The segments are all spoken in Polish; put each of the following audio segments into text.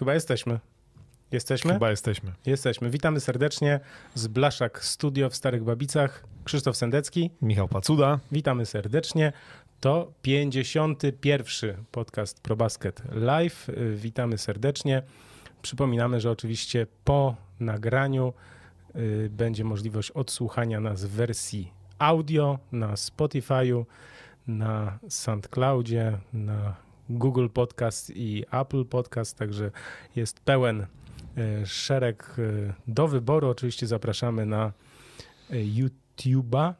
Chyba jesteśmy. Jesteśmy? Chyba jesteśmy. Jesteśmy. Witamy serdecznie z Blaszak Studio w Starych Babicach. Krzysztof Sendecki. Michał Pacuda. Witamy serdecznie. To 51. podcast ProBasket Live. Witamy serdecznie. Przypominamy, że oczywiście po nagraniu y, będzie możliwość odsłuchania nas w wersji audio na Spotify'u, na SoundCloudzie, na Google Podcast i Apple Podcast, także jest pełen e, szereg e, do wyboru. Oczywiście zapraszamy na e, YouTube'a.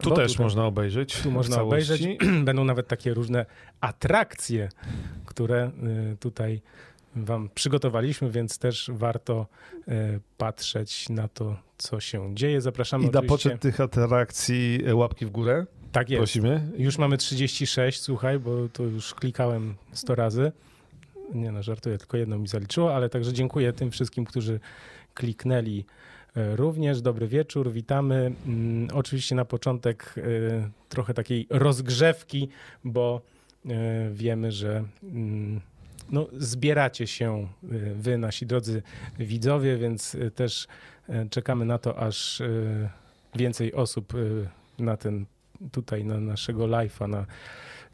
Tu też tutaj, można obejrzeć. Tu można obejrzeć. Będą nawet takie różne atrakcje, które tutaj Wam przygotowaliśmy, więc też warto patrzeć na to, co się dzieje. Zapraszamy I na poczet tych atrakcji łapki w górę. Tak jest. Prosimy. Już mamy 36, słuchaj, bo to już klikałem 100 razy. Nie no, żartuję, tylko jedno mi zaliczyło, ale także dziękuję tym wszystkim, którzy kliknęli e, również. Dobry wieczór, witamy. Mm, oczywiście na początek e, trochę takiej rozgrzewki, bo e, wiemy, że mm, no, zbieracie się wy, nasi drodzy widzowie, więc też czekamy na to, aż więcej osób na ten tutaj na naszego live'a na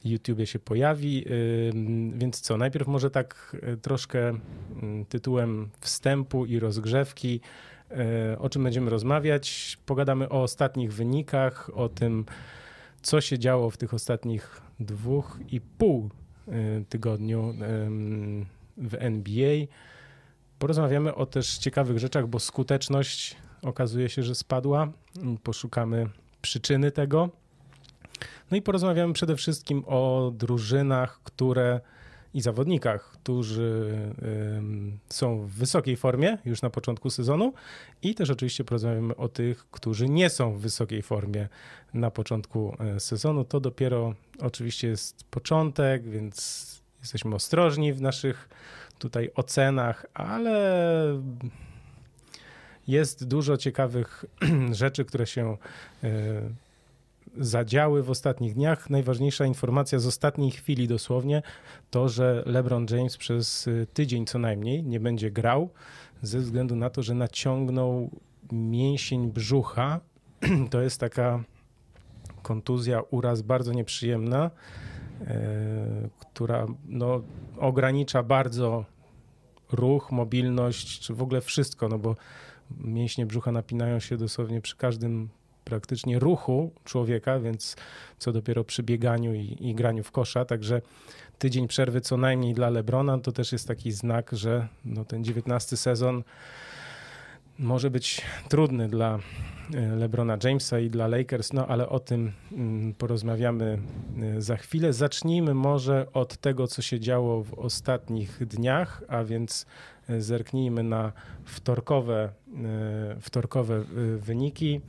YouTubie się pojawi. Więc co, najpierw może tak y, troszkę tytułem wstępu i rozgrzewki, y, o czym będziemy rozmawiać. Pogadamy o ostatnich wynikach, o tym, co się działo w tych ostatnich dwóch i pół y, tygodniu w NBA. Porozmawiamy o też ciekawych rzeczach, bo skuteczność okazuje się, że spadła. Poszukamy przyczyny tego. No i porozmawiamy przede wszystkim o drużynach, które i zawodnikach, którzy są w wysokiej formie już na początku sezonu i też oczywiście porozmawiamy o tych, którzy nie są w wysokiej formie na początku e, sezonu. To dopiero oczywiście jest początek, więc jesteśmy ostrożni w naszych tutaj ocenach, ale jest dużo ciekawych rzeczy, które się e, zadziały w ostatnich dniach. Najważniejsza informacja z ostatniej chwili dosłownie to, że LeBron James przez y, tydzień co najmniej nie będzie grał ze względu na to, że naciągnął mięsień brzucha. To jest taka kontuzja, uraz bardzo nieprzyjemna, e, która no, ogranicza bardzo ruch, mobilność, czy w ogóle wszystko, no bo mięśnie brzucha napinają się dosłownie przy każdym praktycznie ruchu człowieka, więc co dopiero przy bieganiu i, i graniu w kosza. Także tydzień przerwy co najmniej dla Lebrona to też jest taki znak, że no, ten 19 sezon może być trudny dla e, LeBrona Jamesa i dla Lakers, no ale o tym mm, porozmawiamy e, za chwilę. Zacznijmy może od tego, co się działo w ostatnich dniach, a więc e, zerknijmy na wtorkowe, wtorkowe wyniki.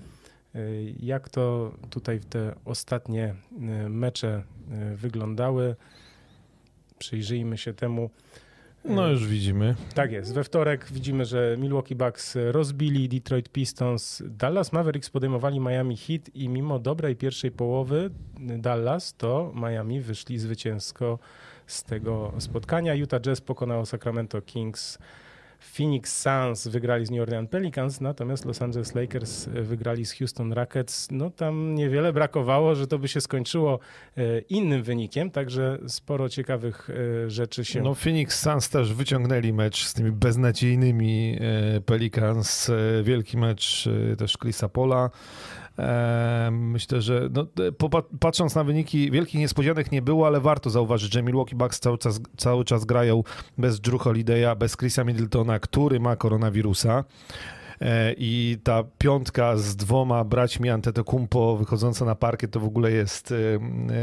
Jak to tutaj te ostatnie e, mecze e, wyglądały? Przyjrzyjmy się temu. No już widzimy. Tak jest. We wtorek widzimy, że Milwaukee Bucks rozbili Detroit Pistons. Dallas Mavericks podejmowali Miami Heat i mimo dobrej pierwszej połowy Dallas to Miami wyszli zwycięsko z tego spotkania. Utah Jazz pokonało Sacramento Kings Phoenix Suns wygrali z New Orleans Pelicans, natomiast Los Angeles Lakers e, wygrali z Houston Rockets. No tam niewiele brakowało, że to by się skończyło e, innym wynikiem, także sporo ciekawych e, rzeczy się... No Phoenix Suns też wyciągnęli mecz z tymi beznadziejnymi Pelicans, wielki mecz też Chrisa Pola. Myślę, że no, patrząc na wyniki, wielkich niespodzianek nie było, ale warto zauważyć, że Milwaukee Bucks cały czas, cały czas grają bez Drew Holiday'a, bez Chrisa Middletona, który ma koronawirusa. E, i ta piątka z dwoma braćmi Antetokounmpo wychodząca na parkiet to w ogóle jest e,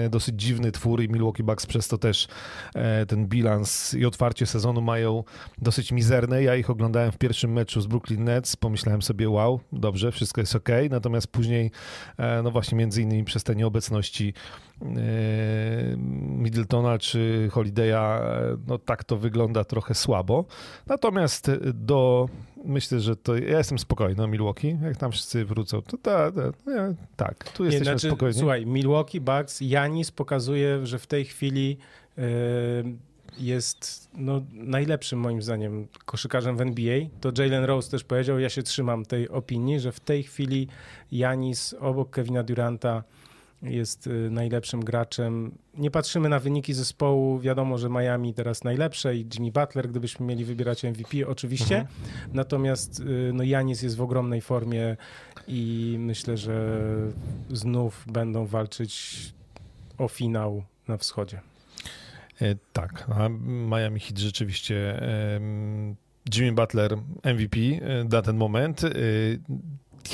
e, dosyć dziwny twór i Milwaukee Bucks przez to też ten bilans i otwarcie sezonu mają dosyć mizerne. Ja ich oglądałem w pierwszym meczu z Brooklyn Nets, pomyślałem sobie wow, dobrze, wszystko jest ok, natomiast później no właśnie między innymi przez te nieobecności Middletona czy Holiday'a, no tak to wygląda trochę słabo. Natomiast do myślę, że to ja jestem spokojny o Milwaukee. Jak tam wszyscy wrócą, to ta, ta, nie, tak, tu jesteśmy nie, znaczy, spokojni. Słuchaj, Milwaukee Bucks, Janis pokazuje, że w tej chwili yy, jest no, najlepszym moim zdaniem koszykarzem w NBA. To Jalen Rose też powiedział, ja się trzymam tej opinii, że w tej chwili Janis obok Kevina Duranta jest y, najlepszym graczem. Nie patrzymy na wyniki zespołu. Wiadomo, że Miami teraz najlepsze i Jimmy Butler, gdybyśmy mieli wybierać MVP, oczywiście. Mhm. Natomiast y, no, Janis jest w ogromnej formie i myślę, że znów będą walczyć o finał na wschodzie. E, tak, a Miami Heat rzeczywiście Jimmy Butler MVP e, na ten moment.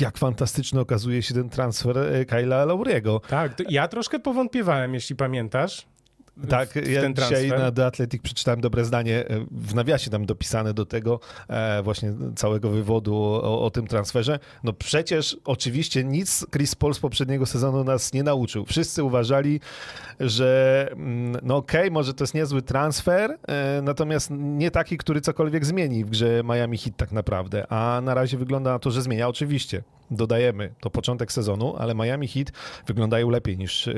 E, jak fantastyczny okazuje się ten transfer Kyla Lauriego. Tak, ja troszkę powątpiewałem, jeśli pamiętasz. Tak, w, ja dzisiaj na The Athletic przeczytałem dobre zdanie, e, w nawiasie tam dopisane do tego e, właśnie całego wywodu o, o, tym transferze. No przecież oczywiście nic Chris Paul z poprzedniego sezonu nas nie nauczył. Wszyscy uważali, że mm, no okej, okay, może to jest niezły transfer, e, natomiast nie taki, który cokolwiek zmieni w grze Miami Heat tak naprawdę. A na razie wygląda na to, że zmienia. Oczywiście dodajemy, to początek sezonu, ale Miami Heat wyglądają lepiej niż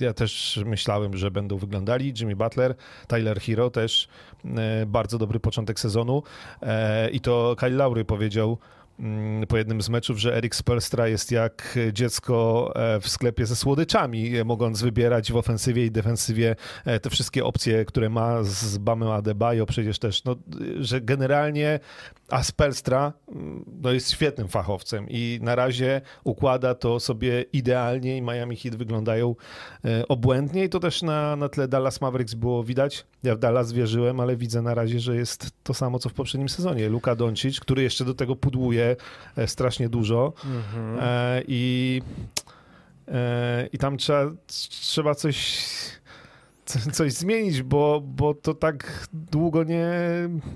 ja też myślałem, że będą wyglądali. Jimmy Butler, Tyler Hero też e, bardzo dobry początek sezonu e, i to Kyle Lowry powiedział mm, po jednym z meczów, że Erik Spelstra jest jak dziecko e, w sklepie ze słodyczami, mogąc wybierać w ofensywie i defensywie te wszystkie opcje, które ma z Bamem Adebayo, przecież też, no, że generalnie a Spelstra mm, no, jest świetnym fachowcem i na razie układa to sobie idealnie i Miami Heat wyglądają e, obłędnie i to też na, na tle Dallas Mavericks było widać. Ja w Dallas wierzyłem, ale widzę na razie, że jest to samo, co w poprzednim sezonie. Luka Doncic, który jeszcze do tego pudłuje e, strasznie dużo mhm. e, i, i tam trzeba, trzeba coś coś zmienić, bo, bo to tak długo nie,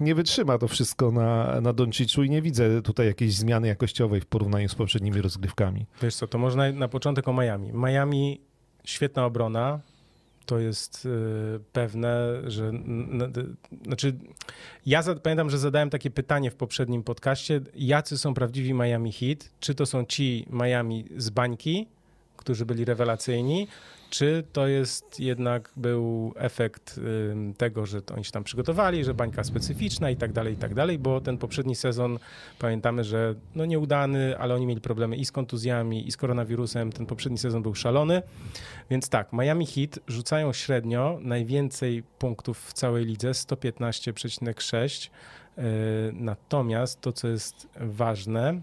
nie wytrzyma to wszystko na, na Donciczu i nie widzę tutaj jakiejś zmiany jakościowej w porównaniu z poprzednimi rozgrywkami. Wiesz co, to można na początek o Miami. Miami, świetna obrona, to jest y, pewne, że znaczy ja pamiętam, że zadałem takie pytanie w poprzednim podcaście, jacy są prawdziwi Miami Heat? Czy to są ci Miami z bańki, którzy byli rewelacyjni, czy to jest jednak był efekt tego, że to oni się tam przygotowali, że bańka specyficzna i tak dalej, i tak dalej, bo ten poprzedni sezon pamiętamy, że no nieudany, ale oni mieli problemy i z kontuzjami, i z koronawirusem. Ten poprzedni sezon był szalony. Więc tak, Miami Heat rzucają średnio najwięcej punktów w całej lidze 115,6. Y, natomiast to, co jest ważne,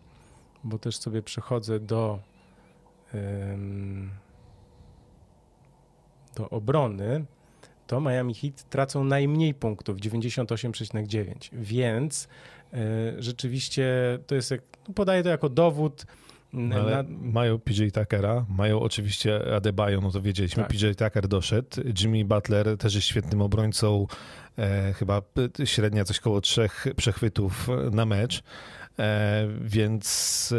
bo też sobie przechodzę do do obrony, to Miami Heat tracą najmniej punktów, 98,9. Więc y, rzeczywiście to jest, no, podaję to jako dowód. No ale na... Mają PJ Tuckera, mają oczywiście Adebayo, no to wiedzieliśmy, tak. PJ Tucker doszedł, Jimmy Butler też jest świetnym obrońcą, e, chyba średnia coś koło trzech przechwytów na mecz. E, więc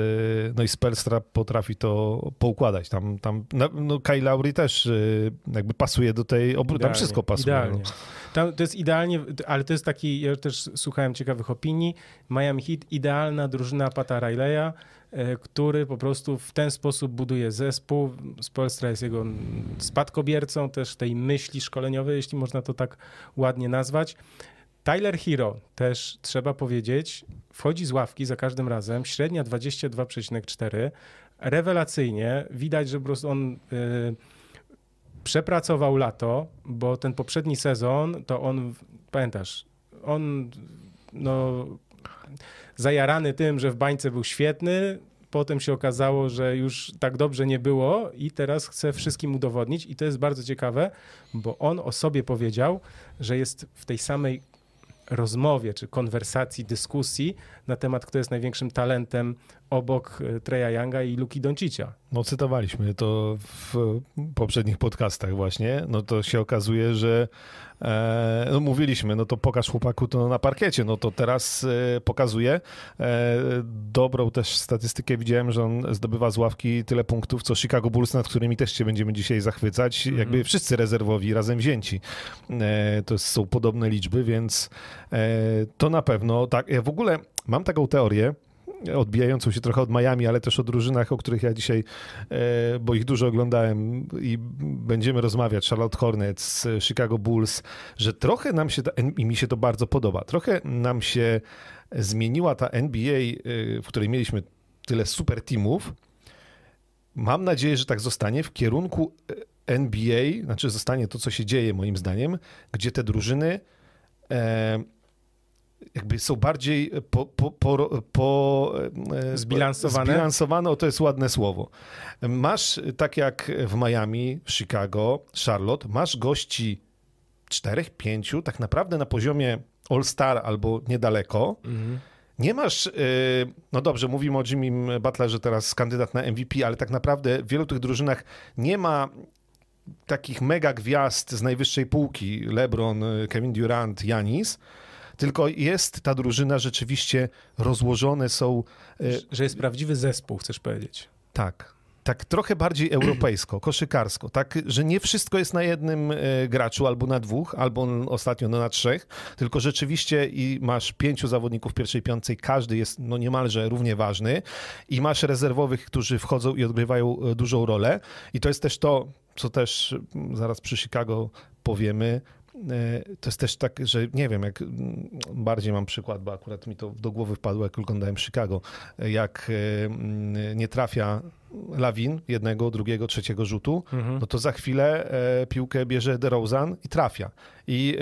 e, no i Spelstra potrafi to poukładać. Tam, tam no Kai Lauri też e, jakby pasuje do tej, idealnie, tam wszystko pasuje. Idealnie. Tam, to jest idealnie, ale to jest taki, ja też słuchałem ciekawych opinii, Miami Heat, idealna drużyna Pata Rileya, który po prostu w ten sposób buduje zespół. Spolstra jest jego spadkobiercą też tej myśli szkoleniowej, jeśli można to tak ładnie nazwać. Tyler Hero też trzeba powiedzieć, wchodzi z ławki za każdym razem, średnia 22,4. Rewelacyjnie, widać, że po prostu on y, przepracował lato, bo ten poprzedni sezon to on, pamiętasz, on no, zajarany tym, że w bańce był świetny, potem się okazało, że już tak dobrze nie było i teraz chce wszystkim udowodnić i to jest bardzo ciekawe, bo on o sobie powiedział, że jest w tej samej rozmowie, czy konwersacji, dyskusji na temat, kto jest największym talentem obok e, Treya Younga i Luki Doncicia. No cytowaliśmy to w poprzednich podcastach właśnie, no to się okazuje, że e, no mówiliśmy, no to pokaż chłopaku to na parkiecie, no to teraz e, pokazuje. E, dobrą też statystykę widziałem, że on zdobywa z ławki tyle punktów, co Chicago Bulls, nad którymi też się będziemy dzisiaj zachwycać, mm -hmm. jakby wszyscy rezerwowi razem wzięci. E, to są podobne liczby, więc e, to na pewno tak. Ja w ogóle mam taką teorię, odbijającą się trochę od Miami, ale też o drużynach, o których ja dzisiaj, e, bo ich dużo oglądałem i będziemy rozmawiać, Charlotte Hornets, Chicago Bulls, że trochę nam się, i mi się to bardzo podoba, trochę nam się zmieniła ta NBA, w której mieliśmy tyle super teamów. Mam nadzieję, że tak zostanie w kierunku NBA, znaczy zostanie to, co się dzieje moim zdaniem, gdzie te drużyny e, jakby są bardziej po, po, po, po e, zbilansowane. Zbilansowane, o to jest ładne słowo. Masz, tak jak w Miami, w Chicago, Charlotte, masz gości czterech, pięciu, tak naprawdę na poziomie All-Star albo niedaleko. Mhm. Nie masz, e, no dobrze, mówimy o Jimmy Butlerze teraz kandydat na MVP, ale tak naprawdę w wielu tych drużynach nie ma takich mega gwiazd z najwyższej półki, LeBron, Kevin Durant, Janis, tylko jest ta drużyna rzeczywiście rozłożone są. E, że jest prawdziwy zespół, chcesz powiedzieć. Tak. Tak trochę bardziej europejsko, koszykarsko, tak, że nie wszystko jest na jednym e, graczu albo na dwóch, albo ostatnio no na trzech, tylko rzeczywiście i masz pięciu zawodników pierwszej piątej, każdy jest no niemalże równie ważny i masz rezerwowych, którzy wchodzą i odgrywają e, dużą rolę i to jest też to, co też zaraz przy Chicago powiemy, to jest też tak, że nie wiem, jak mm, bardziej mam przykład, bo akurat mi to do głowy wpadło, jak oglądałem Chicago, jak e, mm, nie trafia Lawin jednego, drugiego, trzeciego rzutu, mhm. no to za chwilę e, piłkę bierze DeRozan i trafia. I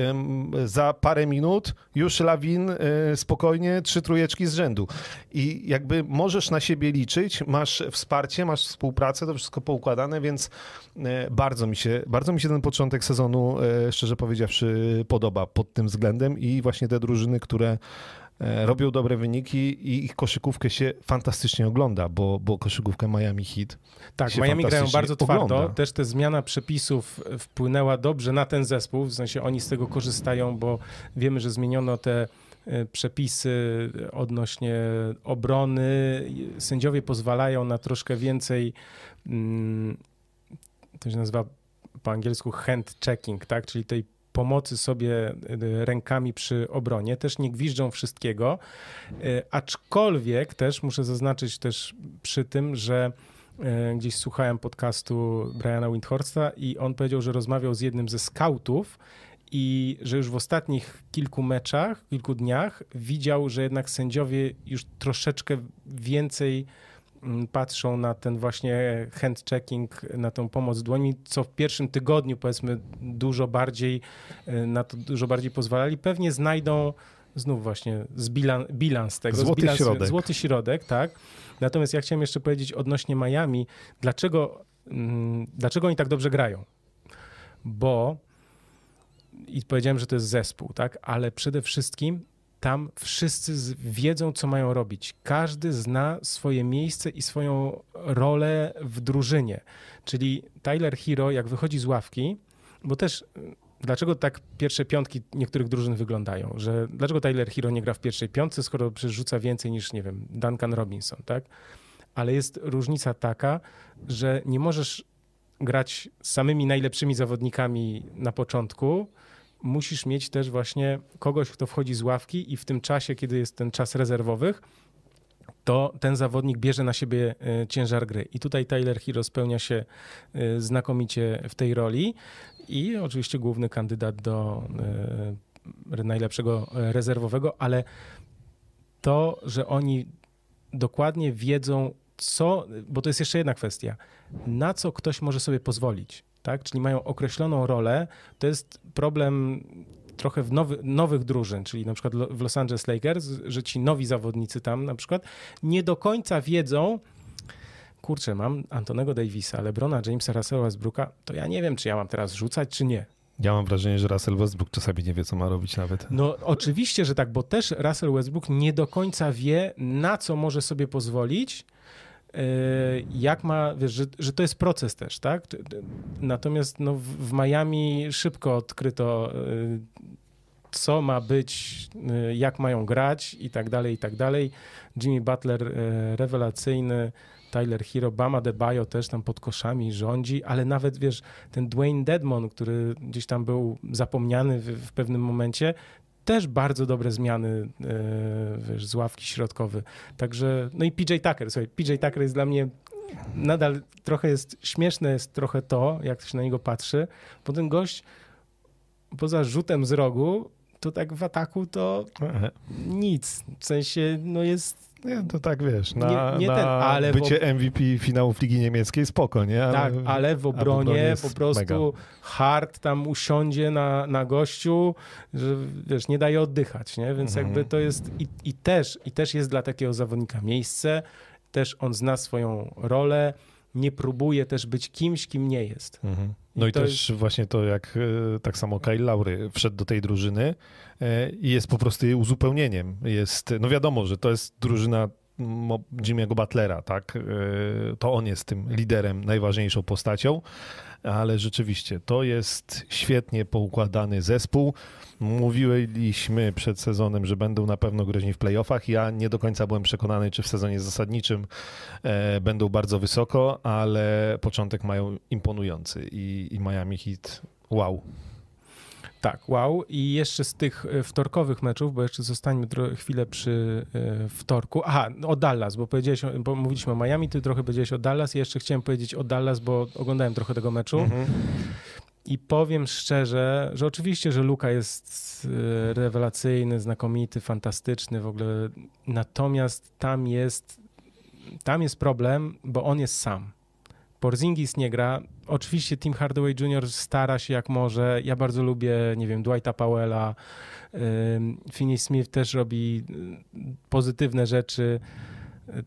za parę minut już Lawin e, spokojnie trzy trójeczki z rzędu. I jakby możesz na siebie liczyć, masz wsparcie, masz współpracę, to wszystko poukładane, więc e, bardzo mi się, bardzo mi się ten początek sezonu, szczerze powiedziawszy, podoba pod tym względem i właśnie te drużyny, które E, robią dobre wyniki i ich koszykówkę się fantastycznie ogląda, bo, bo koszykówkę Miami Heat Tak, Miami grają bardzo twardo. Ogląda. Też ta zmiana przepisów wpłynęła dobrze na ten zespół, w sensie oni z tego korzystają, bo wiemy, że zmieniono te e, przepisy odnośnie obrony. Sędziowie pozwalają na troszkę więcej, mm, to się nazywa po angielsku hand checking, tak? czyli tej pomocy sobie y, rękami przy obronie, też nie gwiżdżą wszystkiego, y, aczkolwiek też muszę zaznaczyć też przy tym, że y, gdzieś słuchałem podcastu Briana Windhorsta i on powiedział, że rozmawiał z jednym ze scoutów i że już w ostatnich kilku meczach, kilku dniach widział, że jednak sędziowie już troszeczkę więcej patrzą na ten właśnie hand-checking, na tą pomoc dłoni, co w pierwszym tygodniu powiedzmy dużo bardziej y, na to dużo bardziej pozwalali, pewnie znajdą znów właśnie z bilan, bilans tego. Złoty bilans, środek. Złoty środek, tak. Natomiast ja chciałem jeszcze powiedzieć odnośnie Miami, dlaczego, mm, dlaczego oni tak dobrze grają? Bo i powiedziałem, że to jest zespół, tak, ale przede wszystkim tam wszyscy wiedzą, co mają robić. Każdy zna swoje miejsce i swoją rolę w drużynie. Czyli Tyler Hero, jak wychodzi z ławki, bo też y, dlaczego tak pierwsze piątki niektórych drużyn wyglądają, że dlaczego Tyler Hero nie gra w pierwszej piątce, skoro przerzuca więcej niż, nie wiem, Duncan Robinson, tak? Ale jest różnica taka, że nie możesz grać samymi najlepszymi zawodnikami na początku, musisz mieć też właśnie kogoś, kto wchodzi z ławki i w tym czasie, kiedy jest ten czas rezerwowych, to ten zawodnik bierze na siebie e, ciężar gry. I tutaj Tyler Hero spełnia się e, znakomicie w tej roli. I oczywiście główny kandydat do e, najlepszego rezerwowego, ale to, że oni dokładnie wiedzą, co, bo to jest jeszcze jedna kwestia, na co ktoś może sobie pozwolić tak? czyli mają określoną rolę. To jest problem trochę w nowy, nowych drużyn, czyli na przykład w Los Angeles Lakers, że ci nowi zawodnicy tam na przykład nie do końca wiedzą, kurczę, mam Antonego Davisa, LeBrona Jamesa, Russella Westbrooka, to ja nie wiem, czy ja mam teraz rzucać, czy nie. Ja mam wrażenie, że Russell Westbrook czasami nie wie, co ma robić nawet. No oczywiście, że tak, bo też Russell Westbrook nie do końca wie, na co może sobie pozwolić, jak ma, wiesz, że, że to jest proces też, tak? Natomiast no, w Miami szybko odkryto, e, co ma być, e, jak mają grać i tak dalej, i tak dalej. Jimmy Butler rewelacyjny, Tyler Hero, Bama Debajo też tam pod koszami rządzi, ale nawet, wiesz, ten Dwayne Dedmon, który gdzieś tam był zapomniany w, w pewnym momencie, też bardzo dobre zmiany e, wiesz, z ławki środkowy. Także, no i PJ Tucker, słuchaj, PJ Tucker jest dla mnie nadal trochę jest śmieszne jest trochę to, jak się na niego patrzy, bo ten gość poza rzutem z rogu, to tak w ataku to nic. W sensie, no jest nie, to tak wiesz, na, nie, nie na ten, ale bycie. MVP finałów Ligi Niemieckiej spoko, nie? Ale, tak, ale w obronie, obronie po prostu mega. hard tam usiądzie na, na gościu, że wiesz, nie daje oddychać, nie? Więc mhm. jakby to jest i, i, też, i też jest dla takiego zawodnika miejsce, też on zna swoją rolę, nie próbuje też być kimś, kim nie jest. Mhm. No i, i też jest... właśnie to, jak e, tak samo Kyle Laury wszedł do tej drużyny e, i jest po prostu jej uzupełnieniem. Jest, no wiadomo, że to jest drużyna Jimmy'ego Butlera, tak? E, to on jest tym liderem, najważniejszą postacią, ale rzeczywiście to jest świetnie poukładany zespół. Mówiliśmy przed sezonem, że będą na pewno groźni w playoffach. Ja nie do końca byłem przekonany, czy w sezonie zasadniczym e, będą bardzo wysoko, ale początek mają imponujący i, i Miami Heat wow. Tak, wow. I jeszcze z tych e, wtorkowych meczów, bo jeszcze zostańmy chwilę przy e, wtorku. Aha, o Dallas, bo powiedziałeś, bo mówiliśmy o Miami, ty trochę powiedziałeś o Dallas. I jeszcze chciałem powiedzieć o Dallas, bo oglądałem trochę tego meczu. Mhm. I powiem szczerze, że oczywiście, że Luka jest e, rewelacyjny, znakomity, fantastyczny w ogóle. Natomiast tam jest, tam jest problem, bo on jest sam. Porzingis nie gra. Oczywiście Tim Hardaway Jr. stara się jak może. Ja bardzo lubię, nie wiem, Dwighta Powella. Finney Smith też robi y, pozytywne rzeczy.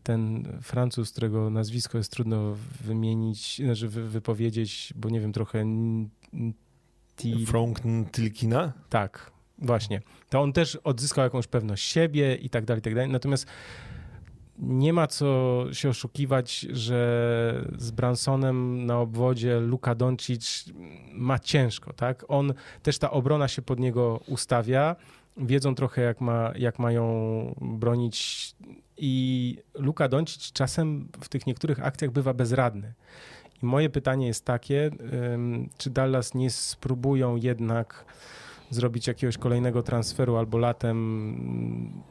Ten Francuz, którego nazwisko jest trudno wymienić, znaczy wypowiedzieć, bo nie wiem, trochę... Frank Tilkina? Tak, właśnie. To on też odzyskał jakąś pewność siebie i tak dalej, i tak dalej. Natomiast nie ma co się oszukiwać, że z Bransonem na obwodzie Luka Doncic ma ciężko, tak? On, też ta obrona się pod niego ustawia, wiedzą trochę jak, ma, jak mają bronić i Luka Doncic czasem w tych niektórych akcjach bywa bezradny. I moje pytanie jest takie, czy Dallas nie spróbują jednak zrobić jakiegoś kolejnego transferu albo latem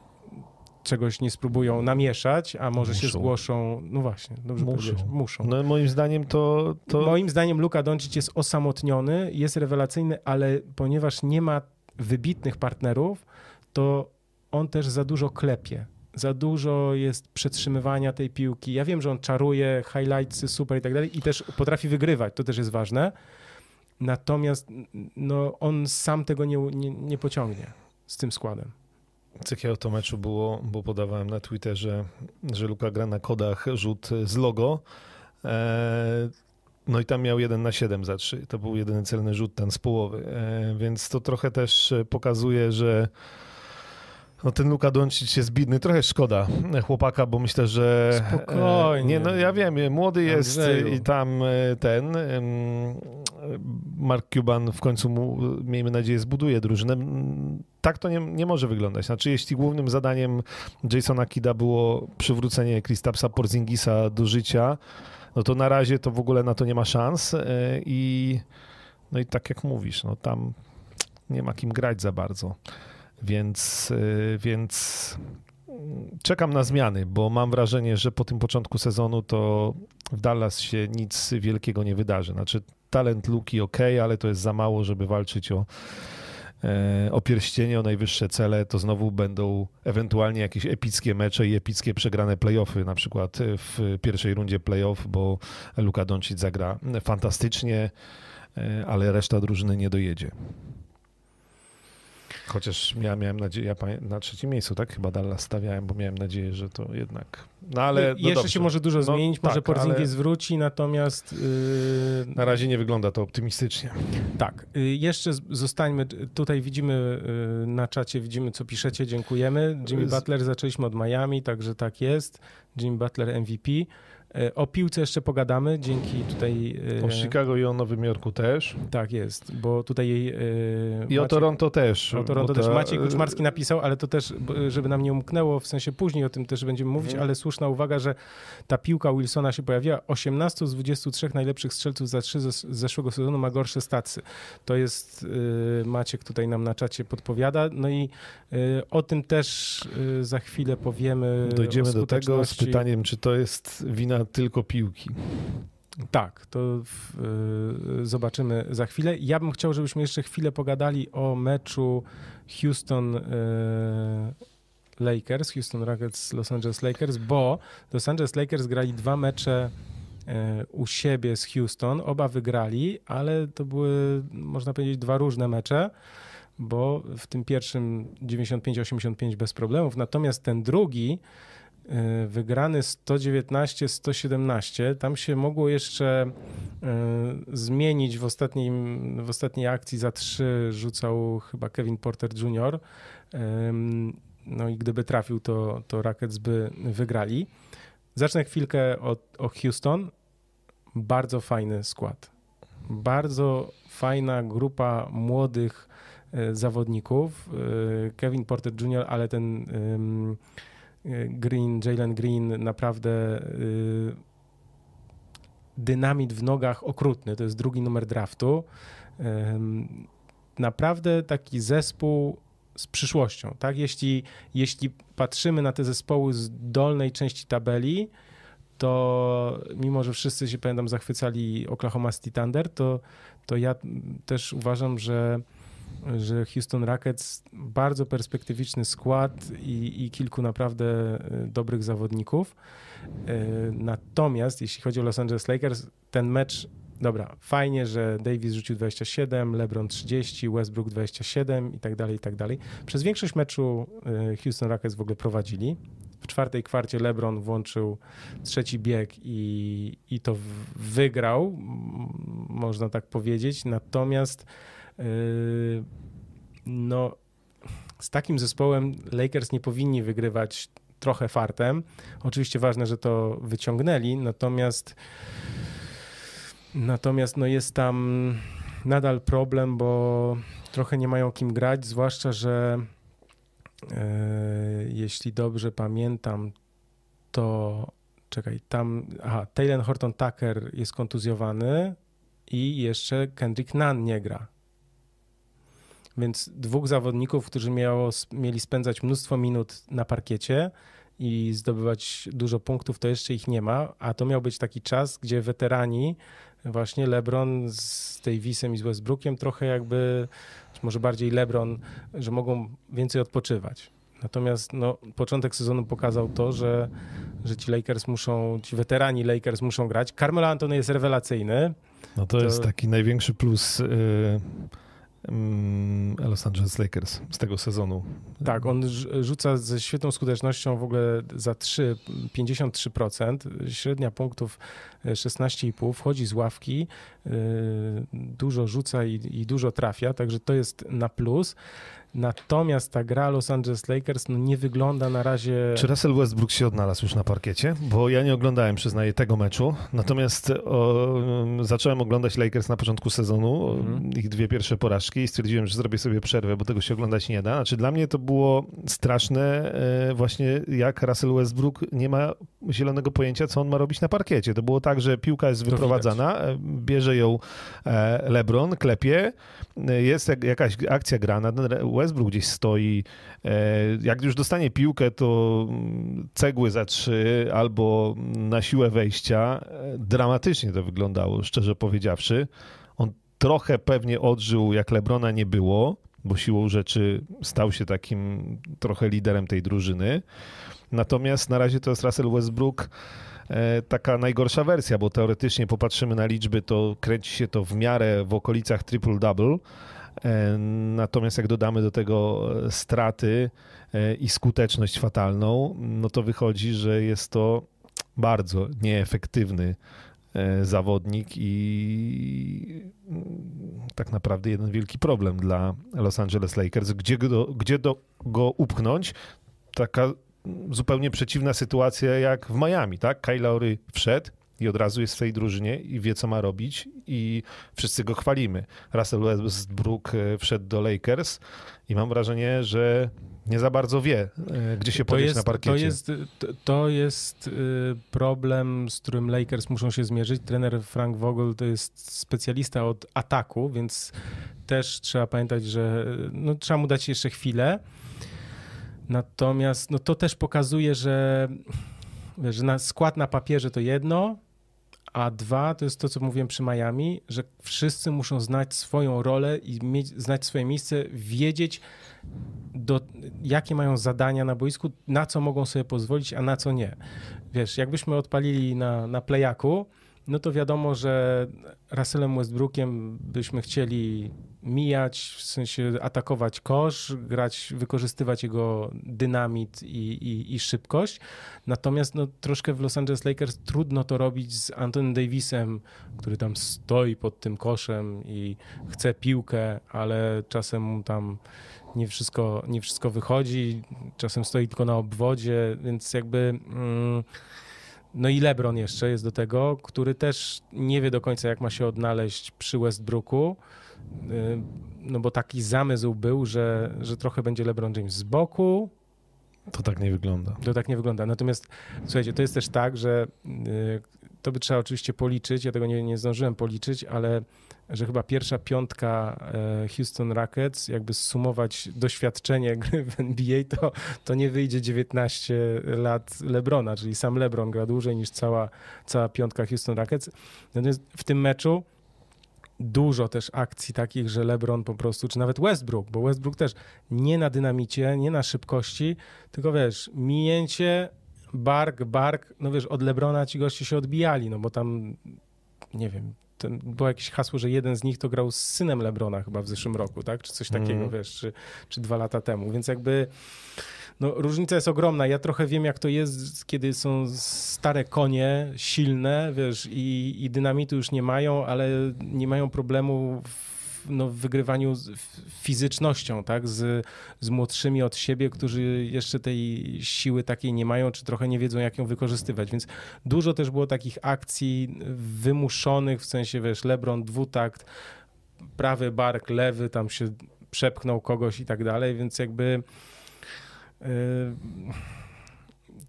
czegoś nie spróbują namieszać, a może muszą. się zgłoszą. No właśnie, dobrze muszą. muszą. No moim zdaniem to, to... Moim zdaniem Luka Doncic jest osamotniony, jest rewelacyjny, ale ponieważ nie ma wybitnych partnerów, to on też za dużo klepie. Za dużo jest przetrzymywania tej piłki. Ja wiem, że on czaruje, highlightsy super i tak dalej i też potrafi wygrywać, to też jest ważne. Natomiast no, on sam tego nie, nie, nie pociągnie z tym składem. Jakiego to meczu było, bo podawałem na Twitterze, że Luka gra na kodach rzut z logo. E, no i tam miał 1 na 7 za 3. To był jedyny celny rzut ten z połowy. E, więc to trochę też pokazuje, że no ten Luka Doncic jest bidny, trochę szkoda chłopaka, bo myślę, że... Spokojnie. Nie, no ja wiem, młody jest Andrzeju. i tam e, ten Mark Cuban w końcu mu, miejmy nadzieję, zbuduje drużynę. Tak to nie, nie może wyglądać. Znaczy, jeśli głównym zadaniem Jasona Kida było przywrócenie Kristapsa Porzingisa do życia, no to na razie to w ogóle na to nie ma szans e, i no i tak jak mówisz, no tam nie ma kim grać za bardzo. Więc, y, więc czekam na zmiany, bo mam wrażenie, że po tym początku sezonu to w Dallas się nic wielkiego nie wydarzy. Znaczy, talent Luki ok, ale to jest za mało, żeby walczyć o, e, o pierścienie, o najwyższe cele. To znowu będą ewentualnie jakieś epickie mecze i epickie przegrane playoffy, na przykład w pierwszej rundzie playoff, bo Luka Doncic zagra fantastycznie, e, ale reszta drużyny nie dojedzie. Chociaż ja miałem nadzieję, ja na trzecim miejscu, tak? Chyba Dallas stawiałem, bo miałem nadzieję, że to jednak. No ale. No jeszcze dobrze. się może dużo no, zmienić, może tak, Porzingis ale... zwróci, natomiast. Yy... Na razie nie wygląda to optymistycznie. Tak. Yy, jeszcze zostańmy. Tutaj widzimy yy, na czacie, widzimy, co piszecie. Dziękujemy. Jimmy Z... Butler zaczęliśmy od Miami, także tak jest. Jimmy Butler MVP. E, o piłce jeszcze pogadamy, dzięki tutaj... E, o Chicago i o Nowym Jorku też. Tak jest, bo tutaj... E, I o Toronto też. O Toronto też. Maciej Kuczmarski napisał, ale to też, żeby nam nie umknęło, w sensie później o tym też będziemy mówić, mhm. ale słuszna uwaga, że ta piłka Wilsona się pojawiła. 18 z 23 najlepszych strzelców za 3 z zeszłego sezonu ma gorsze stacy. To jest, Maciek tutaj nam na czacie podpowiada. No i o tym też za chwilę powiemy. Dojdziemy do tego z pytaniem, czy to jest wina tylko piłki. Tak, to w, y, zobaczymy za chwilę. Ja bym chciał, żebyśmy jeszcze chwilę pogadali o meczu Houston y, Lakers, Houston Rockets, Los Angeles Lakers, bo Los Angeles Lakers grali dwa mecze y, u siebie z Houston, oba wygrali, ale to były, można powiedzieć, dwa różne mecze, bo w tym pierwszym 95-85 bez problemów, natomiast ten drugi wygrany 119-117. Tam się mogło jeszcze e, zmienić w, ostatnim, w ostatniej akcji za trzy rzucał chyba Kevin Porter Jr. No i gdyby trafił, to, to Rockets by wygrali. Zacznę chwilkę od, o Houston. Bardzo fajny skład. Bardzo fajna grupa młodych e, zawodników. Kevin Porter Jr., ale ten Green, Jalen Green naprawdę y, dynamit w nogach okrutny. To jest drugi numer draftu. Naprawdę taki zespół z przyszłością. Tak? Jeśli, jeśli patrzymy na te zespoły z dolnej części tabeli, to mimo, że wszyscy się pamiętam zachwycali Oklahoma City Thunder, to, to ja też uważam, że że Houston Rockets bardzo perspektywiczny skład i, i kilku naprawdę e, dobrych zawodników. E, natomiast jeśli chodzi o Los Angeles Lakers, ten mecz dobra, fajnie, że Davis rzucił 27, LeBron 30, Westbrook 27 i tak dalej, i tak dalej. Przez większość meczu e, Houston Rockets w ogóle prowadzili. W czwartej kwarcie LeBron włączył trzeci bieg i, i to wygrał, można tak powiedzieć. Natomiast no, z takim zespołem Lakers nie powinni wygrywać trochę fartem. Oczywiście ważne, że to wyciągnęli, natomiast natomiast no jest tam nadal problem, bo trochę nie mają kim grać, zwłaszcza, że yy, jeśli dobrze pamiętam, to czekaj, tam, aha, Taylor Horton Tucker jest kontuzjowany i jeszcze Kendrick Nunn nie gra. Więc dwóch zawodników, którzy miało, mieli spędzać mnóstwo minut na parkiecie i zdobywać dużo punktów, to jeszcze ich nie ma, a to miał być taki czas, gdzie weterani, właśnie LeBron z Davisem i z Westbrookiem trochę jakby, może bardziej LeBron, że mogą więcej odpoczywać. Natomiast no, początek sezonu pokazał to, że, że ci Lakers muszą, ci weterani Lakers muszą grać. Carmelo Anthony jest rewelacyjny. No to, to... jest taki największy plus. Yy Los Angeles Lakers z tego sezonu. Tak, on rzuca ze świetną skutecznością w ogóle za 3, 53%, średnia punktów 16,5, e, wchodzi z ławki, e, dużo rzuca i, i dużo trafia, także to jest na plus. Natomiast ta gra Los Angeles Lakers no, nie wygląda na razie. Czy Russell Westbrook się odnalazł już na parkiecie? Bo ja nie oglądałem, przyznaję, tego meczu. Natomiast o, zacząłem oglądać Lakers na początku sezonu, mhm. ich dwie pierwsze porażki i stwierdziłem, że zrobię sobie przerwę, bo tego się oglądać nie da. Znaczy dla mnie to było straszne e, właśnie jak Russell Westbrook nie ma zielonego pojęcia, co on ma robić na parkiecie. To było tak, że piłka jest wyprowadzana, e, bierze ją e, LeBron, klepie, jest jakaś akcja grana, Westbrook gdzieś stoi, e, jak już dostanie piłkę, to cegły za trzy albo na siłę wejścia. E, dramatycznie to wyglądało, szczerze powiedziawszy. On trochę pewnie odżył, jak Lebrona nie było, bo siłą rzeczy stał się takim trochę liderem tej drużyny. Natomiast na razie to jest Russell Westbrook e, taka najgorsza wersja, bo teoretycznie popatrzymy na liczby, to kręci się to w miarę w okolicach triple-double, natomiast jak dodamy do tego straty e, i skuteczność fatalną, no to wychodzi, że jest to bardzo nieefektywny e, zawodnik i mm, tak naprawdę jeden wielki problem dla Los Angeles Lakers. Gdzie go, gdzie do, go upchnąć? Taka zupełnie przeciwna sytuacja jak w Miami, tak? Kyle Lowry wszedł, i od razu jest w tej drużynie i wie, co ma robić i wszyscy go chwalimy. Russell Westbrook e, wszedł do Lakers i mam wrażenie, że nie za bardzo wie, e, gdzie się podnieść na parkiecie. To jest, to jest e, problem, z którym Lakers muszą się zmierzyć. Trener Frank Vogel to jest specjalista od ataku, więc też trzeba pamiętać, że no, trzeba mu dać jeszcze chwilę. Natomiast no, to też pokazuje, że, że na skład na papierze to jedno, a dwa, to jest to, co mówiłem przy Miami, że wszyscy muszą znać swoją rolę i mieć, znać swoje miejsce, wiedzieć, do, jakie mają zadania na boisku, na co mogą sobie pozwolić, a na co nie. Wiesz, jakbyśmy odpalili na, na playaku, no to wiadomo, że Russellem Westbrookiem byśmy chcieli mijać, w sensie atakować kosz, grać, wykorzystywać jego dynamit i, i, i szybkość. Natomiast no, troszkę w Los Angeles Lakers trudno to robić z Antonym Davisem, który tam stoi pod tym koszem i chce piłkę, ale czasem mu tam nie wszystko, nie wszystko wychodzi, czasem stoi tylko na obwodzie, więc jakby... Mm, no i LeBron jeszcze jest do tego, który też nie wie do końca, jak ma się odnaleźć przy Westbrooku. Y, no bo taki zamysł był, że, że trochę będzie LeBron James z boku. To tak nie wygląda. To tak nie wygląda. Natomiast słuchajcie, to jest też tak, że y, to by trzeba oczywiście policzyć. Ja tego nie, nie zdążyłem policzyć, ale że chyba pierwsza piątka e, Houston Rockets, jakby sumować doświadczenie gry w NBA, to, to nie wyjdzie 19 lat Lebrona, czyli sam Lebron gra dłużej niż cała, cała piątka Houston Rockets. Natomiast w tym meczu dużo też akcji takich, że LeBron po prostu, czy nawet Westbrook, bo Westbrook też nie na dynamicie, nie na szybkości, tylko wiesz, mijęcie, bark, bark, no wiesz, od LeBrona ci goście się odbijali, no bo tam, nie wiem, ten, było jakieś hasło, że jeden z nich to grał z synem Lebrona chyba w zeszłym roku, tak? Czy coś takiego, mm. wiesz, czy, czy dwa lata temu. Więc jakby no, różnica jest ogromna. Ja trochę wiem, jak to jest, kiedy są stare konie, silne, wiesz, i, i dynamitu już nie mają, ale nie mają problemu w no, w wygrywaniu fizycznością, tak, z, z młodszymi od siebie, którzy jeszcze tej siły takiej nie mają, czy trochę nie wiedzą, jak ją wykorzystywać. Więc dużo też było takich akcji wymuszonych, w sensie, wiesz, Lebron dwutakt, prawy bark, lewy, tam się przepchnął kogoś i tak dalej, więc jakby yy,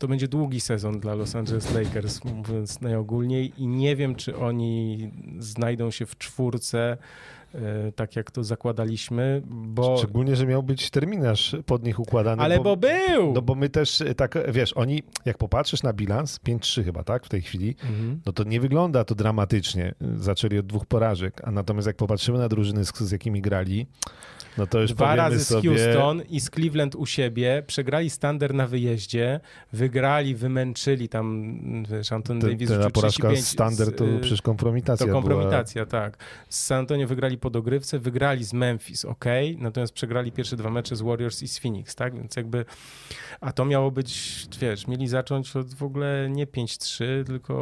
to będzie długi sezon dla Los Angeles Lakers, mówiąc najogólniej i nie wiem, czy oni znajdą się w czwórce tak jak to zakładaliśmy, bo... Szczególnie, że miał być terminarz pod nich układany. Ale bo, bo był! No bo my też e, tak, wiesz, oni, jak popatrzysz na bilans, 5-3 chyba, tak, w tej chwili, mhm. no to nie wygląda to dramatycznie. Zaczęli od dwóch porażek, a natomiast jak popatrzymy na drużyny, z, z jakimi grali, no to już Dwa razy sobie... z Houston i z Cleveland u siebie, przegrali Standard na wyjeździe, wygrali, wymęczyli tam, wiesz, Anton ten, Davis Ta porażka Standard to przecież kompromitacja To kompromitacja, była... tak. Z San Antonio wygrali po dogrywce, wygrali z Memphis, ok, natomiast przegrali pierwsze dwa mecze z Warriors i z Phoenix, tak, więc jakby, a to miało być, wiesz, mieli zacząć od w ogóle nie 5-3, tylko,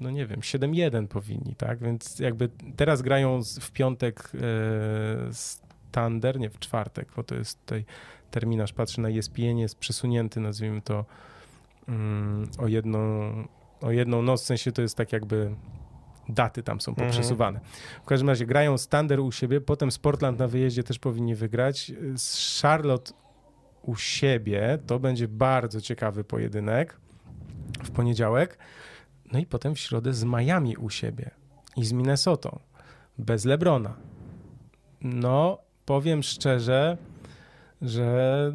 no nie wiem, 7-1 powinni, tak, więc jakby teraz grają w piątek e, z Thunder, nie w czwartek, bo to jest tutaj terminarz, patrzy na ESPN, jest przesunięty, nazwijmy to, um, o, jedną, o jedną noc, w sensie to jest tak jakby daty tam są mhm. poprzesuwane. W każdym razie grają Thunder u siebie, potem Sportland na wyjeździe też powinni wygrać. Z Charlotte u siebie to będzie bardzo ciekawy pojedynek w poniedziałek. No i potem w środę z Miami u siebie i z Minnesotą bez Lebrona. No, powiem szczerze, że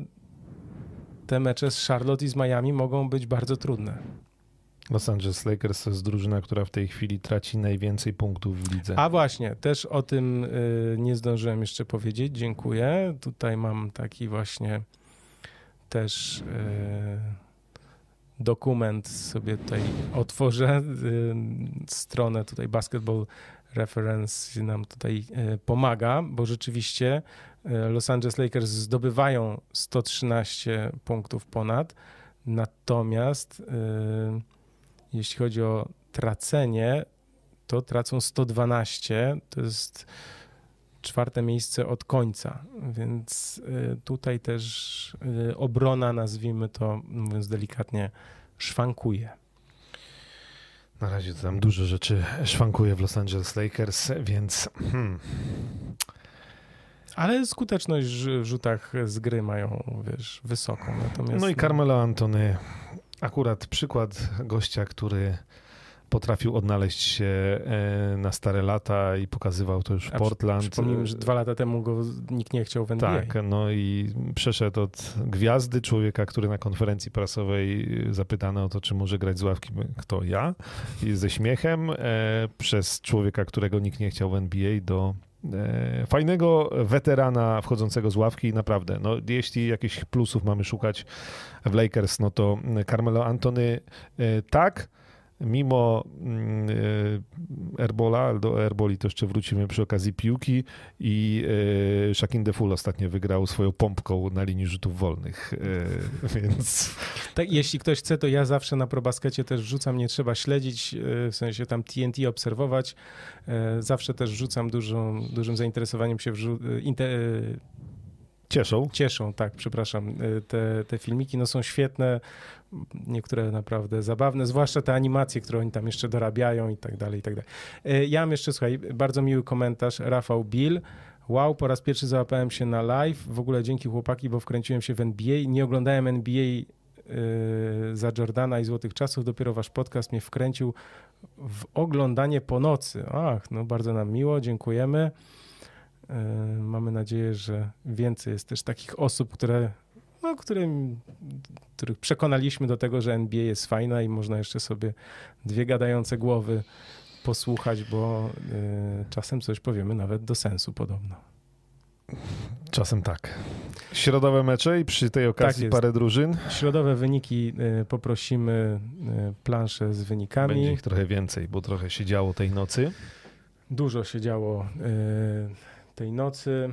te mecze z Charlotte i z Miami mogą być bardzo trudne. Los Angeles Lakers to jest drużyna, która w tej chwili traci najwięcej punktów w lidze. A właśnie, też o tym y, nie zdążyłem jeszcze powiedzieć. Dziękuję. Tutaj mam taki właśnie też y, dokument sobie tutaj otworzę. Y, stronę tutaj Basketball Reference nam tutaj e, pomaga, bo rzeczywiście e, Los Angeles Lakers zdobywają 113 punktów ponad, natomiast e, jeśli chodzi o tracenie, to tracą 112, to jest czwarte miejsce od końca, więc tutaj też obrona, nazwijmy to, mówiąc delikatnie, szwankuje. Na razie to tam dużo rzeczy szwankuje w Los Angeles Lakers, więc. Hmm. Ale skuteczność w rzutach z gry mają, wiesz, wysoką. Natomiast, no i Carmelo Antony, akurat przykład gościa, który potrafił odnaleźć się e, na stare lata i pokazywał to już w Portland. Przypomnijmy, że dwa lata temu go nikt nie chciał w NBA. Tak, no i przeszedł od gwiazdy człowieka, który na konferencji prasowej zapytano o to, czy może grać z ławki, kto ja, i ze śmiechem, e, przez człowieka, którego nikt nie chciał w NBA do e, fajnego weterana wchodzącego z ławki naprawdę, no jeśli jakichś plusów mamy szukać w Lakers, no to Carmelo Antony tak, mimo mm, e, Erbola, do Erboli to jeszcze wrócimy przy okazji piłki i e, Shaquin Deful ostatnio wygrał swoją pompką na linii rzutów wolnych, e, więc... Tak, jeśli ktoś chce, to ja zawsze na probaskecie też wrzucam, nie trzeba śledzić, w sensie tam TNT obserwować, zawsze też wrzucam dużą, dużym zainteresowaniem się wrzu- Cieszą. Cieszą, tak, przepraszam. Te, te filmiki no, są świetne niektóre naprawdę zabawne, zwłaszcza te animacje, które oni tam jeszcze dorabiają i tak dalej, i tak dalej. E, ja mam jeszcze, słuchaj, bardzo miły komentarz, Rafał Bill. Wow, po raz pierwszy załapałem się na live. W ogóle dzięki chłopaki, bo wkręciłem się w NBA. Nie oglądałem NBA e, za Jordana i Złotych Czasów. Dopiero wasz podcast mnie wkręcił w oglądanie po nocy. Ach, no bardzo nam miło, dziękujemy. Yy, mamy nadzieję, że więcej jest też takich osób, które no, którym, których przekonaliśmy do tego, że NBA jest fajna i można jeszcze sobie dwie gadające głowy posłuchać, bo y, czasem coś powiemy nawet do sensu podobno. Czasem tak. Środowe mecze i przy tej okazji tak parę drużyn. Środowe wyniki y, poprosimy y, planszę z wynikami. Będzie ich trochę więcej, bo trochę się działo tej nocy. Dużo się działo tej nocy.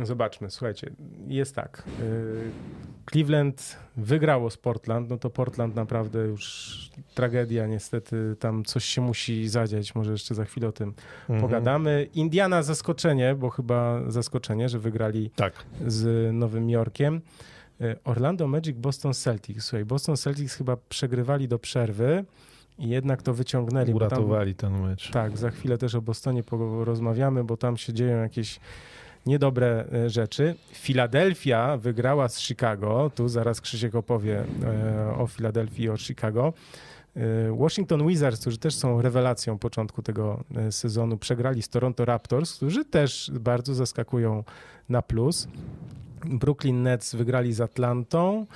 Zobaczmy, słuchajcie, jest tak. Y, Cleveland wygrało z Portland, no to Portland naprawdę już tragedia, niestety tam coś się musi zadziać, może jeszcze za chwilę o tym mhm. pogadamy. Indiana zaskoczenie, bo chyba zaskoczenie, że wygrali tak. z Nowym Jorkiem. Y, Orlando Magic, Boston Celtics. Słuchaj, Boston Celtics chyba przegrywali do przerwy i jednak to wyciągnęli. Uratowali tam, ten mecz. Tak, za chwilę też o Bostonie porozmawiamy, bo tam się dzieją jakieś niedobre e, rzeczy. Filadelfia wygrała z Chicago. Tu zaraz Krzysiek opowie e, o Filadelfii i o Chicago. E, Washington Wizards, którzy też są rewelacją początku tego sezonu, przegrali z Toronto Raptors, którzy też bardzo zaskakują na plus. Brooklyn Nets wygrali z Atlantą.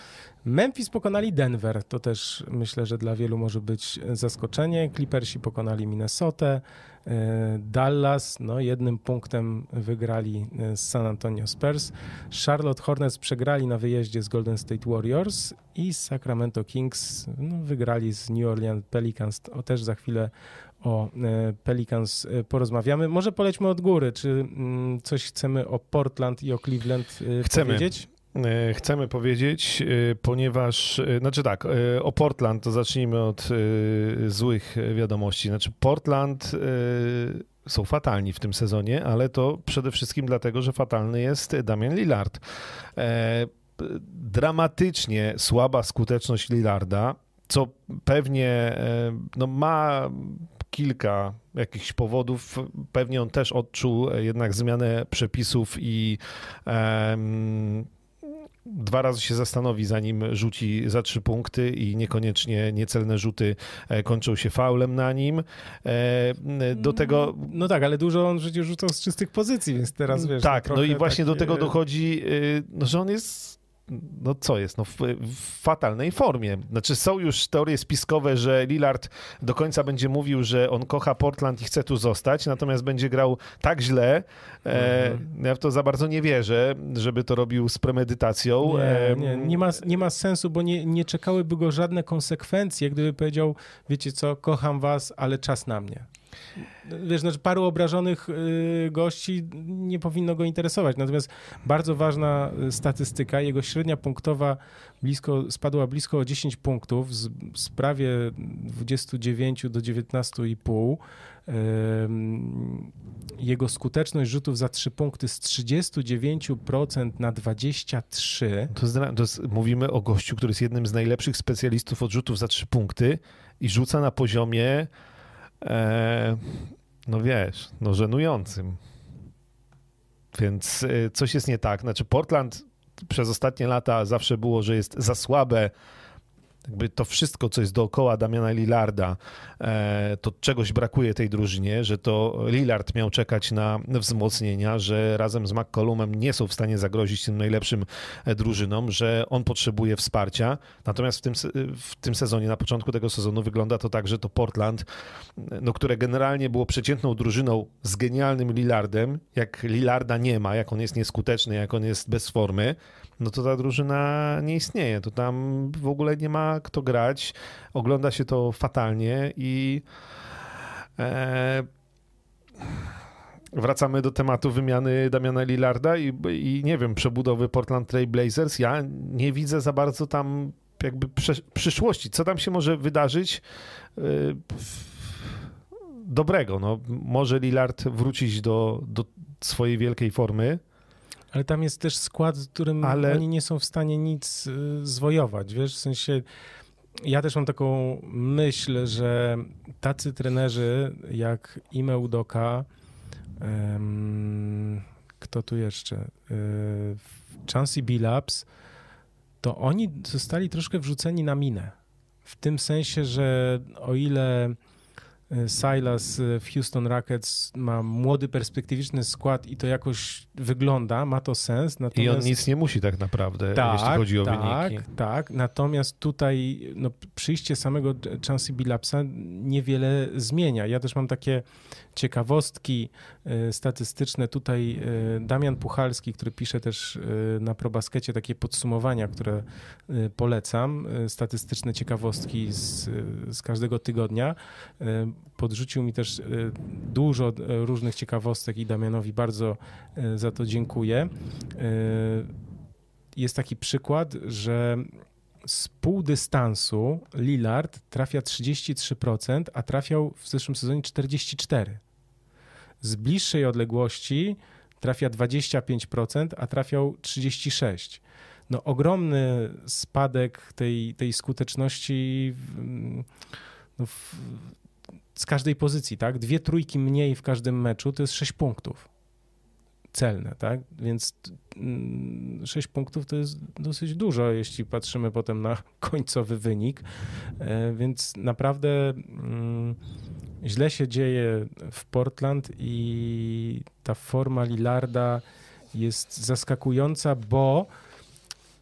Memphis pokonali Denver, to też myślę, że dla wielu może być zaskoczenie. Clippersi pokonali Minnesotę. E, Dallas, no jednym punktem wygrali e, z San Antonio Spurs. Charlotte Hornets przegrali na wyjeździe z Golden State Warriors i Sacramento Kings no, wygrali z New Orleans Pelicans. O, też za chwilę o e, Pelicans porozmawiamy. Może polećmy od góry. Czy mm, coś chcemy o Portland i o Cleveland chcemy. powiedzieć? E, chcemy powiedzieć, e, ponieważ, e, znaczy tak, o Portland to zacznijmy od złych wiadomości. Znaczy Portland są fatalni w tym sezonie, ale to przede wszystkim dlatego, że fatalny jest Damian Lillard. Dramatycznie słaba skuteczność Lillarda, co pewnie no, ma kilka jakichś powodów. Pewnie on też odczuł jednak zmianę przepisów i um, dwa razy się zastanowi, zanim rzuci za trzy punkty i niekoniecznie niecelne rzuty e, kończą się faulem na nim. E, do tego... No tak, ale dużo on przecież rzucał z czystych pozycji, więc teraz wiesz... Tak, no, no i właśnie takie... do tego dochodzi, y, no, że on jest no co jest, no w, w, fatalnej formie. Znaczy są już teorie spiskowe, że Lillard do końca będzie mówił, że on kocha Portland i chce tu zostać, natomiast będzie grał tak źle, e, mhm. ja w to za bardzo nie wierzę, żeby to robił z premedytacją. Nie, nie, nie, ma, nie ma sensu, bo nie, nie czekałyby go żadne konsekwencje, gdyby powiedział, wiecie co, kocham was, ale czas na mnie. Wiesz, znaczy paru obrażonych y, gości nie powinno go interesować. Natomiast bardzo ważna y, statystyka, jego średnia punktowa blisko, spadła blisko o 10 punktów z, z prawie 29 do 19,5. Jego skuteczność rzutów za 3 punkty z 39% na 23%. To, jest, to mówimy o gościu, który jest jednym z najlepszych specjalistów od rzutów za 3 punkty i rzuca na poziomie e, no wiesz, no żenującym. Więc e, coś jest nie tak. Znaczy Portland przez ostatnie lata zawsze było, że jest za słabe jakby to wszystko, co jest dookoła Damiana Lillarda, e, to czegoś brakuje tej drużynie, że to Lillard miał czekać na wzmocnienia, że razem z McCollumem nie są w stanie zagrozić tym najlepszym e, drużynom, że on potrzebuje wsparcia. Natomiast w tym, w tym sezonie, na początku tego sezonu wygląda to tak, że to Portland, no, które generalnie było przeciętną drużyną z genialnym Lillardem, jak Lillarda nie ma, jak on jest nieskuteczny, jak on jest bez formy, no to ta drużyna nie istnieje. To tam w ogóle nie ma kto grać. Ogląda się to fatalnie i e, wracamy do tematu wymiany Damiana Lillarda i, i nie wiem, przebudowy Portland Trail Blazers. Ja nie widzę za bardzo tam jakby przyszłości. Co tam się może wydarzyć? E, dobrego. No, może Lillard wrócić do, do swojej wielkiej formy, ale tam jest też skład, w którym Ale... oni nie są w stanie nic y, zwojować, wiesz, w sensie ja też mam taką myśl, że tacy trenerzy jak Ime Udoka, um, kto tu jeszcze, y, Chansey Billups, to oni zostali troszkę wrzuceni na minę. W tym sensie, że o ile Silas w Houston Rockets ma młody, perspektywiczny skład i to jakoś wygląda, ma to sens. Natomiast... I on nic nie musi tak naprawdę, tak, jeśli chodzi o tak, wyniki. Tak, natomiast tutaj no, przyjście samego Chancey Billapsa niewiele zmienia. Ja też mam takie ciekawostki e, statystyczne. Tutaj e, Damian Puchalski, który pisze też e, na ProBaskecie takie podsumowania, które polecam, statystyczne ciekawostki z, z każdego tygodnia. Podrzucił mi też dużo różnych ciekawostek i Damianowi bardzo za to dziękuję. Jest taki przykład, że z pół dystansu Lillard trafia 33%, a trafiał w zeszłym sezonie 44% z bliższej odległości trafia 25%, a trafiał 36%. No, ogromny spadek tej, tej skuteczności no, w, z każdej pozycji, tak? Dwie trójki mniej w każdym meczu to jest 6 punktów celne, tak? Więc 6 mm, punktów to jest dosyć dużo, jeśli patrzymy potem na końcowy wynik. E, więc naprawdę mm, źle się dzieje w Portland i ta forma Lillarda jest zaskakująca, bo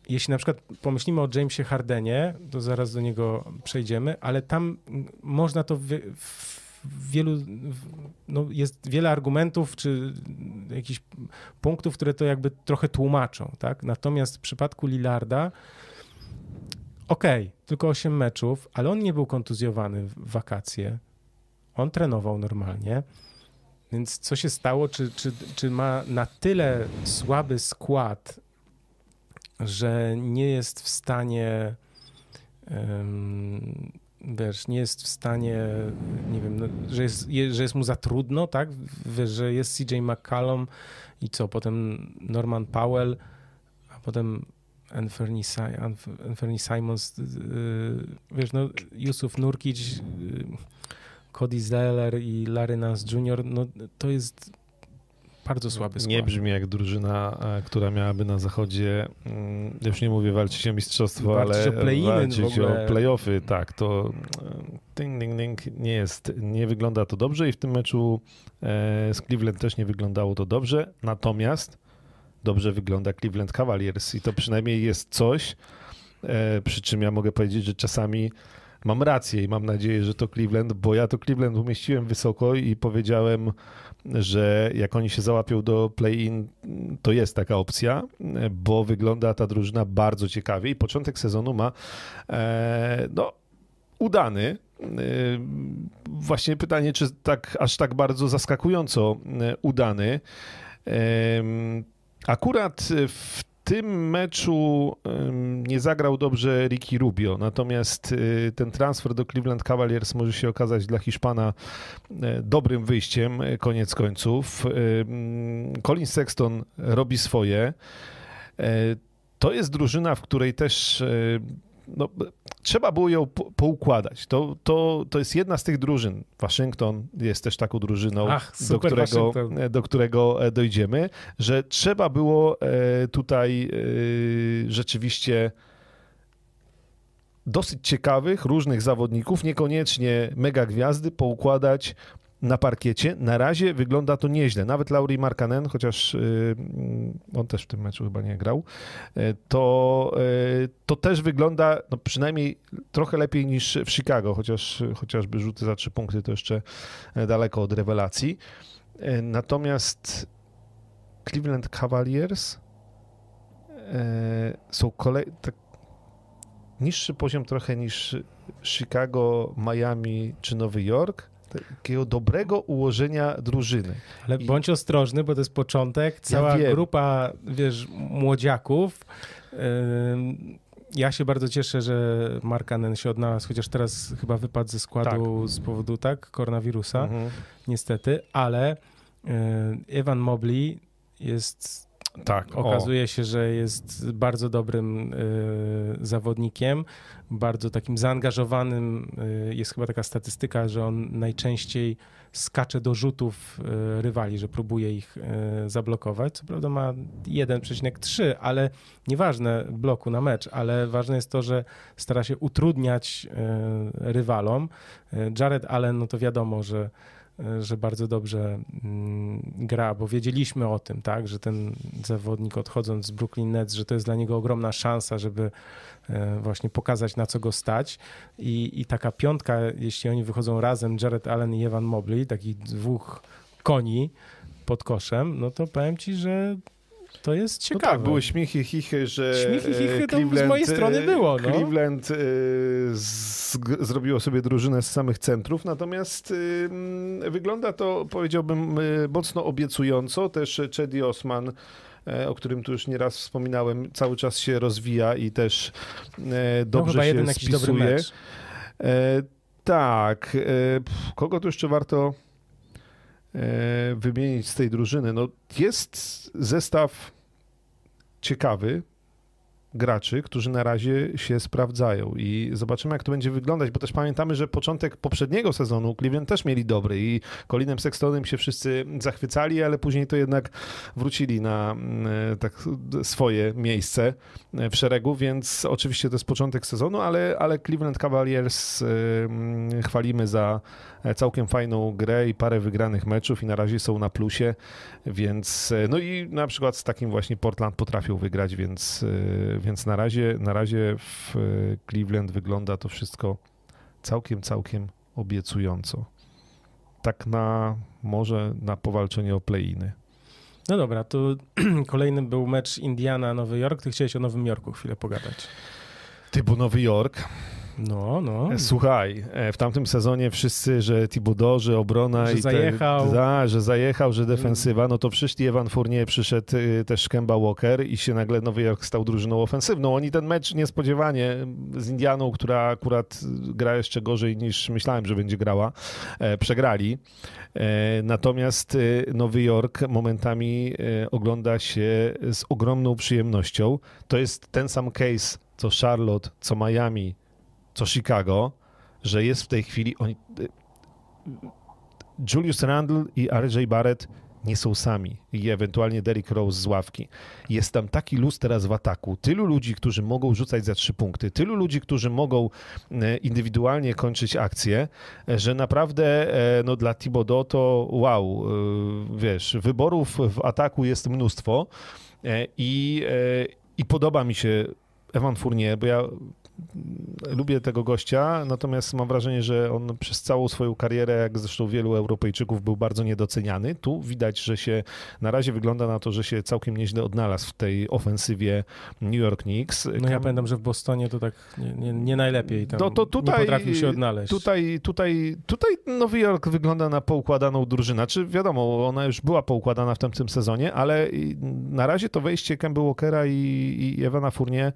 jeśli na przykład pomyślimy o Jamesie Hardenie, to zaraz do niego przejdziemy, ale tam można to w, w wielu, no jest wiele argumentów czy jakichś punktów, które to jakby trochę tłumaczą, tak? Natomiast w przypadku Lillarda okej, okay, tylko 8 meczów, ale on nie był kontuzjowany w wakacje. On trenował normalnie. Więc co się stało? Czy, czy, czy ma na tyle słaby skład, że nie jest w stanie, um, wiesz, nie jest w stanie, nie wiem, no, że, jest, je, że jest mu za trudno, tak? Wiesz, że jest CJ McCallum i co? Potem Norman Powell, a potem Anthony, Anthony Simons, yy, wiesz, no, Yusuf Nurkic, yy, Cody Zeller i Larry Nance Jr., no to jest bardzo słaby skład. Nie brzmi jak drużyna, e, która miałaby na zachodzie, mm, już nie mówię walczyć o mistrzostwo, walczyć ale o walczyć o playoffy, tak, to e, ding, ding, ding, nie jest, nie wygląda to dobrze i w tym meczu e, z Cleveland też nie wyglądało to dobrze, natomiast dobrze wygląda Cleveland Cavaliers i to przynajmniej jest coś, przy czym ja mogę powiedzieć, że czasami mam rację i mam nadzieję, że to Cleveland, bo ja to Cleveland umieściłem wysoko i powiedziałem, że jak oni się załapią do play-in, to jest taka opcja, bo wygląda ta drużyna bardzo ciekawie i początek sezonu ma e, no, udany, właśnie pytanie, czy tak aż tak bardzo zaskakująco udany. Akurat w tym meczu nie zagrał dobrze Ricky Rubio, natomiast y, ten transfer do Cleveland Cavaliers może się okazać dla Hiszpana e, dobrym wyjściem, e, koniec końców. Colin Sexton robi swoje. E, to jest drużyna, w której też no, trzeba było ją po, poukładać. To, to, to jest jedna z tych drużyn. Waszyngton jest też taką drużyną, Ach, do, którego, do którego e, dojdziemy, że trzeba było e, tutaj e, rzeczywiście dosyć ciekawych, różnych zawodników, niekoniecznie mega gwiazdy, poukładać na parkiecie. Na razie wygląda to nieźle. Nawet Lauri Markanen, chociaż y, on też w tym meczu chyba nie grał, y, to, y, to też wygląda no przynajmniej trochę lepiej niż w Chicago, chociaż chociażby rzuty za trzy punkty to jeszcze daleko od rewelacji. Natomiast Cleveland Cavaliers są kolej... Tak, niższy poziom trochę niż Chicago, Miami czy Nowy Jork, takiego dobrego ułożenia drużyny. Ale I... bądź ostrożny, bo to jest początek. Cała ja grupa, wiesz, młodziaków. Ja się bardzo cieszę, że Markanen się odnalazł, chociaż teraz chyba wypadł ze składu tak. z powodu tak koronawirusa, mhm. niestety, ale Evan Mobley jest tak, okazuje się, że jest bardzo dobrym y, zawodnikiem, bardzo takim zaangażowanym. Y, jest chyba taka statystyka, że on najczęściej skacze do rzutów y, rywali, że próbuje ich zablokować. Co prawda ma 1,3, ale nieważne bloku na mecz, ale ważne jest to, że stara się utrudniać rywalom. Jared Allen, no to wiadomo, że że bardzo dobrze mm, gra, bo wiedzieliśmy o tym, tak, że ten zawodnik odchodząc z Brooklyn Nets, że to jest dla niego ogromna szansa, żeby e, właśnie pokazać na co go stać. I, i taka piątka, jeśli oni wychodzą razem, Jared Allen i Evan Mobley, takich dwóch koni pod koszem, no to powiem ci, że to jest ciekawe. No tak, były śmiechy, chichy, że śmiechy, chichy to z mojej strony e, było. No. Cleveland y, z, zrobiło sobie drużynę z samych centrów, natomiast y, wygląda to, powiedziałbym, y, mocno obiecująco. Też Chedi Osman o którym tu już nieraz wspominałem, cały czas się rozwija i też dobrze no, się spisuje. Dobry mecz. Tak. Kogo tu jeszcze warto wymienić z tej drużyny? No, jest zestaw ciekawy graczy, którzy na razie się sprawdzają i zobaczymy, jak to będzie wyglądać, bo też pamiętamy, że początek poprzedniego sezonu Cleveland też mieli dobry i Colinem Sextonem się wszyscy zachwycali, ale później to jednak wrócili na mm, tak swoje miejsce w szeregu, więc oczywiście to jest początek sezonu, ale, ale Cleveland Cavaliers mm, chwalimy za E, całkiem fajną grę i parę wygranych meczów i na razie są na plusie, więc e, no i na przykład z takim właśnie Portland potrafią wygrać, więc, e, więc na, razie, na razie w Cleveland wygląda to wszystko całkiem, całkiem obiecująco. Tak na może na powalczenie o play-iny. No dobra, to kolejny był mecz Indiana-Nowy Jork. Ty chciałeś o Nowym Jorku chwilę pogadać. Typu Nowy Jork. No, no. E, słuchaj, e, w tamtym sezonie wszyscy, że Thibodeau, że obrona że i zajechał. Te, że zajechał, że defensywa, no to przyszli Evan Fournier, przyszedł y, też Kemba Walker i się nagle Nowy Jork stał drużyną ofensywną. Oni ten mecz niespodziewanie z Indianą, która akurat gra jeszcze gorzej niż myślałem, że będzie grała, e, przegrali. Natomiast y, Nowy Jork momentami ogląda się z ogromną przyjemnością. To jest ten sam case co Charlotte, co Miami, co Chicago, że jest w tej chwili. Oni, Julius Randle i RJ Barrett nie są sami i ewentualnie Derrick Rose z ławki. Jest tam taki luz teraz w ataku. Tylu ludzi, którzy mogą rzucać za trzy punkty, tylu ludzi, którzy mogą e, indywidualnie kończyć akcje, e, że naprawdę e, no, dla Thibodeau to wow, wiesz, wyborów w ataku jest mnóstwo i, i podoba mi się Evan Fournier, bo ja lubię tego gościa, natomiast mam wrażenie, że on przez całą swoją karierę, jak zresztą wielu Europejczyków, był bardzo niedoceniany. Tu widać, że się na razie wygląda na to, że się całkiem nieźle odnalazł w tej ofensywie New York Knicks. No ja pamiętam, że w Bostonie to tak nie, nie, nie najlepiej tam no to tutaj, nie potrafił się odnaleźć. Tutaj, tutaj, tutaj Nowy Jork wygląda na poukładaną drużynę. Czy wiadomo, ona już była poukładana w tamtym sezonie, ale na razie to wejście Kemba Walkera i, i Ewana Fournier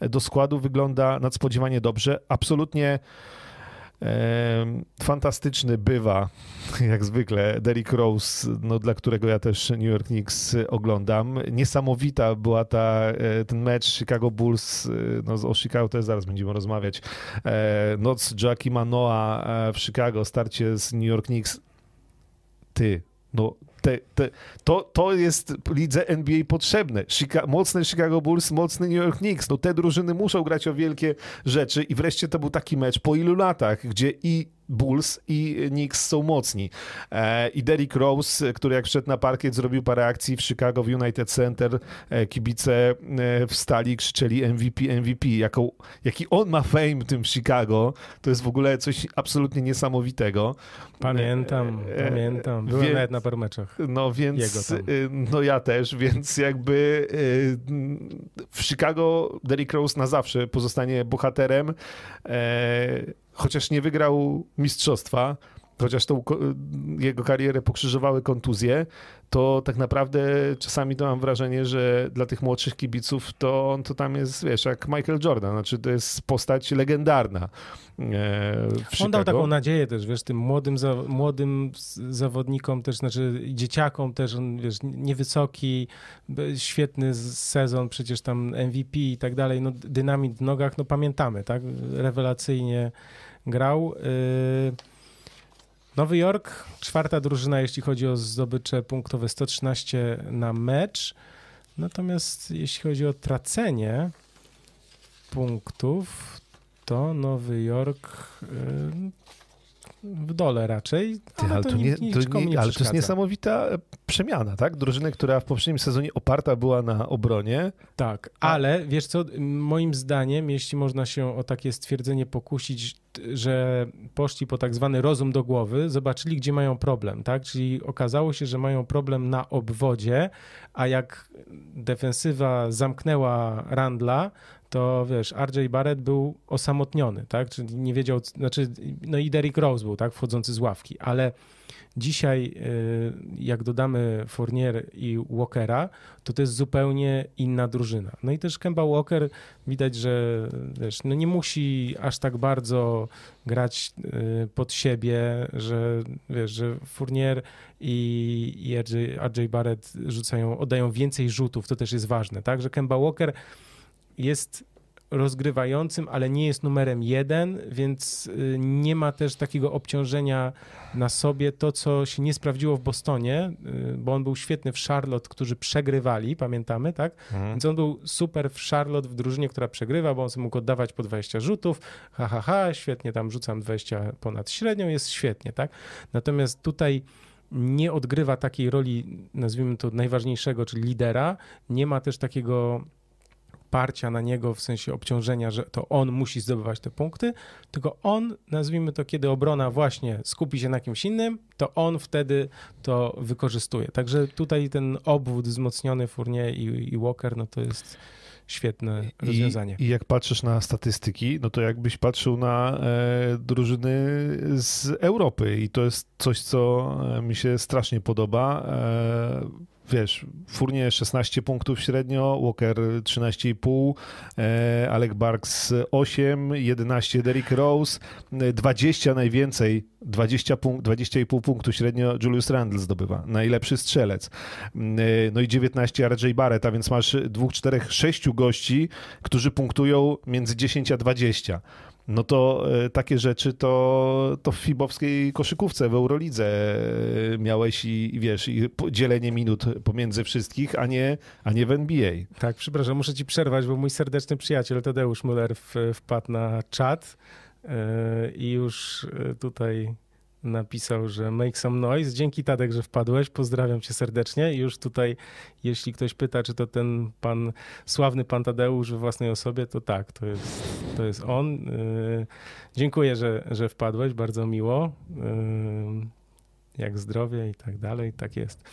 do składu wygląda nadspodziewanie dobrze. Absolutnie fantastyczny bywa, jak zwykle, Derrick Rose, no, dla którego ja też New York Knicks oglądam. Niesamowita była ta, e, ten mecz Chicago Bulls, e, no o Chicago też zaraz będziemy rozmawiać, e, noc Joaquima Noah w Chicago, starcie z New York Knicks. Ty, no te, te, to, to jest lidze NBA potrzebne. Chica mocny Chicago Bulls, mocny New York Knicks. No te drużyny muszą grać o wielkie rzeczy i wreszcie to był taki mecz po ilu latach, gdzie i Bulls i Knicks są mocni. E, I Derrick Rose, który jak wszedł na parkiet, zrobił parę akcji w Chicago w United Center. E, kibice e, wstali, krzyczeli MVP, MVP. Jaką, jaki on ma fame tym w Chicago, to jest w ogóle coś absolutnie niesamowitego. Pamiętam, pamiętam. Byłem więc, nawet na paru meczach. No więc, no ja też, więc jakby w Chicago Derrick Rose na zawsze pozostanie bohaterem chociaż nie wygrał mistrzostwa, chociaż tą jego karierę pokrzyżowały kontuzje, to tak naprawdę czasami to mam wrażenie, że dla tych młodszych kibiców to on to tam jest, wiesz, jak Michael Jordan, znaczy to jest postać legendarna. E, on dał taką nadzieję też, wiesz, tym młodym, za, młodym zawodnikom też, znaczy dzieciakom też, on, wiesz, niewysoki, świetny sezon, przecież tam MVP i tak dalej, no dynamit w nogach, no pamiętamy, tak, rewelacyjnie grał. Y, Nowy Jork, czwarta drużyna, jeśli chodzi o zdobycze punktowe, 113 na mecz. Natomiast jeśli chodzi o tracenie punktów, to Nowy Jork y, w dole raczej. Ale, Ty, ale, to, to, nie, to nie, ale to jest niesamowita e, przemiana, tak? Drużyny, która w poprzednim sezonie oparta była na obronie. Tak, ale wiesz co, moim zdaniem, jeśli można się o takie stwierdzenie pokusić, że poszli po tak zwany rozum do głowy, zobaczyli, gdzie mają problem, tak? Czyli okazało się, że mają problem na obwodzie, a jak defensywa zamknęła Randla, to wiesz, RJ Barrett był osamotniony, tak? Czyli nie wiedział, znaczy, no i Derrick Rose był, tak? Wchodzący z ławki, ale dzisiaj, y, jak dodamy Fournier i Walkera, to to jest zupełnie inna drużyna. No i też Kemba Walker widać, że wiesz, no nie musi aż tak bardzo grać y, pod siebie, że wiesz, że Fournier i, RJ, RJ Barrett rzucają, oddają więcej rzutów, to też jest ważne, tak? Że Kemba Walker jest rozgrywającym, ale nie jest numerem jeden, więc y, nie ma też takiego obciążenia na sobie. To, co się nie sprawdziło w Bostonie, y, bo on był świetny w Charlotte, którzy przegrywali, pamiętamy, tak? Mhm. Więc on był super w Charlotte, w drużynie, która przegrywa, bo on sobie mógł oddawać po 20 rzutów, ha, ha, ha, świetnie, tam rzucam 20 ponad średnią, jest świetnie, tak? Natomiast tutaj nie odgrywa takiej roli, nazwijmy to najważniejszego, czyli lidera, nie ma też takiego parcia na niego w sensie obciążenia, że to on musi zdobywać te punkty, tylko on, nazwijmy to, kiedy obrona właśnie skupi się na kimś innym, to on wtedy to wykorzystuje. Także tutaj ten obwód wzmocniony Fournier i, i Walker, no to jest świetne rozwiązanie. I, I, jak patrzysz na statystyki, no to jakbyś patrzył na e, drużyny z Europy i to jest coś, co e, mi się strasznie podoba. E, wiesz, Furnie 16 punktów średnio, Walker 13,5, e, Alec Barks 8, 11 Derrick Rose, 20 najwięcej, 20 punkt, 20,5 punktu średnio Julius Randle zdobywa, najlepszy strzelec. E, no i 19 RJ Barrett, a więc masz 2, 4, 6 gości, którzy punktują między 10 a 20 no to e, takie rzeczy to, to w fibowskiej koszykówce w Eurolidze e, miałeś i, wiesz, i dzielenie minut pomiędzy wszystkich, a nie, a nie w NBA. Tak, przepraszam, muszę ci przerwać, bo mój serdeczny przyjaciel Tadeusz Müller wpadł na czat i już tutaj napisał, że make some noise. Dzięki Tadek, że wpadłeś. Pozdrawiam cię serdecznie. Już tutaj, jeśli ktoś pyta, czy to ten pan, sławny pan Tadeusz we własnej osobie, to tak, to jest, to jest on. Yy, dziękuję, że, że wpadłeś, bardzo miło. Jak zdrowie i tak dalej, tak jest.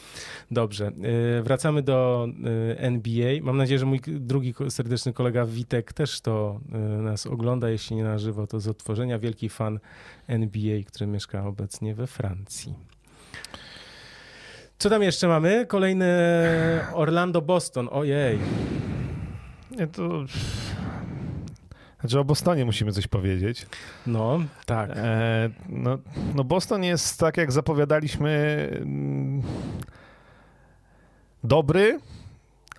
Dobrze, yy, wracamy do yy, NBA. Mam nadzieję, że mój drugi serdeczny kolega Witek też to yy, nas ogląda, jeśli nie na żywo, to z odtworzenia. Wielki fan NBA, który mieszka obecnie we Francji. Co tam jeszcze mamy? Kolejny Orlando-Boston. Ojej. To... Znaczy o Bostonie musimy coś powiedzieć. No, tak. E, no, no Boston jest, tak jak zapowiadaliśmy, mm, dobry,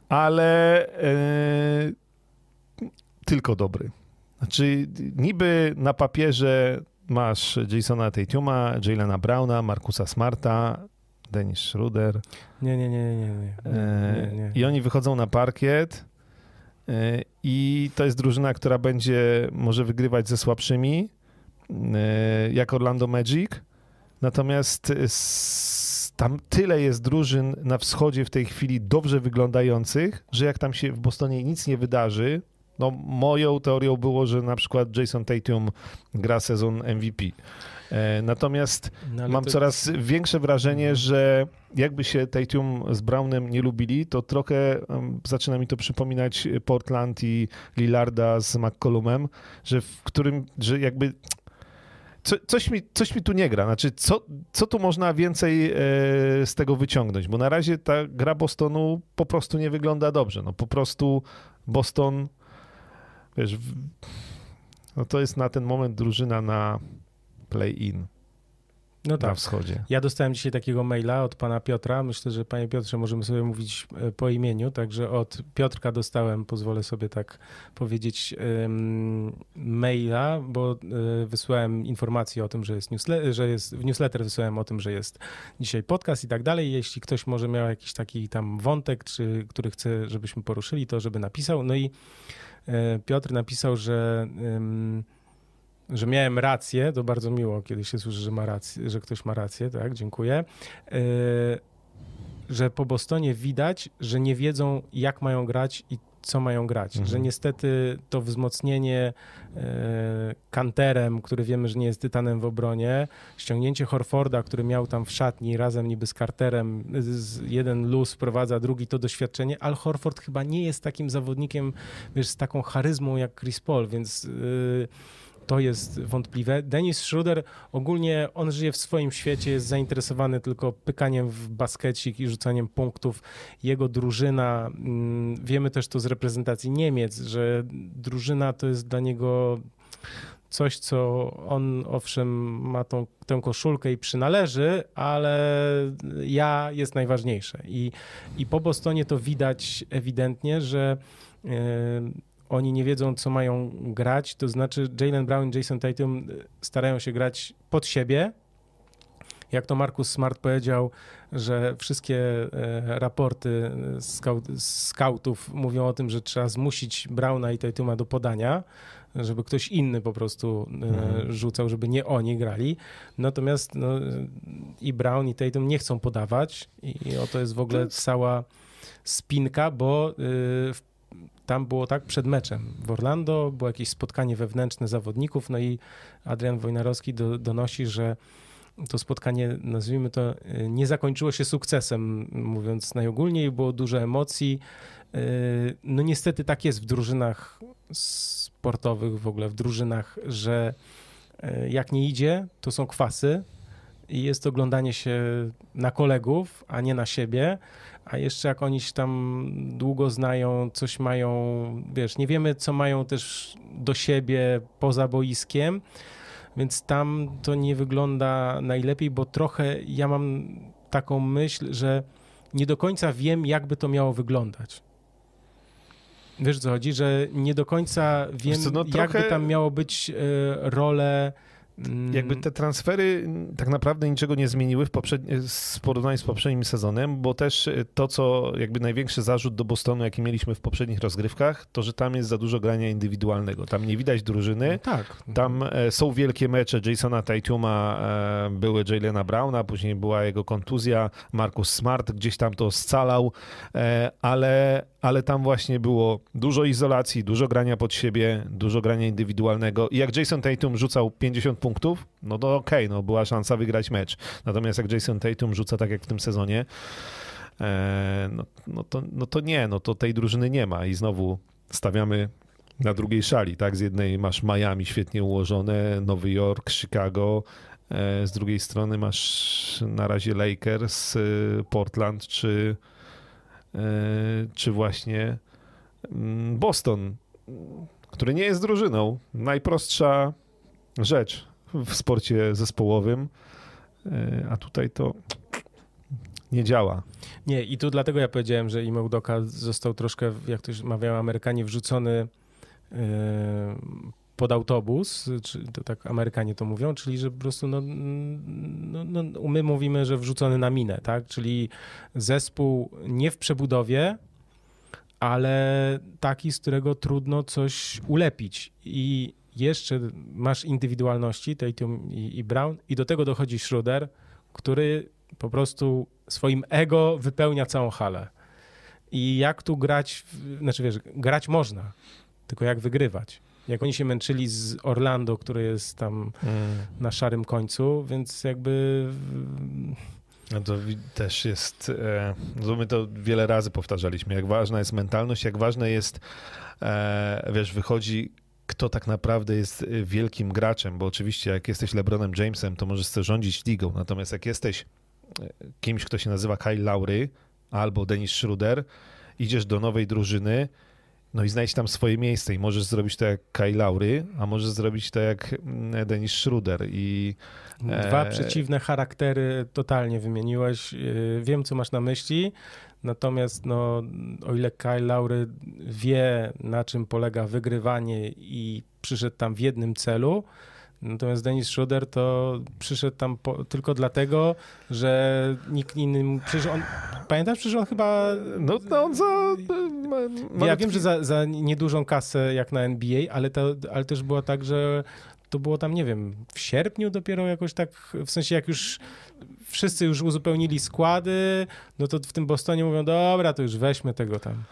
ale e, tylko dobry. Znaczy niby na papierze masz Jasona Tatuma, Jalena Browna, Markusa Smarta, Dennis Schroeder. Nie, nie, nie, nie, nie. E, nie, nie. I oni wychodzą na parkiet e, i to jest drużyna, która będzie może wygrywać ze słabszymi, e, jak Orlando Magic. Natomiast tam tyle jest drużyn na wschodzie w tej chwili dobrze wyglądających, że jak tam się w Bostonie nic nie wydarzy, no moją teorią było, że na przykład Jason Tatum gra sezon MVP. E, Natomiast No, Mam to- coraz większe wrażenie, że jakby się Tatum z Brownem nie lubili, to trochę zaczyna mi to przypominać Portland i Lillarda z McCollumem, że w którym, że jakby co, coś, mi, coś mi tu nie gra. Znaczy, co, co tu można więcej e, z tego wyciągnąć? Bo na razie ta gra Bostonu po prostu nie wygląda dobrze. No po prostu Boston, wiesz, w, no to jest na ten moment drużyna na play-in No na tak. wschodzie. Ja dostałem dzisiaj takiego maila od pana Piotra. Myślę, że panie Piotrze możemy sobie mówić e, po imieniu, także od Piotrka dostałem, pozwolę sobie tak powiedzieć, maila, bo e, wysłałem informację o tym, że jest, newsle- że jest w newsletter wysłałem o tym, że jest dzisiaj podcast i tak dalej. Jeśli ktoś może miał jakiś taki tam wątek, czy który chce, żebyśmy poruszyli, to żeby napisał. No i e, Piotr napisał, że że miałem rację, to bardzo miło, kiedy się słyszy, że, ma rację, że ktoś ma rację, tak, dziękuję, Yy, że po Bostonie widać, że nie wiedzą, jak mają grać i co mają grać, Mhm. że niestety to wzmocnienie yy, kanterem, który wiemy, że nie jest tytanem w obronie, ściągnięcie Horforda, który miał tam w szatni razem niby z Carterem, z, jeden luz wprowadza, drugi to doświadczenie, ale Horford chyba nie jest takim zawodnikiem, wiesz, z taką charyzmą jak Chris Paul, więc yy, to jest wątpliwe. Dennis Schroeder ogólnie on żyje w swoim świecie, jest zainteresowany tylko pykaniem w baskecik i rzucaniem punktów. Jego drużyna, mm, wiemy też to z reprezentacji Niemiec, że drużyna to jest dla niego coś, co on owszem ma tą, tę koszulkę i przynależy, ale ja jest najważniejsze. I, i po Bostonie to widać ewidentnie, że yy, oni nie wiedzą, co mają grać, to znaczy Jalen Brown i Jason Tatum starają się grać pod siebie. Jak to Markus Smart powiedział, że wszystkie e, raporty skau skautów mówią o tym, że trzeba zmusić Browna i Tatuma do podania, żeby ktoś inny po prostu Mhm. rzucał, żeby nie oni grali. Natomiast no, i Brown i Tatum nie chcą podawać i oto jest w ogóle cała spinka, bo y, w tam było tak przed meczem w Orlando, było jakieś spotkanie wewnętrzne zawodników, no i Adrian Wojnarowski do, donosi, że to spotkanie, nazwijmy to, y, nie zakończyło się sukcesem, mówiąc najogólniej, było dużo emocji. Y, No niestety tak jest w drużynach sportowych, w ogóle w drużynach, że y, jak nie idzie, to są kwasy i jest oglądanie się na kolegów, a nie na siebie. A jeszcze jak oni się tam długo znają, coś mają, wiesz, nie wiemy, co mają też do siebie poza boiskiem, więc tam to nie wygląda najlepiej, bo trochę ja mam taką myśl, że nie do końca wiem, jakby to miało wyglądać. Wiesz, co chodzi? Że nie do końca wiem, co, no jakby trochę- tam miało być e, role Mm, jakby te transfery tak naprawdę niczego nie zmieniły w w porównaniu z poprzednim sezonem, bo też to, co jakby największy zarzut do Bostonu, jaki mieliśmy w poprzednich rozgrywkach, to, że tam jest za dużo grania indywidualnego. Tam nie widać drużyny. No tak. Tam e, są wielkie mecze Jasona Tatuma, e, były Jalena Browna, później była jego kontuzja, Marcus Smart gdzieś tam to scalał, e, ale, ale tam właśnie było dużo izolacji, dużo grania pod siebie, dużo grania indywidualnego i jak Jason Tatum rzucał 50 punktów, no to okej, okay, no była szansa wygrać mecz. Natomiast jak Jason Tatum rzuca tak jak w tym sezonie, no, no, to, no to nie, no to tej drużyny nie ma i znowu stawiamy na drugiej szali, tak? Z jednej masz Miami świetnie ułożone, Nowy Jork, Chicago, e, z drugiej strony masz na razie Lakers, e, Portland czy, e, czy właśnie mm, Boston, który nie jest drużyną. Najprostsza rzecz w sporcie zespołowym, a tutaj to nie działa. Nie, i tu dlatego ja powiedziałem, że Ime Udoka został troszkę, jak to mawiają Amerykanie, wrzucony pod autobus, czy to tak Amerykanie to mówią, czyli że po prostu no, no, no, my mówimy, że wrzucony na minę, tak? Czyli zespół nie w przebudowie, ale taki, z którego trudno coś ulepić. I jeszcze masz indywidualności, Tatum i, i Brown, i do tego dochodzi Schroeder, który po prostu swoim ego wypełnia całą halę. I jak tu grać, znaczy wiesz, grać można, tylko jak wygrywać. Jak oni się męczyli z Orlando, które jest tam mm. na szarym końcu, więc jakby. No to też jest, e, no my to wiele razy powtarzaliśmy, jak ważna jest mentalność, jak ważne jest, e, wiesz, wychodzi kto tak naprawdę jest wielkim graczem, bo oczywiście jak jesteś LeBronem Jamesem, to możesz sobie rządzić ligą, natomiast jak jesteś e, kimś, kto się nazywa Kyle Lowry albo Dennis Schroeder, idziesz do nowej drużyny, no i znajdź tam swoje miejsce i możesz zrobić to jak Kai Laury, a możesz zrobić to jak mm, Denis Schruder i... Dwa e... przeciwne charaktery totalnie wymieniłeś. E, wiem, co masz na myśli, natomiast no, o ile Kai Laury wie, na czym polega wygrywanie i przyszedł tam w jednym celu, Natomiast Denis Schroeder to przyszedł tam po, tylko dlatego, że nikt inny. Przecież on. Pamiętasz, przecież on chyba. No, no on za. Ma, ja wiem, że za, za niedużą kasę jak na NBA, ale, to, ale też było tak, że to było tam, nie wiem, w sierpniu dopiero jakoś tak, w sensie jak już wszyscy już uzupełnili składy, no to w tym Bostonie mówią, dobra, to już weźmy tego tam.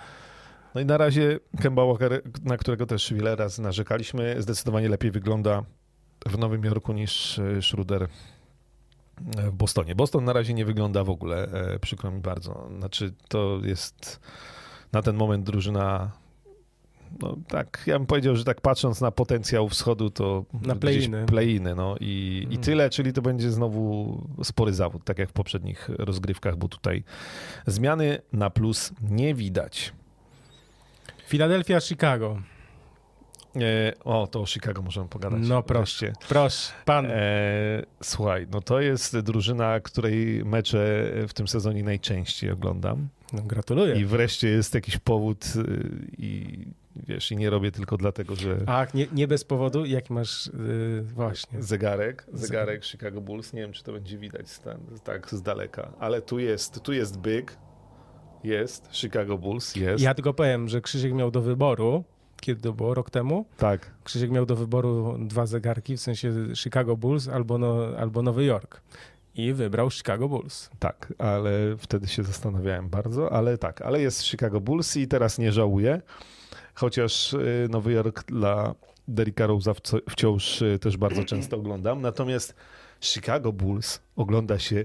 No i na razie Kemba Walker, na którego też wiele razy narzekaliśmy, zdecydowanie lepiej wygląda w Nowym Jorku niż e, Schroeder w Bostonie. Boston na razie nie wygląda w ogóle, e, przykro mi bardzo. Znaczy, to jest na ten moment drużyna. No tak, ja bym powiedział, że tak patrząc na potencjał wschodu, to na playiny. no i, i mm. tyle, czyli to będzie znowu spory zawód, tak jak w poprzednich rozgrywkach, bo tutaj zmiany na plus nie widać. Philadelphia, Chicago. E, o, to o Chicago możemy pogadać. No proszę, proszę, pan. E, słuchaj, no to jest drużyna, której mecze w tym sezonie najczęściej oglądam. No, gratuluję. I wreszcie jest jakiś powód y, i wiesz, i nie robię tylko dlatego, że... Ach, nie, nie bez powodu, jak masz yy, właśnie... Zegarek, zegarek Chicago Bulls, nie wiem, czy to będzie widać tak z daleka, ale tu jest, tu jest Big, jest, Chicago Bulls, jest. Ja tylko powiem, że Krzysiek miał do wyboru kiedy to było, rok temu. Tak. Krzysiek miał do wyboru dwa zegarki, w sensie Chicago Bulls albo, no, albo Nowy Jork. I wybrał Chicago Bulls. Tak, ale wtedy się zastanawiałem bardzo, ale tak, ale jest Chicago Bulls i teraz nie żałuję, chociaż y, Nowy Jork dla Derricka Rose'a wciąż y, też bardzo często oglądam, natomiast Chicago Bulls ogląda się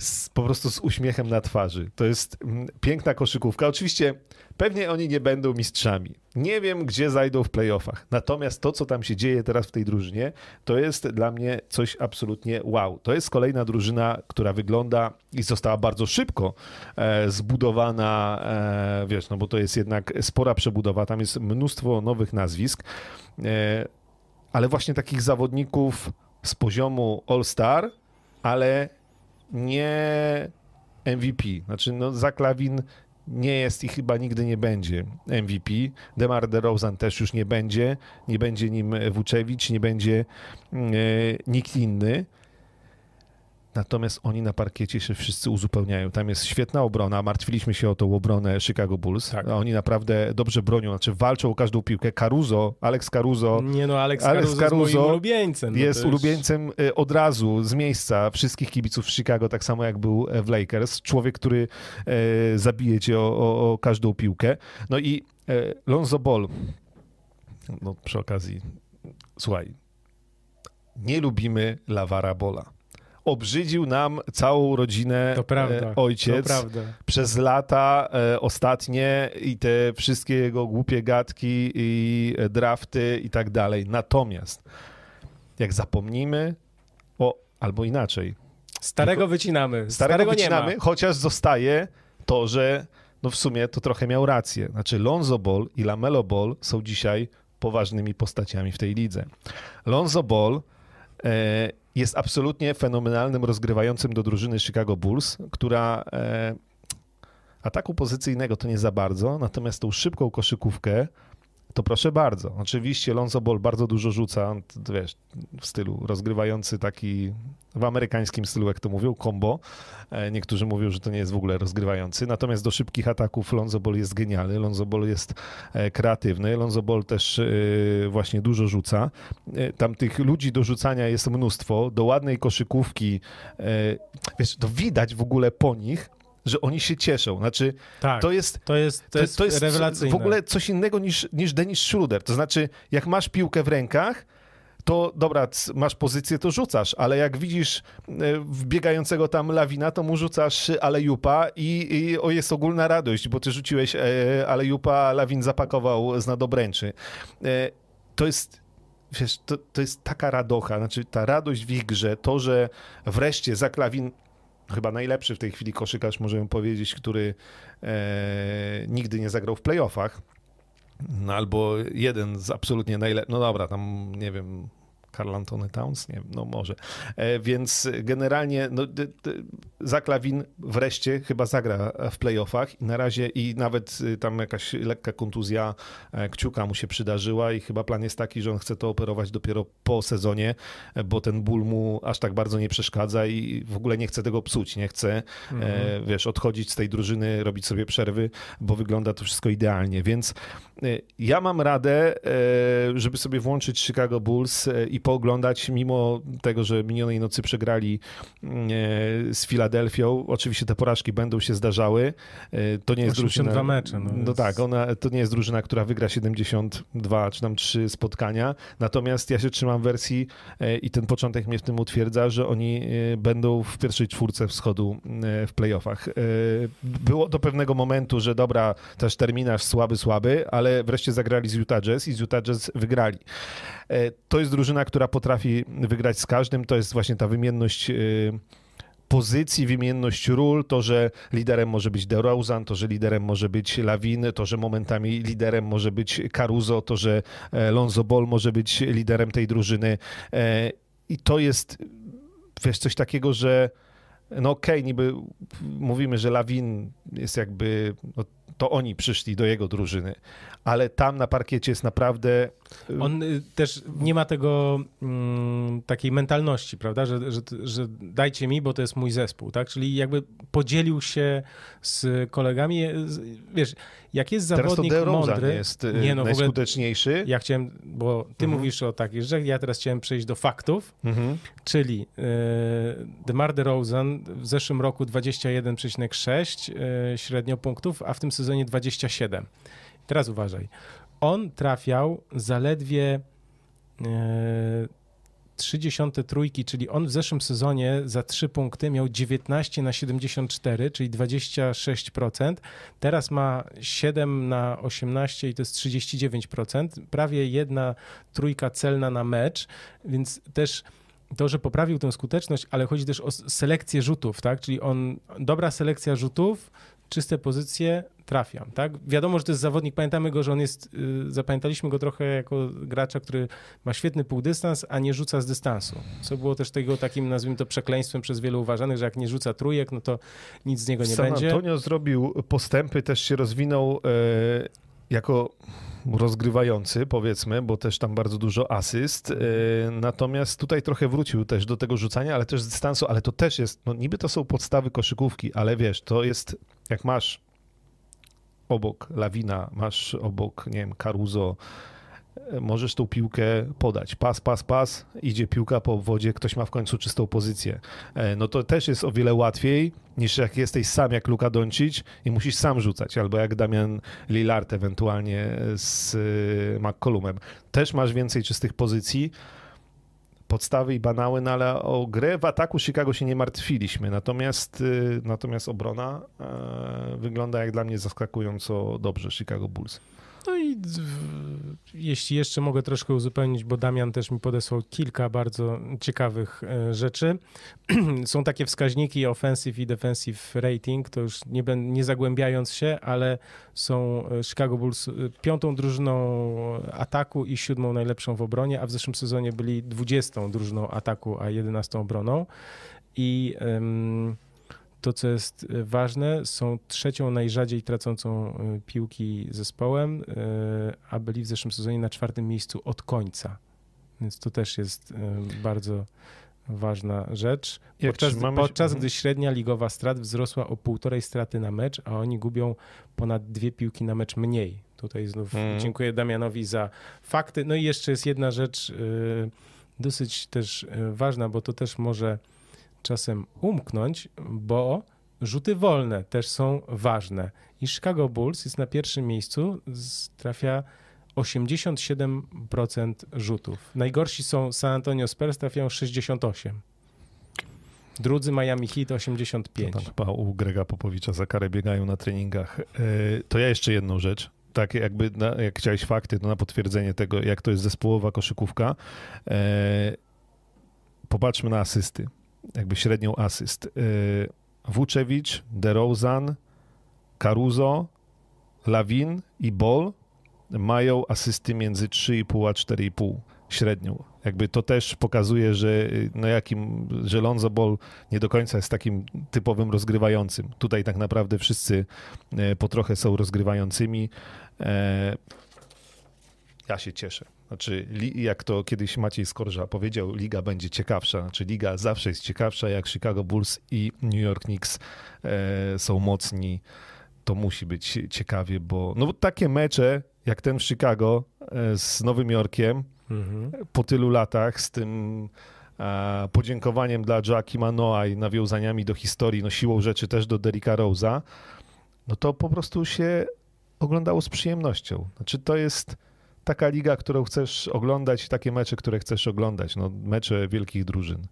z, po prostu z uśmiechem na twarzy. To jest mm, piękna koszykówka. Oczywiście pewnie oni nie będą mistrzami. Nie wiem, gdzie zajdą w playoffach. Natomiast to, co tam się dzieje teraz w tej drużynie, to jest dla mnie coś absolutnie wow. To jest kolejna drużyna, która wygląda i została bardzo szybko e, zbudowana, e, wiesz, no bo to jest jednak spora przebudowa. Tam jest mnóstwo nowych nazwisk, e, ale właśnie takich zawodników z poziomu All-Star, ale nie MVP. Znaczy, no, Zaklawin nie jest i chyba nigdy nie będzie MVP. DeMar DeRozan też już nie będzie. Nie będzie nim Vucevic, nie będzie e, nikt inny. Natomiast oni na parkiecie się wszyscy uzupełniają. Tam jest świetna obrona. Martwiliśmy się o tą obronę Chicago Bulls. Tak. Oni naprawdę dobrze bronią, znaczy walczą o każdą piłkę. Caruso, Alex Caruso. Nie no, Alex, Alex Caruso, Caruso jest moim ulubieńcem. No jest ulubieńcem y, od razu, z miejsca wszystkich kibiców w Chicago, tak samo jak był w Lakers. Człowiek, który e, zabije cię o, o, o, każdą piłkę. No i e, Lonzo Ball, no przy okazji, słuchaj, nie lubimy Lavara Bola obrzydził nam całą rodzinę to prawda, e, ojciec to prawda. przez lata e, ostatnie i te wszystkie jego głupie gadki i drafty i tak dalej. Natomiast jak zapomnimy o, albo inaczej. Starego wycinamy. Starego, starego wycinamy, chociaż zostaje to, że no w sumie to trochę miał rację. Znaczy Lonzo Ball i Lamelo Ball są dzisiaj poważnymi postaciami w tej lidze. Lonzo Ball e, jest absolutnie fenomenalnym rozgrywającym do drużyny Chicago Bulls, która e, ataku pozycyjnego to nie za bardzo, natomiast tą szybką koszykówkę to proszę bardzo. Oczywiście Lonzo Ball bardzo dużo rzuca, wiesz, w stylu rozgrywający taki w amerykańskim stylu, jak to mówią, combo. E, niektórzy mówią, że to nie jest w ogóle rozgrywający. Natomiast do szybkich ataków Lonzo Ball jest genialny, Lonzo Ball jest e, kreatywny, Lonzo Ball też e, właśnie dużo rzuca. Tam tych ludzi do rzucania jest mnóstwo. Do ładnej koszykówki, wiesz, to widać w ogóle po nich, że oni się cieszą. Znaczy, tak, to jest, to jest, to jest, to jest w ogóle coś innego niż, niż Dennis Schroeder. To znaczy, jak masz piłkę w rękach, to dobra, masz pozycję, to rzucasz, ale jak widzisz e, wbiegającego tam lawina, to mu rzucasz alejupa i, i o, jest ogólna radość, bo ty rzuciłeś e, alejupa, lawin zapakował z nadobręczy. E, to jest wiesz, to, to jest taka radocha, znaczy ta radość w ich grze, to, że wreszcie za klawin chyba najlepszy w tej chwili koszykarz, możemy powiedzieć, który e, nigdy nie zagrał w playoffach. No, albo jeden z absolutnie najlepszych, no dobra, tam nie wiem, Carl Antony Towns? Nie, no może. E, więc generalnie no, Zaklawin wreszcie chyba zagra w playoffach i na razie i nawet y, tam jakaś lekka kontuzja e, kciuka mu się przydarzyła i chyba plan jest taki, że on chce to operować dopiero po sezonie, e, bo ten ból mu aż tak bardzo nie przeszkadza i w ogóle nie chce tego psuć, nie chce, mhm. wiesz, odchodzić z tej drużyny, robić sobie przerwy, bo wygląda to wszystko idealnie, więc ja mam radę, żeby sobie włączyć Chicago Bulls i pooglądać, mimo tego, że minionej nocy przegrali mm, e, z Filadelfią. Oczywiście te porażki będą się zdarzały. E, to nie jest drużyna... mecze. No, no tak, ona, to nie jest drużyna, która wygra 72 czy tam 3 spotkania. Natomiast ja się trzymam wersji e, i ten początek mnie w tym utwierdza, że oni będą w pierwszej czwórce wschodu w playoffach. Było do pewnego momentu, że dobra, też terminarz słaby, słaby, ale wreszcie zagrali z Utah Jazz i z Utah Jazz wygrali. To jest drużyna, która potrafi wygrać z każdym, to jest właśnie ta wymienność y, pozycji, wymienność ról, to, że liderem może być DeRozan, to, że liderem może być Lawin, to, że momentami liderem może być Caruso, to, że e, Lonzo Ball może być liderem tej drużyny. E, I to jest, wiesz, coś takiego, że no okej, okay, niby mówimy, że Lawin jest jakby, no, to oni przyszli do jego drużyny, ale tam na parkiecie jest naprawdę. Y, On y, też nie ma tego mm, takiej mentalności, prawda, że, że, że, dajcie mi, bo to jest mój zespół, tak? Czyli jakby podzielił się z kolegami. Wiesz, jak jest zawodnik teraz to mądry, jest y, nie, no, najskuteczniejszy. Ogóle, ja chciałem, bo ty mhm. mówisz o takich rzeczach, ja teraz chciałem przejść do faktów, mhm. czyli y, DeMar DeRozan w zeszłym roku 21,6 y, średnio punktów, a w tym sezonie 27. Teraz uważaj. On trafiał zaledwie e, 30 trójki, czyli on w zeszłym sezonie za 3 punkty miał 19 na 74, czyli 26%. Teraz ma 7 na 18 i to jest 39%. Prawie jedna trójka celna na mecz, więc też to, że poprawił tę skuteczność, ale chodzi też o selekcję rzutów, tak? Czyli on, dobra selekcja rzutów, czyste pozycje trafiam, tak? Wiadomo, że to jest zawodnik, pamiętamy go, że on jest, y, zapamiętaliśmy go trochę jako gracza, który ma świetny półdystans, a nie rzuca z dystansu, co było też tego takim, nazwijmy to, przekleństwem przez wielu uważanych, że jak nie rzuca trójek, no to nic z niego nie San będzie. Antonio zrobił postępy, też się rozwinął e, jako rozgrywający, powiedzmy, bo też tam bardzo dużo asyst. E, natomiast tutaj trochę wrócił też do tego rzucania, ale też z dystansu, ale to też jest, no niby to są podstawy koszykówki, ale wiesz, to jest, jak masz obok Lawina, masz obok, nie wiem, Caruso, możesz tą piłkę podać. Pas, pas, pas, idzie piłka po wodzie, ktoś ma w końcu czystą pozycję. E, No to też jest o wiele łatwiej niż jak jesteś sam jak Luka Doncic i musisz sam rzucać, albo jak Damian Lillard ewentualnie z e, McCollumem. Też masz więcej czystych pozycji, podstawy i banały, no ale o grę w ataku Chicago się nie martwiliśmy. Natomiast, y, natomiast obrona e, wygląda jak dla mnie zaskakująco dobrze Chicago Bulls. No i jeśli jeszcze mogę troszkę uzupełnić, bo Damian też mi podesłał kilka bardzo ciekawych e, rzeczy. Są takie wskaźniki offensive i defensive rating, to już nie, nie zagłębiając się, ale są e, Chicago Bulls e, piątą drużyną ataku i siódmą najlepszą w obronie, a w zeszłym sezonie byli dwudziestą drużyną ataku, a jedenastą obroną. I em, to, co jest e, ważne, są trzecią najrzadziej tracącą e, piłki zespołem, e, a byli w zeszłym sezonie na czwartym miejscu od końca. Więc to też jest bardzo ważna rzecz. Podczas, trzymamy podczas Mhm. gdy średnia ligowa strat wzrosła o półtorej straty na mecz, a oni gubią ponad dwie piłki na mecz mniej. Tutaj znów Mhm. dziękuję Damianowi za fakty. No i jeszcze jest jedna rzecz dosyć też ważna, bo to też może czasem umknąć, bo rzuty wolne też są ważne. I Chicago Bulls jest na pierwszym miejscu, trafia 87% rzutów. Najgorsi są San Antonio Spurs, trafiają 68. Drudzy Miami Heat To 85. tam chyba u Grega Popowicza za karę biegają na treningach. E, To ja jeszcze jedną rzecz. Tak jakby, na, jak chciałeś fakty, to na potwierdzenie tego, jak to jest zespołowa koszykówka. E, Popatrzmy na asysty. Jakby średnią asyst. Vucevic, DeRozan, Caruso, Lawin i Ball mają asysty między 3,5 a 4,5 średnią. Jakby to też pokazuje, że y, no jakim, że Lonzo Ball nie do końca jest takim typowym rozgrywającym. Tutaj tak naprawdę wszyscy e, po trochę są rozgrywającymi. E, Ja się cieszę. Znaczy, jak to kiedyś Maciej Skorża powiedział, liga będzie ciekawsza. Znaczy, liga zawsze jest ciekawsza, jak Chicago Bulls i New York Knicks e, są mocni. To musi być ciekawie, bo no, bo takie mecze jak ten w Chicago e, z Nowym Jorkiem, Mhm. po tylu latach z tym podziękowaniem dla Joaquima Noah i nawiązaniami do historii, no siłą rzeczy też do Derricka Rose'a, no to po prostu się oglądało z przyjemnością. Znaczy to jest taka liga, którą chcesz oglądać, takie mecze, które chcesz oglądać, no mecze wielkich drużyn.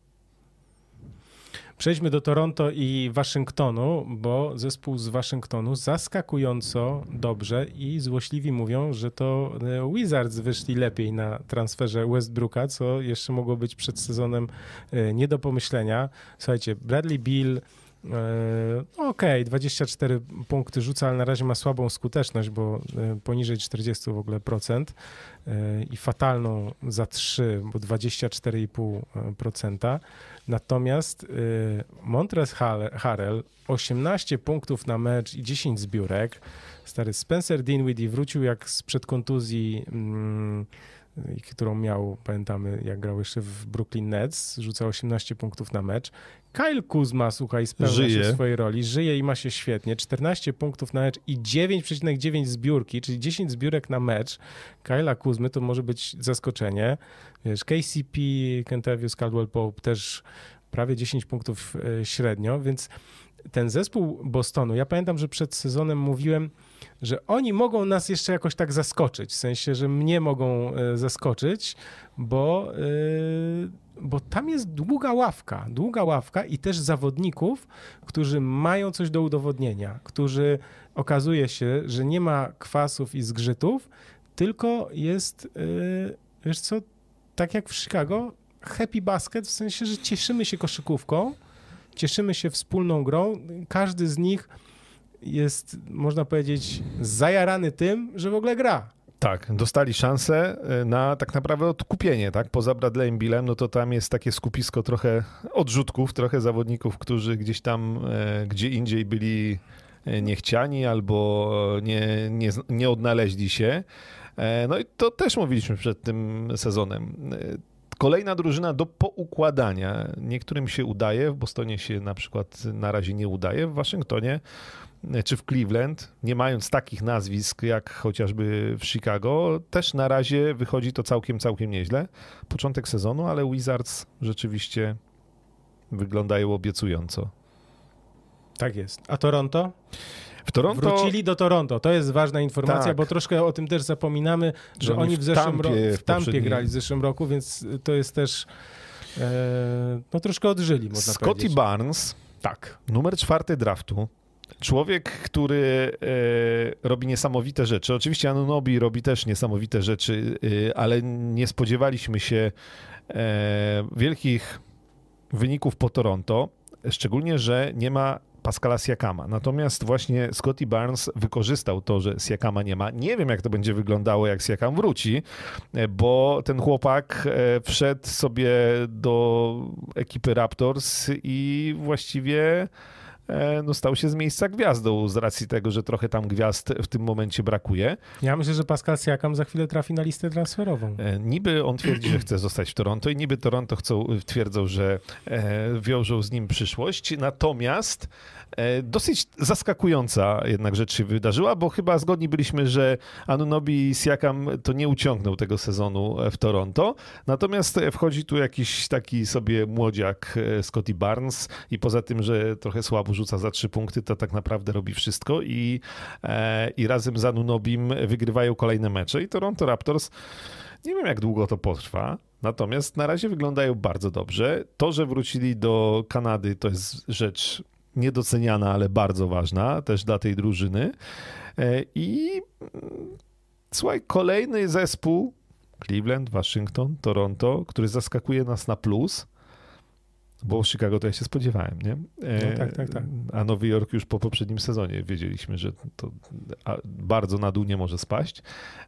Przejdźmy do Toronto i Waszyngtonu, bo zespół z Waszyngtonu zaskakująco dobrze i złośliwi mówią, że to e, Wizards wyszli lepiej na transferze Westbrooka, co jeszcze mogło być przed sezonem e, nie do pomyślenia. Słuchajcie, Bradley Bill e, no Okej, 24 punkty rzuca, ale na razie ma słabą skuteczność, bo e, poniżej 40 w ogóle procent e, i fatalną za 3, bo 24,5%. Natomiast Montrez Hall- Harrell 18 punktów na mecz i 10 zbiórek. Stary Spencer Dinwiddie wrócił jak sprzed kontuzji, mm, y, którą miał, pamiętamy, jak grał jeszcze w Brooklyn Nets, rzucał 18 punktów na mecz. Kyle Kuzma, słuchaj, spełnia się Żyje. w swojej roli, żyje i ma się świetnie. 14 punktów na mecz i 9,9 zbiórki, czyli 10 zbiórek na mecz. Kyla Kuzmy to może być zaskoczenie. Wiesz, KCP, Kentavious Caldwell-Pope też prawie 10 punktów e, średnio, więc ten zespół Bostonu, ja pamiętam, że przed sezonem mówiłem, że oni mogą nas jeszcze jakoś tak zaskoczyć, w sensie, że mnie mogą e, zaskoczyć, bo, e, bo tam jest długa ławka, długa ławka i też zawodników, którzy mają coś do udowodnienia, którzy okazuje się, że nie ma kwasów i zgrzytów, tylko jest, e, wiesz co, tak jak w Chicago, happy basket, w sensie, że cieszymy się koszykówką, cieszymy się wspólną grą. Każdy z nich jest, można powiedzieć, zajarany tym, że w ogóle gra. Tak, dostali szansę e, na tak naprawdę odkupienie, tak? Poza Bradleyem Billem, no to tam jest takie skupisko trochę odrzutków, trochę zawodników, którzy gdzieś tam, e, gdzie indziej byli e, niechciani albo nie, nie, nie odnaleźli się. No i to też mówiliśmy przed tym sezonem. Kolejna drużyna do poukładania. Niektórym się udaje, w Bostonie się na przykład na razie nie udaje, w Waszyngtonie czy w Cleveland, nie mając takich nazwisk jak chociażby w Chicago, też na razie wychodzi to całkiem, całkiem nieźle. Początek sezonu, ale Wizards rzeczywiście wyglądają obiecująco. Tak jest. A Toronto? W Toronto... Wrócili do Toronto. To jest ważna informacja, tak. bo troszkę o tym też zapominamy, że, że oni w, zeszłym roku w Tampie poprzedniej... grali w zeszłym roku, więc to jest też e, no troszkę odżyli, można Scotty powiedzieć. Scotty Barnes, tak. numer czwarty draftu, Człowiek, który e, robi niesamowite rzeczy. Oczywiście Anunobi robi też niesamowite rzeczy, e, ale nie spodziewaliśmy się e, wielkich wyników po Toronto, szczególnie, że nie ma Pascala Siakama. Natomiast właśnie Scotty Barnes wykorzystał to, że Siakama nie ma. Nie wiem, jak to będzie wyglądało, jak Siakam wróci, bo ten chłopak wszedł sobie do ekipy Raptors i właściwie no, stał się z miejsca gwiazdą z racji tego, że trochę tam gwiazd w tym momencie brakuje. Ja myślę, że Pascal Siakam za chwilę trafi na listę transferową. E, niby on twierdzi, że chce zostać w Toronto i niby Toronto chcą, twierdzą, że e, wiążą z nim przyszłość, natomiast E, dosyć zaskakująca jednak rzecz się wydarzyła, bo chyba zgodni byliśmy, że Anunobi Siakam to nie uciągnął tego sezonu w Toronto. Natomiast wchodzi tu jakiś taki sobie młodziak e, Scotty Barnes i poza tym, że trochę słabo rzuca za trzy punkty, to tak naprawdę robi wszystko i, e, i razem z Anunobim wygrywają kolejne mecze i Toronto Raptors nie wiem, jak długo to potrwa, natomiast na razie wyglądają bardzo dobrze. To, że wrócili do Kanady, to jest rzecz niedoceniana, ale bardzo ważna też dla tej drużyny. E, I słuchaj, kolejny zespół Cleveland, Waszyngton, Toronto, który zaskakuje nas na plus. Bo Chicago to ja się spodziewałem, nie? E, no, tak, tak, tak. A Nowy Jork już po poprzednim sezonie wiedzieliśmy, że to bardzo na dół nie może spaść.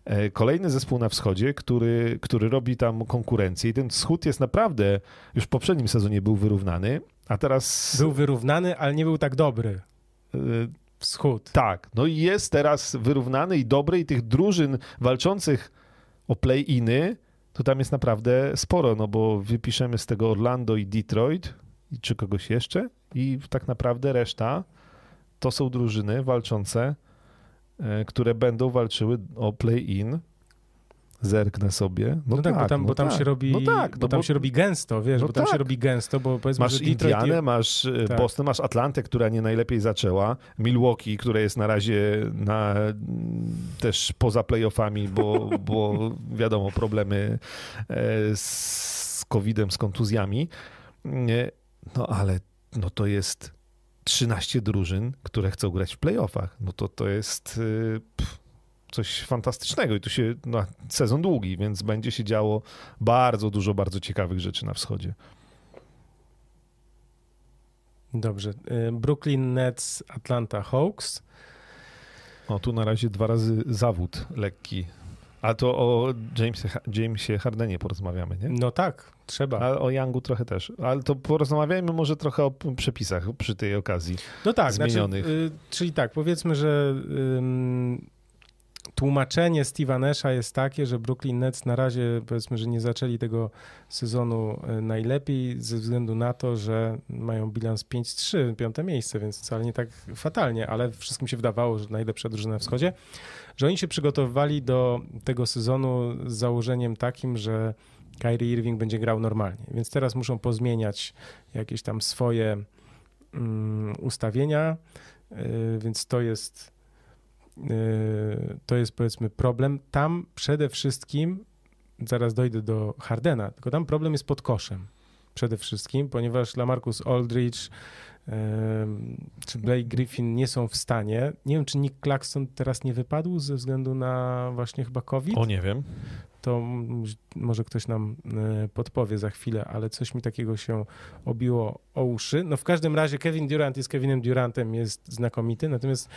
E, kolejny zespół na wschodzie, który, który robi tam konkurencję i ten wschód jest naprawdę, już w poprzednim sezonie był wyrównany, a teraz... Był wyrównany, ale nie był tak dobry. E, wschód. Tak, no i jest teraz wyrównany i dobry i tych drużyn walczących o play-iny to tam jest naprawdę sporo, no bo wypiszemy z tego Orlando i Detroit, czy kogoś jeszcze, i tak naprawdę reszta to są drużyny walczące, e, które będą walczyły o play-in zerknę sobie. No, no tak, tak, bo tam, no bo tam tak. się robi, no tak, bo no tam bo... się robi gęsto, wiesz, no bo tam tak. się robi gęsto, bo powiedzmy, Masz Indianę, masz e, tak. Boston, masz Atlantę, która nie najlepiej zaczęła, Milwaukee, które jest na razie na, też poza playoffami, bo, bo wiadomo, problemy e, z COVID-em, z kontuzjami. No ale no to jest 13 drużyn, które chcą grać w playoffach. No to to jest... E, pff, coś fantastycznego i tu się no, sezon długi, więc będzie się działo bardzo dużo, bardzo ciekawych rzeczy na wschodzie. Dobrze. Y, Brooklyn Nets, Atlanta Hawks. No tu na razie dwa razy zawód lekki. A to o Jamesie, Jamesie Hardenie porozmawiamy, nie? No tak, trzeba. A o Youngu trochę też. Ale to porozmawiajmy może trochę o przepisach przy tej okazji. No tak, znaczy, zmienionych. Znaczy, y, czyli tak, powiedzmy, że y, tłumaczenie Steve'a Nasha jest takie, że Brooklyn Nets na razie powiedzmy, że nie zaczęli tego sezonu e, najlepiej ze względu na to, że mają bilans 5-3, piąte miejsce, więc wcale nie tak fatalnie, ale wszystkim się wydawało, że najlepsza drużyna na wschodzie, że oni się przygotowywali do tego sezonu z założeniem takim, że Kyrie Irving będzie grał normalnie, więc teraz muszą pozmieniać jakieś tam swoje um, ustawienia, yy, więc to jest to jest powiedzmy problem. Tam przede wszystkim, zaraz dojdę do Hardena, tylko tam problem jest pod koszem przede wszystkim, ponieważ Lamarcus Aldridge y, czy Blake Griffin nie są w stanie. Nie wiem, czy Nick Claxton teraz nie wypadł ze względu na właśnie chyba COVID. O, nie wiem. To może ktoś nam e, podpowie za chwilę, ale coś mi takiego się obiło o uszy. No w każdym razie Kevin Durant jest Kevinem Durantem, jest znakomity, natomiast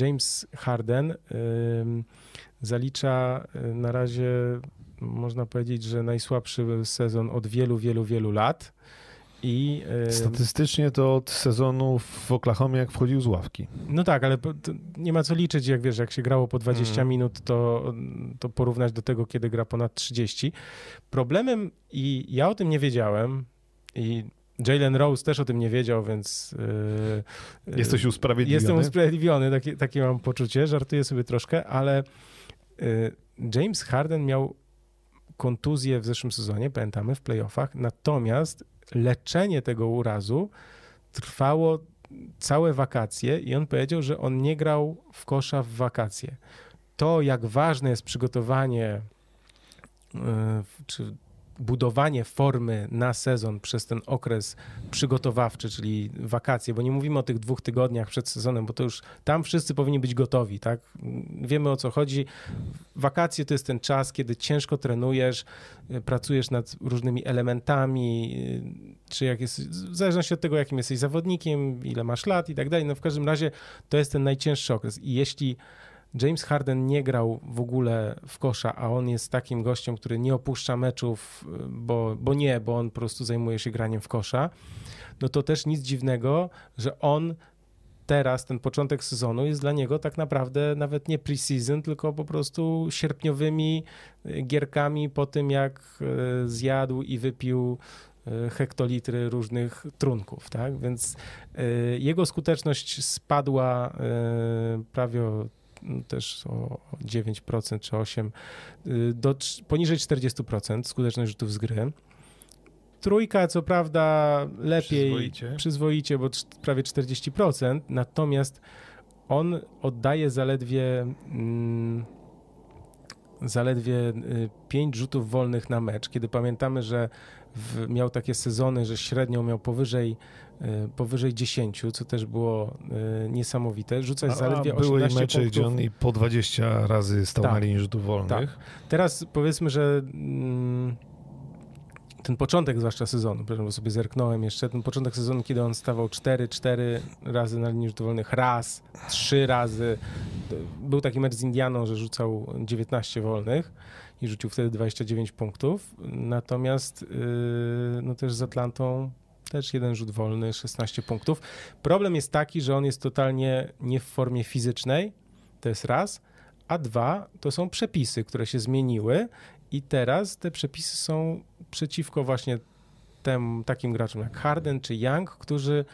James Harden zalicza e, na razie, można powiedzieć, że najsłabszy sezon od wielu, wielu, wielu lat. I, Statystycznie to od sezonu w Oklahomie, jak wchodził z ławki. No tak, ale nie ma co liczyć, jak wiesz, jak się grało po 20 mm. minut, to, to porównać do tego, kiedy gra ponad 30. Problemem, i ja o tym nie wiedziałem, i Jalen Rose też o tym nie wiedział, więc. Yy, Jesteś usprawiedliwiony. Jestem usprawiedliwiony, takie, takie mam poczucie, żartuję sobie troszkę, ale yy, James Harden miał kontuzję w zeszłym sezonie, pamiętamy, w playoffach, natomiast leczenie tego urazu trwało całe wakacje i on powiedział, że on nie grał w kosza w wakacje. To, jak ważne jest przygotowanie e, czy budowanie formy na sezon przez ten okres przygotowawczy, czyli wakacje, bo nie mówimy o tych dwóch tygodniach przed sezonem, bo to już tam wszyscy powinni być gotowi, tak? Wiemy o co chodzi. Wakacje to jest ten czas, kiedy ciężko trenujesz, pracujesz nad różnymi elementami, czy jak jest, w zależności od tego, jakim jesteś zawodnikiem, ile masz lat i tak dalej. No w każdym razie to jest ten najcięższy okres. I jeśli James Harden nie grał w ogóle w kosza, a on jest takim gościem, który nie opuszcza meczów, bo, bo nie, bo on po prostu zajmuje się graniem w kosza, no to też nic dziwnego, że on teraz, ten początek sezonu jest dla niego tak naprawdę nawet nie preseason, tylko po prostu sierpniowymi e, gierkami po tym, jak e, zjadł i wypił hektolitry różnych trunków, tak? Więc jego skuteczność spadła prawie o też o 9% czy 8%, y, do poniżej 40% skuteczność rzutów z gry. Trójka, co prawda, lepiej, przyzwoicie, przyzwoicie bo prawie 40%, natomiast on oddaje zaledwie mm, zaledwie 5 y, rzutów wolnych na mecz, kiedy pamiętamy, że w, miał takie sezony, że średnio miał powyżej powyżej 10, co też było e, niesamowite. Rzucać a, zaledwie a 18 były mecze, punktów. gdzie on i po 20 razy stał tak, na linii rzutów wolnych. Tak. Teraz powiedzmy, że mm, ten początek zwłaszcza sezonu, bo sobie zerknąłem jeszcze, ten początek sezonu, kiedy on stawał 4-4 razy na linii rzutów wolnych, raz, trzy razy. Był taki mecz z Indianą, że rzucał 19 wolnych i rzucił wtedy 29 punktów. Natomiast yy, no też z Atlantą też jeden rzut wolny, 16 punktów. Problem jest taki, że on jest totalnie nie w formie fizycznej, to jest raz, a dwa to są przepisy, które się zmieniły i teraz te przepisy są przeciwko właśnie tym takim graczom jak Harden czy Young, którzy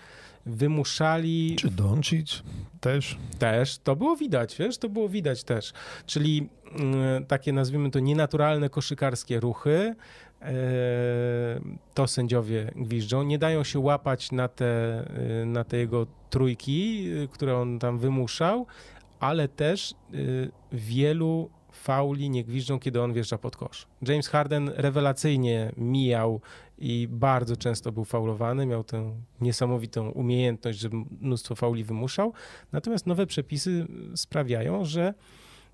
wymuszali... Czy Doncic też? Też, to było widać, wiesz, to było widać też. Czyli y, takie nazwijmy to nienaturalne koszykarskie ruchy, to sędziowie gwiżdżą. Nie dają się łapać na te, e, na te jego trójki, e, które on tam wymuszał, ale też wielu fauli nie gwiżdżą, kiedy on wjeżdża pod kosz. James Harden rewelacyjnie mijał i bardzo często był faulowany, miał tę niesamowitą umiejętność, że mnóstwo fauli wymuszał, natomiast nowe przepisy sprawiają, że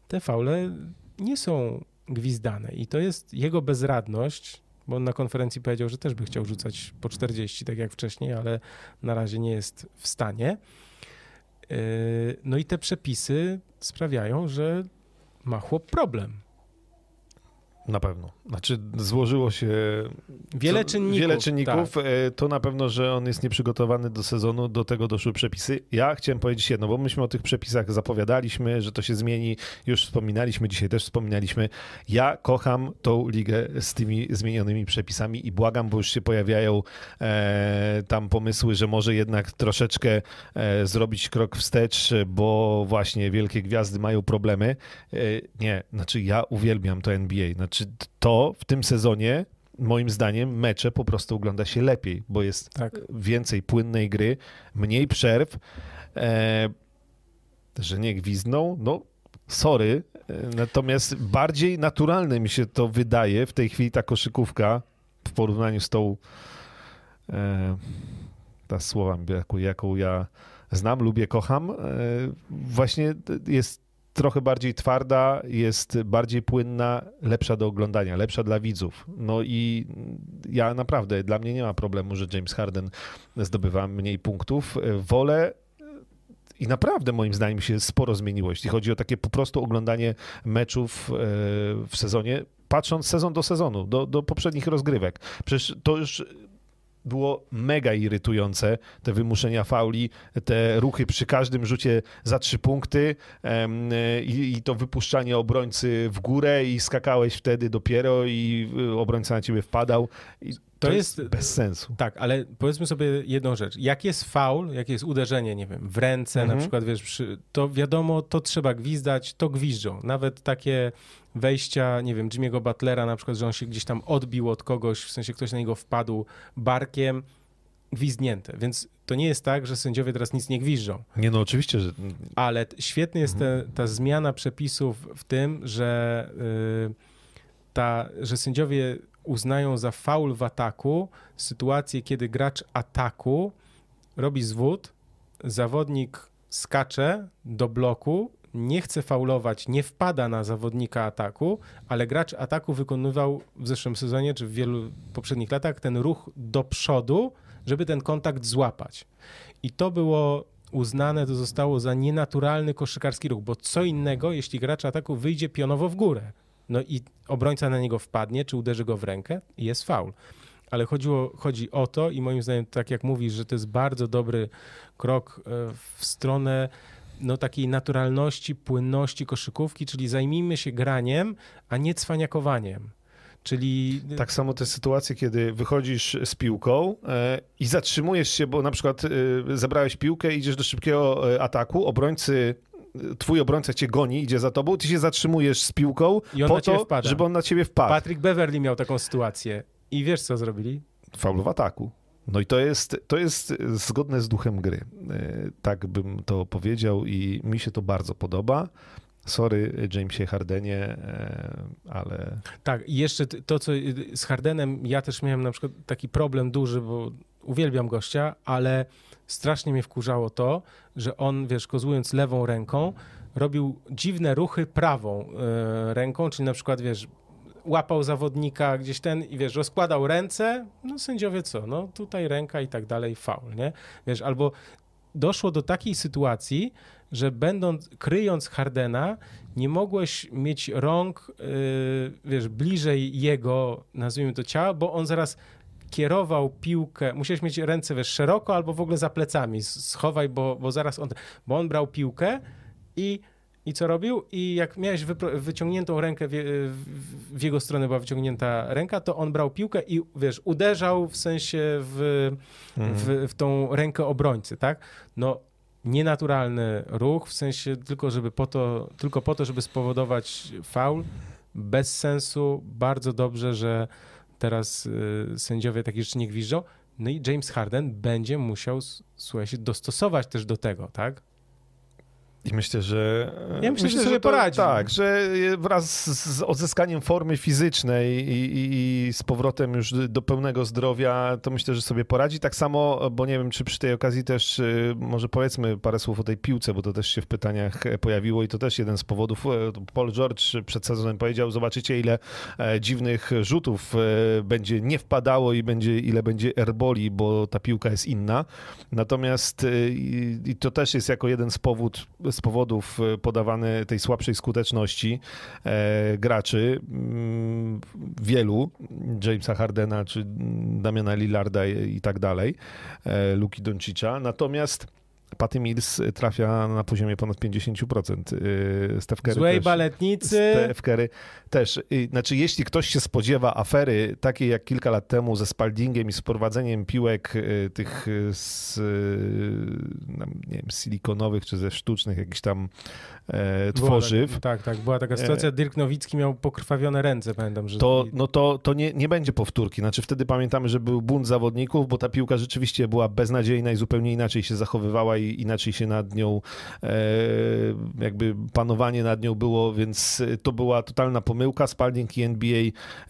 te faule nie są gwizdane. I to jest jego bezradność, bo on na konferencji powiedział, że też by chciał rzucać po 40, tak jak wcześniej, ale na razie nie jest w stanie. Yy, no i te przepisy sprawiają, że ma chłop problem. Na pewno. Znaczy, złożyło się. Wiele co, czynników. Wiele czynników. Tak. E, to na pewno, że on jest nieprzygotowany do sezonu, do tego doszły przepisy. Ja chciałem powiedzieć jedno, bo myśmy o tych przepisach zapowiadaliśmy, że to się zmieni. Już wspominaliśmy, dzisiaj też wspominaliśmy. Ja kocham tą ligę z tymi zmienionymi przepisami i błagam, bo już się pojawiają e, tam pomysły, że może jednak troszeczkę e, zrobić krok wstecz, bo właśnie wielkie gwiazdy mają problemy. E, nie, znaczy ja uwielbiam to NBA. Znaczy, to w tym sezonie moim zdaniem mecze po prostu ogląda się lepiej, bo jest tak. więcej płynnej gry, mniej przerw, e, że nie gwizną, no sorry, e, natomiast bardziej naturalne mi się to wydaje w tej chwili ta koszykówka w porównaniu z tą e, ta słowa, jaką, jaką ja znam, lubię, kocham, e, właśnie jest trochę bardziej twarda, jest bardziej płynna, lepsza do oglądania, lepsza dla widzów. No i ja naprawdę, dla mnie nie ma problemu, że James Harden zdobywa mniej punktów. Wolę i naprawdę moim zdaniem się sporo zmieniło, jeśli chodzi o takie po prostu oglądanie meczów e, w sezonie, patrząc sezon do sezonu, do, do poprzednich rozgrywek. Przecież to już było mega irytujące, te wymuszenia fauli, te ruchy przy każdym rzucie za trzy punkty i, i, to wypuszczanie obrońcy w górę i skakałeś wtedy dopiero i y, obrońca na ciebie wpadał. I to, to jest, jest, bez sensu. Tak, ale powiedzmy sobie jedną rzecz. Jak jest faul, jak jest uderzenie, nie wiem, w ręce mhm. na przykład, wiesz, przy, to wiadomo, to trzeba gwizdać, to gwiżdżą. Nawet takie wejścia, nie wiem, Jimmy'ego Butlera na przykład, że on się gdzieś tam odbił od kogoś, w sensie ktoś na niego wpadł barkiem, gwizdnięte. Więc to nie jest tak, że sędziowie teraz nic nie gwiżdżą. Nie, no oczywiście, że... Ale świetnie jest te, ta zmiana przepisów w tym, że, yy, ta, że sędziowie uznają za faul w ataku sytuację, kiedy gracz ataku robi zwód, zawodnik skacze do bloku nie chce faulować, nie wpada na zawodnika ataku, ale gracz ataku wykonywał w zeszłym sezonie, czy w wielu poprzednich latach ten ruch do przodu, żeby ten kontakt złapać. I to było uznane, to zostało za nienaturalny koszykarski ruch, bo co innego, jeśli gracz ataku wyjdzie pionowo w górę. No i obrońca na niego wpadnie, czy uderzy go w rękę i jest faul. Ale chodziło, chodzi o to i moim zdaniem, tak jak mówisz, że to jest bardzo dobry krok e, w stronę no, takiej naturalności, płynności koszykówki, czyli zajmijmy się graniem, a nie cwaniakowaniem. Czyli... Tak samo te sytuacje, kiedy wychodzisz z piłką e, i zatrzymujesz się, bo na przykład e, zebrałeś piłkę, idziesz do szybkiego e, ataku, obrońcy twój obrońca cię goni, idzie za tobą, ty się zatrzymujesz z piłką po to, wpada. żeby on na ciebie wpadł. Patrick Beverly miał taką sytuację. I wiesz, co zrobili? Faul w ataku. No i to jest, to jest zgodne z duchem gry. E, tak bym to powiedział i mi się to bardzo podoba. Sorry, Jamesie Hardenie, e, ale. Tak, i jeszcze to, co z Hardenem, ja też miałem na przykład taki problem duży, bo uwielbiam gościa, ale strasznie mnie wkurzało to, że on, wiesz, kozłując lewą ręką, robił dziwne ruchy prawą e, ręką, czyli na przykład, wiesz, łapał zawodnika gdzieś ten i wiesz, rozkładał ręce, no sędziowie co, no tutaj ręka i tak dalej, faul, nie? Wiesz, albo doszło do takiej sytuacji, że będąc, kryjąc Hardena, nie mogłeś mieć rąk, yy, wiesz, bliżej jego, nazwijmy to ciała, bo on zaraz kierował piłkę, musiałeś mieć ręce, wiesz, szeroko albo w ogóle za plecami, schowaj, bo, bo zaraz on, bo on brał piłkę i i co robił? I jak miałeś wyciągniętą rękę, w, w, jego stronę była wyciągnięta ręka, to on brał piłkę i wiesz, uderzał w sensie w, mhm. w, w tą rękę obrońcy, tak? No, nienaturalny ruch, w sensie tylko, żeby po to, tylko po to, żeby spowodować faul, bez sensu, bardzo dobrze, że teraz y, sędziowie takie rzeczy nie gwiżdżą. No i James Harden będzie musiał, słuchaj, się dostosować też do tego, tak? I myślę, że. Ja myślę, myślę że sobie to, poradzi. Tak, że wraz z odzyskaniem formy fizycznej i, i, i, z powrotem już do pełnego zdrowia, to myślę, że sobie poradzi. Tak samo, bo nie wiem, czy przy tej okazji też, y, może powiedzmy parę słów o tej piłce, bo to też się w pytaniach pojawiło i to też jeden z powodów. E, Paul George przed sezonem powiedział: Zobaczycie, ile e, dziwnych rzutów e, będzie nie wpadało i będzie, ile będzie erboli, bo ta piłka jest inna. Natomiast i to też jest jako jeden z powód z powodów e, podawany tej słabszej skuteczności e, graczy, mm, wielu, Jamesa Hardena czy Damiana Lillarda i tak dalej, e, Luki Doncicza. Natomiast Patty Mills trafia na poziomie ponad 50%. Y, Steph Curry Złej też, baletnicy. Steph Curry też. Znaczy, jeśli ktoś się spodziewa afery takiej jak kilka lat temu ze Spaldingiem i z prowadzeniem piłek y, tych y, z, nie wiem, silikonowych czy ze sztucznych jakichś tam e, tworzyw. Tak, tak, tak, była taka sytuacja. Dirk Nowicki miał pokrwawione ręce, pamiętam. Że... To, no to, to nie, nie będzie powtórki. Znaczy, wtedy pamiętamy, że był bunt zawodników, bo ta piłka rzeczywiście była beznadziejna i zupełnie inaczej się zachowywała i inaczej się nad nią, e, jakby panowanie nad nią było, więc to była totalna pomyłka. Spalding i NBA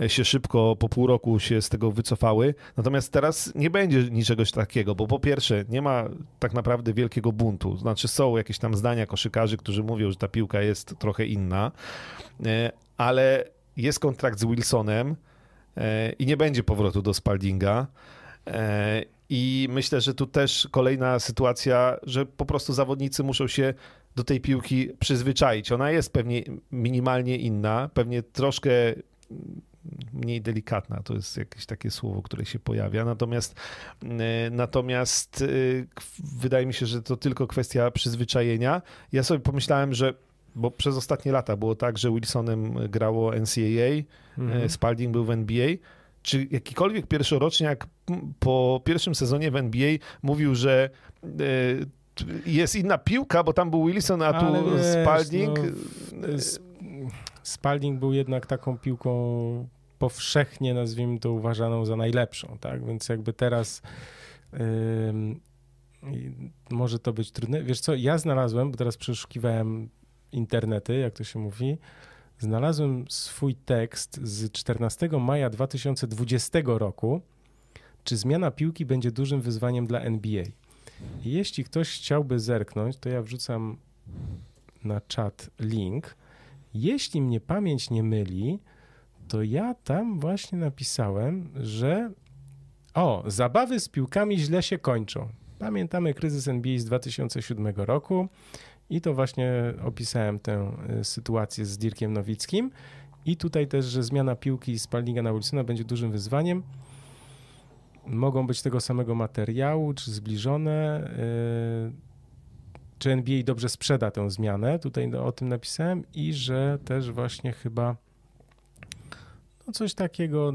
się szybko po pół roku się z tego wycofały. Natomiast teraz nie będzie niczego takiego, bo po pierwsze nie ma tak naprawdę wielkiego buntu. Znaczy są jakieś tam zdania koszykarzy, którzy mówią, że ta piłka jest trochę inna, e, ale jest kontrakt z Wilsonem e, i nie będzie powrotu do Spaldinga. I myślę, że tu też kolejna sytuacja, że po prostu zawodnicy muszą się do tej piłki przyzwyczaić. Ona jest pewnie minimalnie inna, pewnie troszkę mniej delikatna, to jest jakieś takie słowo, które się pojawia. Natomiast, natomiast wydaje mi się, że to tylko kwestia przyzwyczajenia. Ja sobie pomyślałem, że bo przez ostatnie lata było tak, że Wilsonem grało NCAA, mhm. Spalding był w NBA. Czy jakikolwiek pierwszoroczniak po pierwszym sezonie w NBA mówił, że e, jest inna piłka, bo tam był Wilson, a tu wiesz, Spalding. No, Spalding był jednak taką piłką powszechnie, nazwijmy to, uważaną za najlepszą, tak? Więc jakby teraz yy, może to być trudne. Wiesz co, ja znalazłem, bo teraz przeszukiwałem internety, jak to się mówi, znalazłem swój tekst z 14 maja 2020 roku, czy zmiana piłki będzie dużym wyzwaniem dla NBA. Jeśli ktoś chciałby zerknąć, to ja wrzucam na czat link. Jeśli mnie pamięć nie myli, to ja tam właśnie napisałem, że o, zabawy z piłkami źle się kończą. Pamiętamy kryzys NBA z 2007 roku. I to właśnie opisałem tę y, sytuację z Dirkiem Nowickim. I tutaj też, że zmiana piłki z Palninga na Wilsona będzie dużym wyzwaniem. Mogą być tego samego materiału, czy zbliżone. Y, czy NBA dobrze sprzeda tę zmianę? Tutaj o tym napisałem. I że też właśnie chyba no coś takiego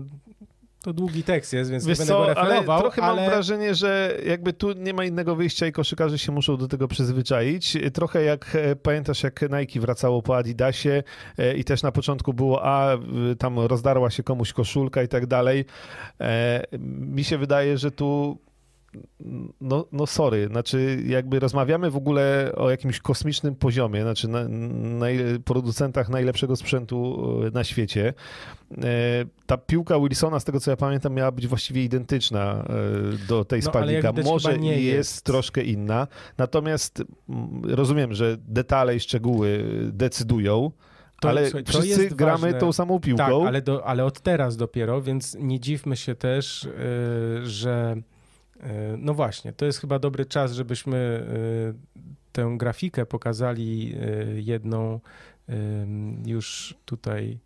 to długi tekst jest, więc Wiesz nie będę co, go referował. Ale trochę ale... mam wrażenie, że jakby tu nie ma innego wyjścia i koszykarze się muszą do tego przyzwyczaić. Trochę jak e, pamiętasz, jak Nike wracało po Adidasie e, i też na początku było, a tam rozdarła się komuś koszulka i tak dalej. E, mi się wydaje, że tu no, no sorry, znaczy jakby rozmawiamy w ogóle o jakimś kosmicznym poziomie, znaczy na, na producentach najlepszego sprzętu e, na świecie. E, ta piłka Wilsona, z tego co ja pamiętam, miała być właściwie identyczna e, do tej no, spalnika. Może nie jest, jest troszkę inna, natomiast rozumiem, że detale i szczegóły decydują. To, ale słuchaj, wszyscy gramy ważne. tą samą piłką. Tak, ale, do, ale od teraz dopiero, więc nie dziwmy się też, yy, że no właśnie, to jest chyba dobry czas, żebyśmy e, tę grafikę pokazali e, jedną, już tutaj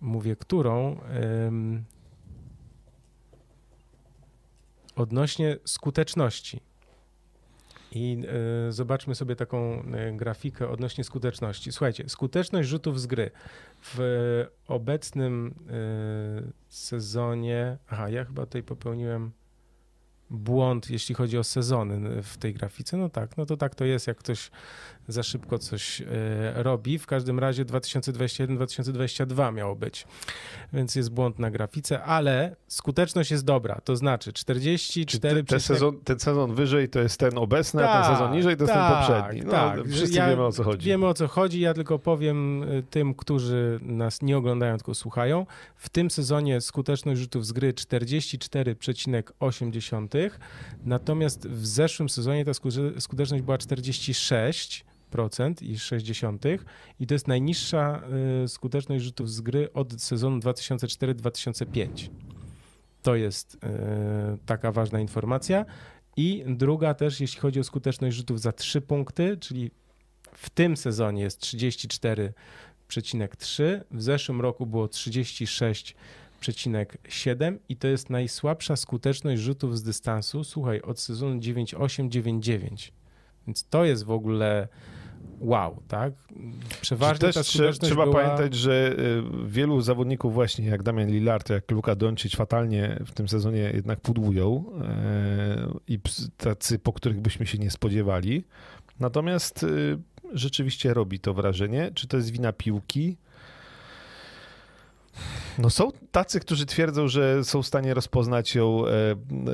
mówię, którą, odnośnie skuteczności. I zobaczmy sobie taką grafikę odnośnie skuteczności. Słuchajcie, skuteczność rzutów z gry w obecnym sezonie. Aha, ja chyba tutaj popełniłem błąd, jeśli chodzi o sezony w tej grafice. No tak, no to tak to jest, jak ktoś za szybko coś e, robi. W każdym razie 2021-2022 miało być, więc jest błąd na grafice, ale skuteczność jest dobra, to znaczy 44... Ten sezon, ten sezon wyżej to jest ten obecny, tak, a ten tak, sezon niżej to jest tak, ten poprzedni. No, tak. Wszyscy ja, wiemy o co chodzi. Wiemy o co chodzi, ja tylko powiem e, tym, którzy nas nie oglądają, tylko słuchają. W tym sezonie skuteczność rzutów z gry 44,8, natomiast w zeszłym sezonie ta skuteczność była 46, i 60 i to jest najniższa y, skuteczność rzutów z gry od sezonu 2004-2005. To jest y, taka ważna informacja. I druga też, jeśli chodzi o skuteczność rzutów za 3 punkty, czyli w tym sezonie jest 34,3, w zeszłym roku było 36,7 i to jest najsłabsza skuteczność rzutów z dystansu, słuchaj, od sezonu 9,8-9,9. Więc to jest w ogóle wow, tak? Przeważnie też ta trzeba była... pamiętać, że y, wielu zawodników właśnie jak Damian Lillard, jak Luka Doncic fatalnie w tym sezonie jednak pudłują e, i tacy, po których byśmy się nie spodziewali. Natomiast y, rzeczywiście robi to wrażenie. Czy to jest wina piłki? No są tacy, którzy twierdzą, że są w stanie rozpoznać ją e,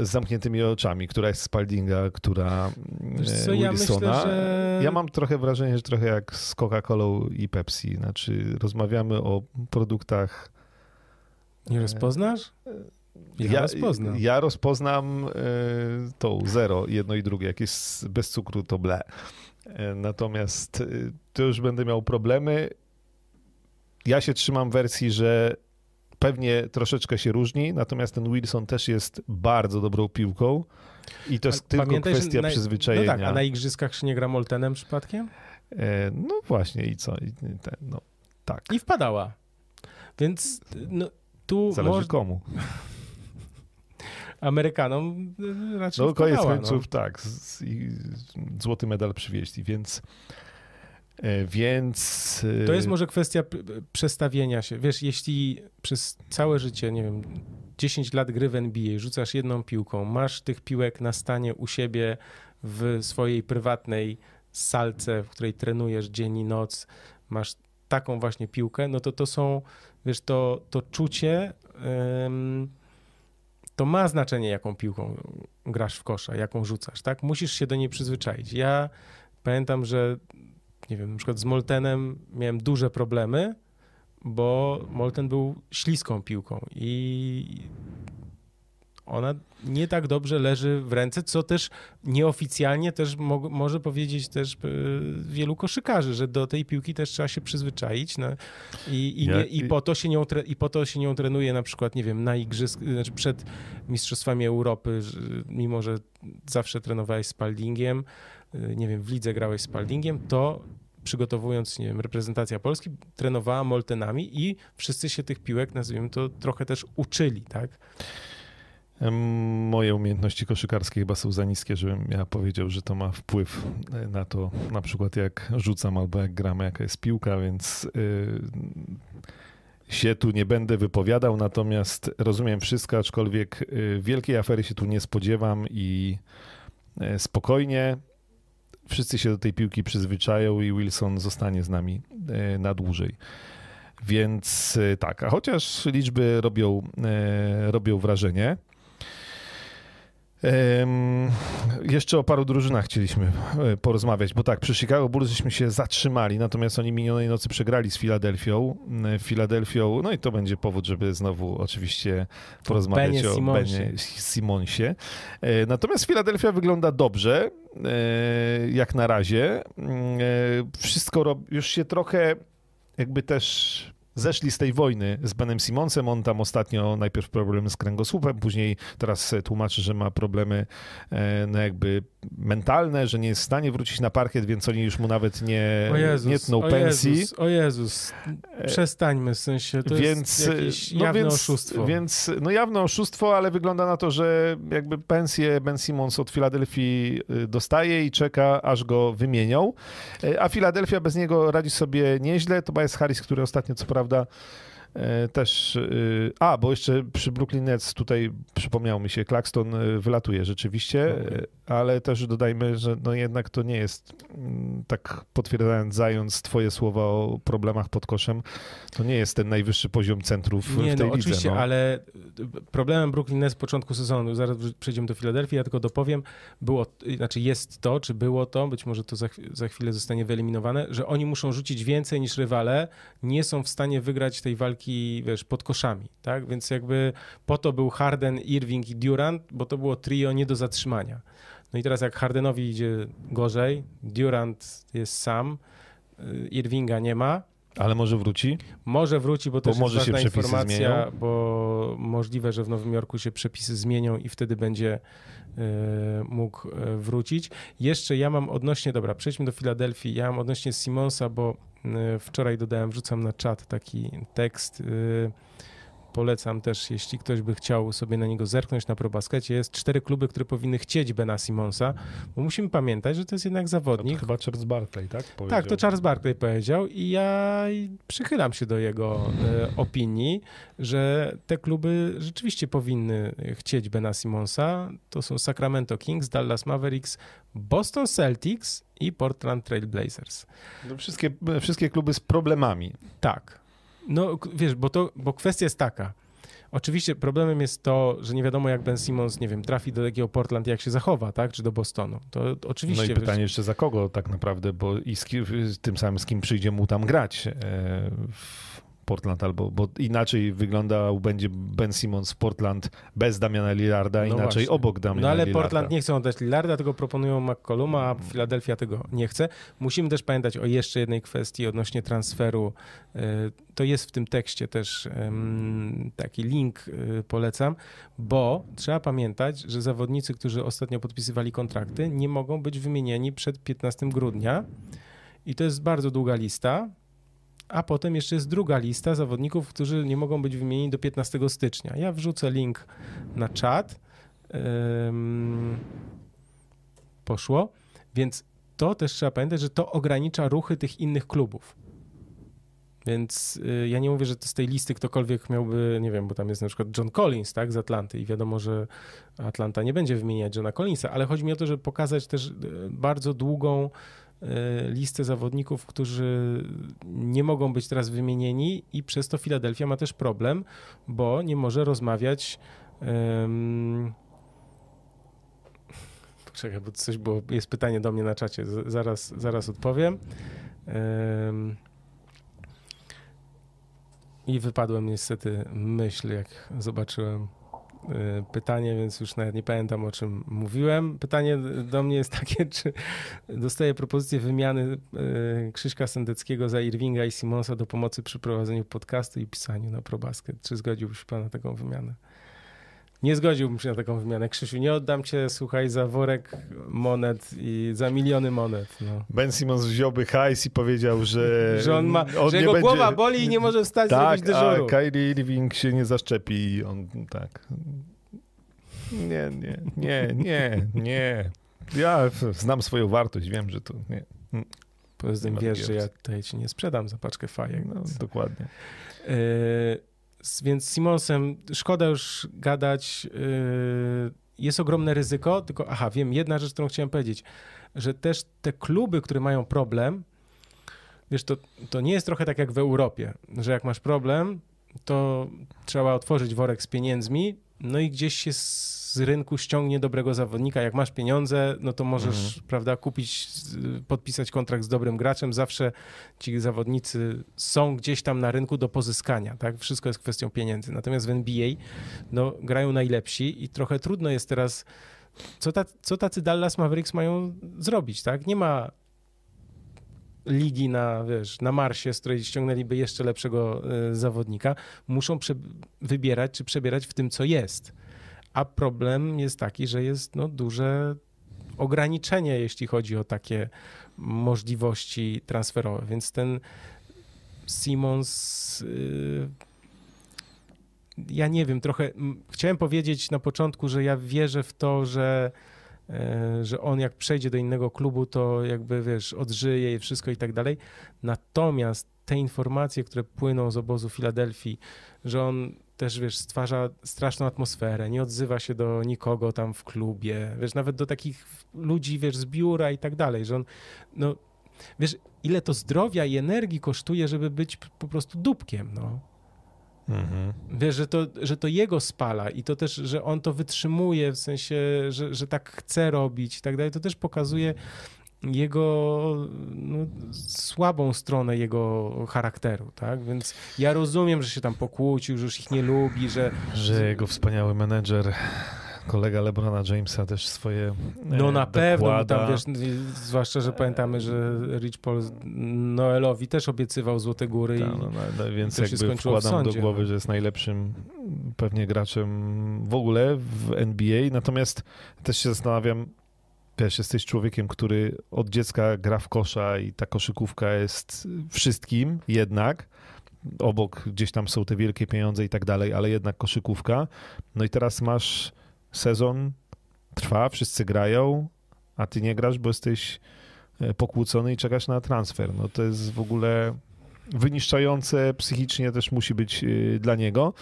z zamkniętymi oczami, która jest Spaldinga, która Wiesz co, ja Wilsona. myślę, że... Ja mam trochę wrażenie, że trochę jak z Coca-Colą i Pepsi. Znaczy, rozmawiamy o produktach. Nie rozpoznasz? Ja, rozpoznam. Ja rozpoznam e, tą zero, jedno i drugie. Jak jest bez cukru, to ble. E, Natomiast e, to już będę miał problemy. Ja się trzymam wersji, że pewnie troszeczkę się różni, natomiast ten Wilson też jest bardzo dobrą piłką i to jest A tylko kwestia na- przyzwyczajenia. No tak, a na igrzyskach się nie gra Moltenem przypadkiem? E, No właśnie i co? I ten, no, tak. I wpadała. Więc no, tu Zależy może komu. Amerykanom y, raczej No koniec wpadała, końców tak. z- i złoty medal przywieźli, więc e, więc e, To jest może kwestia przestawienia się. Wiesz, jeśli przez całe życie, nie wiem, 10 lat gry w NBA, rzucasz jedną piłką, masz tych piłek na stanie u siebie w swojej prywatnej salce, w której trenujesz dzień i noc, masz taką właśnie piłkę, no to to są, wiesz, to, to czucie, ym, to ma znaczenie, jaką piłką grasz w kosza, jaką rzucasz, tak? Musisz się do niej przyzwyczaić. Ja pamiętam, że nie wiem, na przykład z Moltenem miałem duże problemy, bo Molten był śliską piłką i ona nie tak dobrze leży w ręce, co też nieoficjalnie też mo- może powiedzieć też e, wielu koszykarzy, że do tej piłki też trzeba się przyzwyczaić no, i, i, nie, i, po to się nią i po to się nią trenuje na przykład, nie wiem, na igrzysk, znaczy przed Mistrzostwami Europy, że, mimo że zawsze trenowałeś z Spaldingiem, nie wiem, w lidze grałeś z Spaldingiem, to przygotowując, nie wiem, reprezentacja Polski, trenowała Moltenami i wszyscy się tych piłek, nazwijmy to, trochę też uczyli, tak? Moje umiejętności koszykarskie chyba są za niskie, żebym ja powiedział, że to ma wpływ e, na to, na przykład jak rzucam albo jak gramy, jaka jest piłka, więc y, się tu nie będę wypowiadał, natomiast rozumiem wszystko, aczkolwiek y, wielkiej afery się tu nie spodziewam i e, spokojnie wszyscy się do tej piłki przyzwyczają i Wilson zostanie z nami e, na dłużej. Więc e, tak, a chociaż liczby robią, e, robią wrażenie. Jeszcze o paru drużynach chcieliśmy e, porozmawiać, bo tak, przy Chicago Bulls żeśmy się zatrzymali, natomiast oni minionej nocy przegrali z Filadelfią. Filadelfią, no i to będzie powód, żeby znowu oczywiście porozmawiać Benie o Simonsie. Benie Simonsie. E, Natomiast Filadelfia wygląda dobrze, e, jak na razie. Wszystko już się trochę jakby też zeszli z tej wojny z Benem Simonsem. On tam ostatnio najpierw problemy z kręgosłupem, później teraz e, tłumaczy, że ma problemy e, no jakby mentalne, że nie jest w stanie wrócić na parkiet, więc oni już mu nawet nie, O Jezus, nie tną o pensji. Jezus, o Jezus, przestańmy, w sensie, to więc, jest jakieś no jawne więc, oszustwo. Więc, no jawne oszustwo, ale wygląda na to, że jakby pensję Ben Simmons od Filadelfii y, dostaje i czeka, aż go wymienią. Y, A Filadelfia bez niego radzi sobie nieźle. Tobias Harris, który ostatnio co prawda y, też... y, A, bo jeszcze przy Brooklyn Nets tutaj przypomniał mi się, Claxton y, wylatuje rzeczywiście, y, ale też dodajmy, że no jednak to nie jest, mm, tak potwierdzając zając twoje słowa o problemach pod koszem, to nie jest ten najwyższy poziom centrów Nie, w tej no lidze. oczywiście, no. ale problemem Brooklyn Nets z początku sezonu, zaraz przejdziemy do Filadelfii, ja tylko dopowiem, było, znaczy jest to, czy było to, być może to za, za chwilę zostanie wyeliminowane, że oni muszą rzucić więcej niż rywale, nie są w stanie wygrać tej walki, wiesz, pod koszami, tak? Więc jakby po to był Harden, Irving i Durant, bo to było trio nie do zatrzymania. No i teraz jak Hardenowi idzie gorzej, Durant jest sam, y, Irvinga nie ma, Ale może wróci? może wróci, bo Bo też może jest ważna informacja, zmienią. bo możliwe, że w Nowym Jorku się przepisy zmienią i wtedy będzie e, mógł e, wrócić. Jeszcze ja mam odnośnie, dobra, przejdźmy do Filadelfii, ja mam odnośnie Simonsa, bo e, wczoraj dodałem, wrzucam na czat taki tekst, e, polecam też, jeśli ktoś by chciał sobie na niego zerknąć na ProBaskecie, jest cztery kluby, które powinny chcieć Bena Simonsa, bo musimy pamiętać, że to jest jednak zawodnik, chyba Charles Barkley, tak? tak, to Charles Barkley powiedział i ja przychylam się do jego e, opinii, że te kluby rzeczywiście powinny chcieć Bena Simonsa. To są Sacramento Kings, Dallas Mavericks, Boston Celtics i Portland Trail Blazers. No wszystkie, wszystkie kluby z problemami. Tak. No wiesz, bo, to, bo kwestia jest taka. Oczywiście problemem jest to, że nie wiadomo jak Ben Simmons, nie wiem, trafi do takiego Portland, jak się zachowa, tak? Czy do Bostonu. To oczywiście... No i pytanie jeszcze za kogo tak naprawdę, bo i z kim, tym samym z kim przyjdzie mu tam grać. E, w Portland, albo bo inaczej wyglądał będzie Ben Simmons w Portland bez Damiana Lillarda, no inaczej właśnie. obok Damiana No ale Lillarda. Portland nie chcą oddać Lillarda, tylko proponują McColluma, a Philadelphia tego nie chce. Musimy też pamiętać o jeszcze jednej kwestii odnośnie transferu. E, to jest w tym tekście też taki link e, polecam, bo trzeba pamiętać, że zawodnicy, którzy ostatnio podpisywali kontrakty, nie mogą być wymienieni przed 15 grudnia. I to jest bardzo długa lista a potem jeszcze jest druga lista zawodników, którzy nie mogą być wymienieni do 15 stycznia. Ja wrzucę link na czat. poszło. Więc to też trzeba pamiętać, że to ogranicza ruchy tych innych klubów. Więc y, ja nie mówię, że z tej listy ktokolwiek miałby, nie wiem, bo tam jest na przykład John Collins, tak, z Atlanty i wiadomo, że Atlanta nie będzie wymieniać Johna Collinsa, ale chodzi mi o to, żeby pokazać też y, bardzo długą listę zawodników, którzy nie mogą być teraz wymienieni i przez to Filadelfia ma też problem, bo nie może rozmawiać um, Czekaj, bo coś było, jest pytanie do mnie na czacie, zaraz, zaraz odpowiem. Um, I wypadłem niestety myśl, jak zobaczyłem pytanie, więc już nawet nie pamiętam o czym mówiłem. Pytanie do mnie jest takie, czy dostaję propozycję wymiany y, Krzyśka Sendeckiego za Irvinga i Simonsa do pomocy przy prowadzeniu podcastu i pisaniu na ProBasket. Czy zgodziłby się pan na taką wymianę? Nie zgodziłbym się na taką wymianę. Krzysiu, nie oddam cię, słuchaj, za worek monet i za miliony monet. No. Ben Simmons wziąłby hajs i powiedział, że... że on ma, on że jego będzie... głowa boli i nie może wstać tak, zrobić dyżuru. a Kyrie Irving się nie zaszczepi i on tak... Nie, nie, nie, nie, nie. Ja znam swoją wartość, wiem, że to nie. Poza tym wiesz, że ja tutaj ci nie sprzedam za paczkę fajek. No, dokładnie. Y więc z Simonsem szkoda już gadać. Y, jest ogromne ryzyko, tylko aha, wiem, jedna rzecz, którą chciałem powiedzieć, że też te kluby, które mają problem, wiesz, to, to nie jest trochę tak jak w Europie, że jak masz problem, to trzeba otworzyć worek z pieniędzmi, no i gdzieś się z rynku ściągnie dobrego zawodnika. Jak masz pieniądze, no to możesz, mhm. prawda, kupić, podpisać kontrakt z dobrym graczem. Zawsze ci zawodnicy są gdzieś tam na rynku do pozyskania, tak? Wszystko jest kwestią pieniędzy. Natomiast w NBA, no, grają najlepsi i trochę trudno jest teraz, co, ta, co tacy Dallas Mavericks mają zrobić, tak? Nie ma ligi na, wiesz, na Marsie, z której ściągnęliby jeszcze lepszego y, zawodnika, muszą wybierać czy przebierać w tym, co jest. A problem jest taki, że jest no, duże ograniczenie, jeśli chodzi o takie możliwości transferowe. Więc ten Simons. Yy, ja nie wiem, trochę. Chciałem powiedzieć na początku, że ja wierzę w to, że, yy, że on jak przejdzie do innego klubu, to jakby wiesz, odżyje i wszystko i tak dalej. Natomiast te informacje, które płyną z obozu Filadelfii, że on też, wiesz, stwarza straszną atmosferę, nie odzywa się do nikogo tam w klubie, wiesz, nawet do takich ludzi, wiesz, z biura i tak dalej, że on, no, wiesz, ile to zdrowia i energii kosztuje, żeby być po prostu dupkiem, no. Mhm. Wiesz, że to, że to jego spala i to też, że on to wytrzymuje, w sensie, że, że tak chce robić i tak dalej, to też pokazuje, jego no, słabą stronę jego charakteru, tak? Więc ja rozumiem, że się tam pokłócił, że już ich nie lubi, że... Że jego wspaniały menedżer kolega Lebrona Jamesa też swoje No na pewno, tam wiesz, zwłaszcza, że pamiętamy, że Rich Paul Noelowi też obiecywał Złote Góry Ta, no, no, więc jakby wkładam do głowy, no. że jest najlepszym pewnie graczem w ogóle w NBA, natomiast też się zastanawiam, wiesz, jesteś człowiekiem, który od dziecka gra w kosza i ta koszykówka jest wszystkim jednak. Obok gdzieś tam są te wielkie pieniądze i tak dalej, ale jednak koszykówka. No i teraz masz sezon, trwa, wszyscy grają, a ty nie grasz, bo jesteś e, pokłócony i czekasz na transfer. No to jest w ogóle wyniszczające psychicznie też musi być e, dla niego.